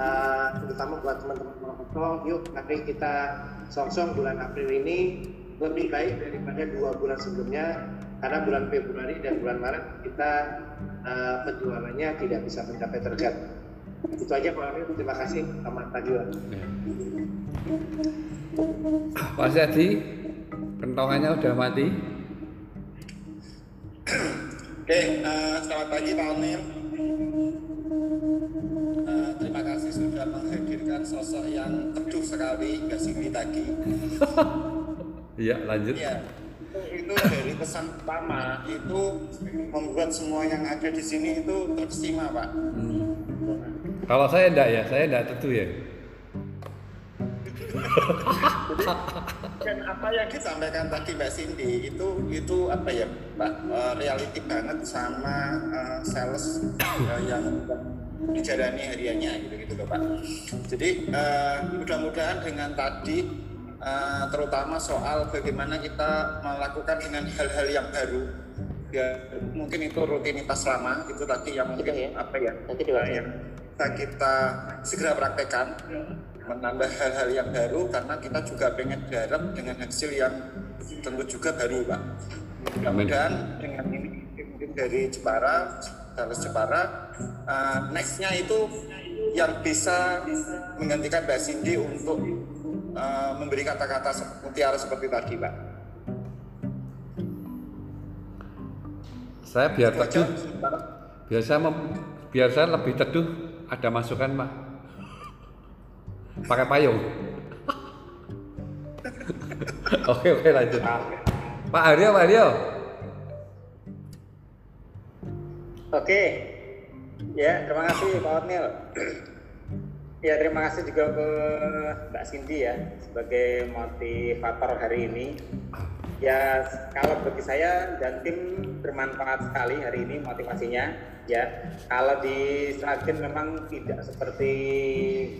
Speaker 9: uh, terutama buat teman-teman Monokoto yuk mari kita song-song bulan April ini lebih baik daripada dua bulan sebelumnya karena bulan Februari dan bulan Maret kita uh, penjualannya tidak bisa mencapai target. Itu aja Pak Amir, terima kasih. Selamat pagi Pak.
Speaker 1: Pak Sadi, kentongannya udah mati.
Speaker 8: Oke, uh, selamat pagi Pak Amir. Uh, terima kasih sudah menghadirkan sosok yang teduh sekali, Mbak Sindi tadi. [laughs]
Speaker 1: Iya, lanjut.
Speaker 8: Iya itu dari pesan pertama itu membuat semua yang ada di sini itu terkesima pak. Hmm.
Speaker 1: Kalau saya enggak ya, saya enggak tentu ya.
Speaker 8: Dan apa yang disampaikan tadi Mbak Cindy itu itu apa ya Mbak uh, reality banget sama uh, sales uh, yang dijalani hariannya gitu gitu loh Pak. Jadi uh, mudah-mudahan dengan tadi uh, terutama soal bagaimana kita melakukan dengan hal-hal yang baru. Ya mungkin itu rutinitas lama itu tadi yang mungkin ya. apa ya nanti uh, yang kita, kita segera praktekkan menambah hal-hal yang baru karena kita juga pengen garap dengan hasil yang tentu juga baru pak. Mudah-mudahan dengan ini mungkin dari Jepara dari Jepara uh, nextnya itu yang bisa menggantikan Mbak Cindy untuk uh, memberi kata-kata mutiara seperti tadi, Pak?
Speaker 1: Saya biar teduh, biar saya, mem, biar saya lebih teduh, ada masukan, Pak. Pakai payung. [laughs] oke, oke lanjut. Pak Aryo, Pak Aryo.
Speaker 10: Oke, ya terima kasih Pak Otnil. [clears throat] Ya terima kasih juga ke Mbak Cindy ya sebagai motivator hari ini. Ya kalau bagi saya dan tim bermanfaat sekali hari ini motivasinya. Ya kalau di Sragen memang tidak seperti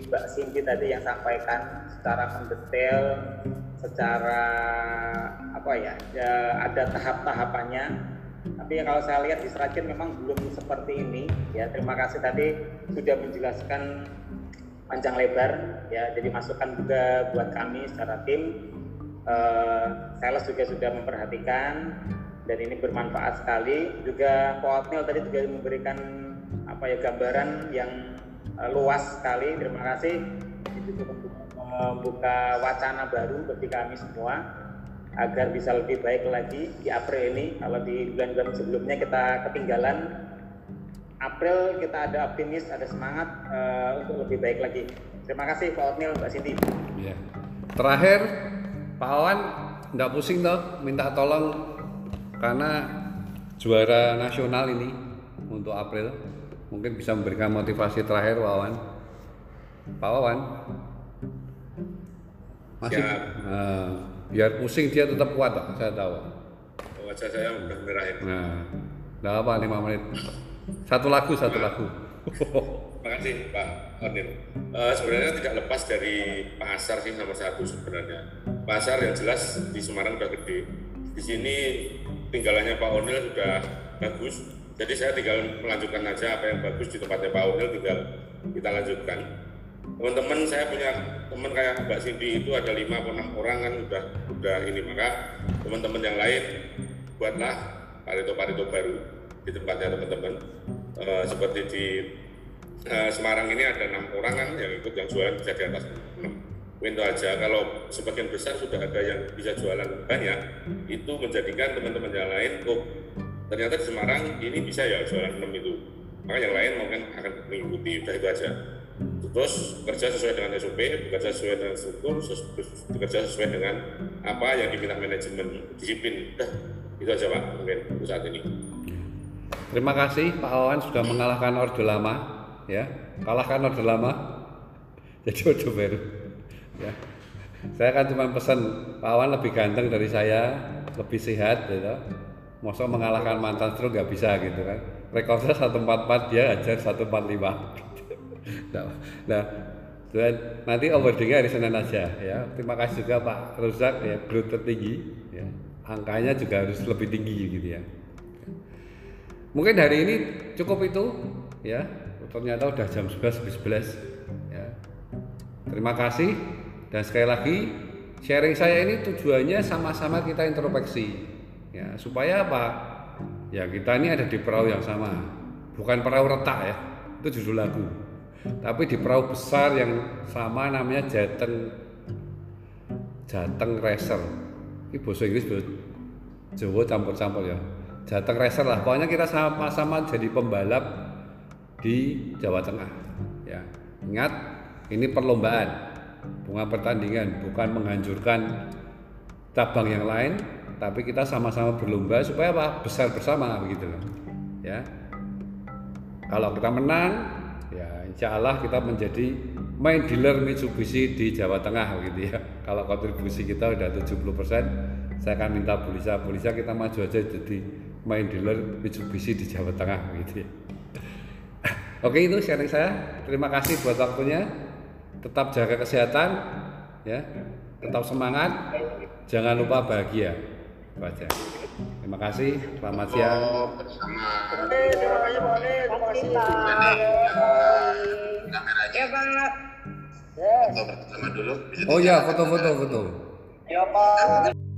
Speaker 10: Mbak Cindy tadi yang sampaikan secara mendetail, secara apa ya, ya ada tahap-tahapannya tapi kalau saya lihat di Sragen memang belum seperti ini ya terima kasih tadi sudah menjelaskan panjang lebar ya. Jadi masukan juga buat kami secara tim. Uh, sales juga sudah memperhatikan dan ini bermanfaat sekali. Juga Pak tadi juga memberikan apa ya gambaran yang uh, luas sekali. Terima kasih. Itu membuka wacana baru bagi kami semua agar bisa lebih baik lagi di April ini. Kalau di bulan-bulan sebelumnya kita ketinggalan April kita ada optimis, ada semangat uh, untuk lebih baik lagi. Terima kasih Pak Otnil, Mbak Cindy.
Speaker 1: Ya. Terakhir, Pak Awan nggak pusing toh minta tolong karena juara nasional ini untuk April mungkin bisa memberikan motivasi terakhir Pak Awan. Pak Awan masih uh, biar pusing dia tetap kuat toh, saya tahu.
Speaker 11: Wajah saya udah merah itu.
Speaker 1: Nah, nggak apa lima menit. Satu lagu, satu nah. lagu.
Speaker 11: Terima Pak Onir. Uh, sebenarnya tidak lepas dari pasar sih nomor satu sebenarnya. Pasar yang jelas di Semarang sudah gede. Di sini tinggalannya Pak Onil sudah bagus. Jadi saya tinggal melanjutkan aja apa yang bagus di tempatnya Pak Onil tinggal kita lanjutkan. Teman-teman saya punya teman kayak Mbak Cindy itu ada lima atau enam orang kan udah udah ini maka teman-teman yang lain buatlah Pareto-Pareto baru di tempatnya teman-teman. Eh, seperti di eh, Semarang ini ada enam orang kan yang ikut yang jualan bisa di atas 6 Itu aja kalau sebagian besar sudah ada yang bisa jualan banyak itu menjadikan teman-teman yang lain kok ternyata di Semarang ini bisa ya jualan 6 itu. Maka yang lain mungkin akan mengikuti udah itu aja. Terus kerja sesuai dengan SOP bekerja sesuai dengan struktur bekerja sesuai dengan apa yang diminta manajemen disiplin. Udah itu aja pak mungkin untuk saat ini
Speaker 1: Terima kasih Pak Wawan sudah mengalahkan Orde Lama, ya. Kalahkan Orde Lama. [laughs] Jadi Orde Baru. Ya. Saya kan cuma pesan Pak Wawan lebih ganteng dari saya, lebih sehat gitu. Masa mengalahkan mantan stroke nggak bisa gitu kan. Rekornya 144 dia ajar 145. [laughs] nah, nah dan nanti awardingnya hari Senin aja ya. Terima kasih juga Pak Rozak ya, growth tertinggi ya. Angkanya juga harus lebih tinggi gitu ya. Mungkin hari ini cukup itu ya. Ternyata udah jam 11 lebih 11 ya. Terima kasih dan sekali lagi sharing saya ini tujuannya sama-sama kita introspeksi ya supaya apa? Ya kita ini ada di perahu yang sama. Bukan perahu retak ya. Itu judul lagu. Tapi di perahu besar yang sama namanya Jateng Jateng Racer. Ini bahasa Inggris bahasa Jawa campur-campur ya. Jateng Racer lah. Pokoknya kita sama-sama jadi pembalap di Jawa Tengah. Ya. Ingat, ini perlombaan, bukan pertandingan, bukan menghancurkan cabang yang lain, tapi kita sama-sama berlomba supaya apa? Besar bersama begitu loh. Ya. Kalau kita menang, ya insya Allah kita menjadi main dealer Mitsubishi di Jawa Tengah begitu ya. [laughs] Kalau kontribusi kita udah 70%, saya akan minta Bulisa, Bulisa kita maju aja jadi main dealer Mitsubishi di Jawa Tengah begitu ya. [laughs] Oke itu sharing saya. Terima kasih buat waktunya. Tetap jaga kesehatan, ya. Tetap semangat. Jangan lupa bahagia. Itu aja. Terima kasih. Selamat siang.
Speaker 6: Ya Pak.
Speaker 2: foto bersama dulu
Speaker 1: Oh ya, foto-foto, foto.
Speaker 7: ya Pak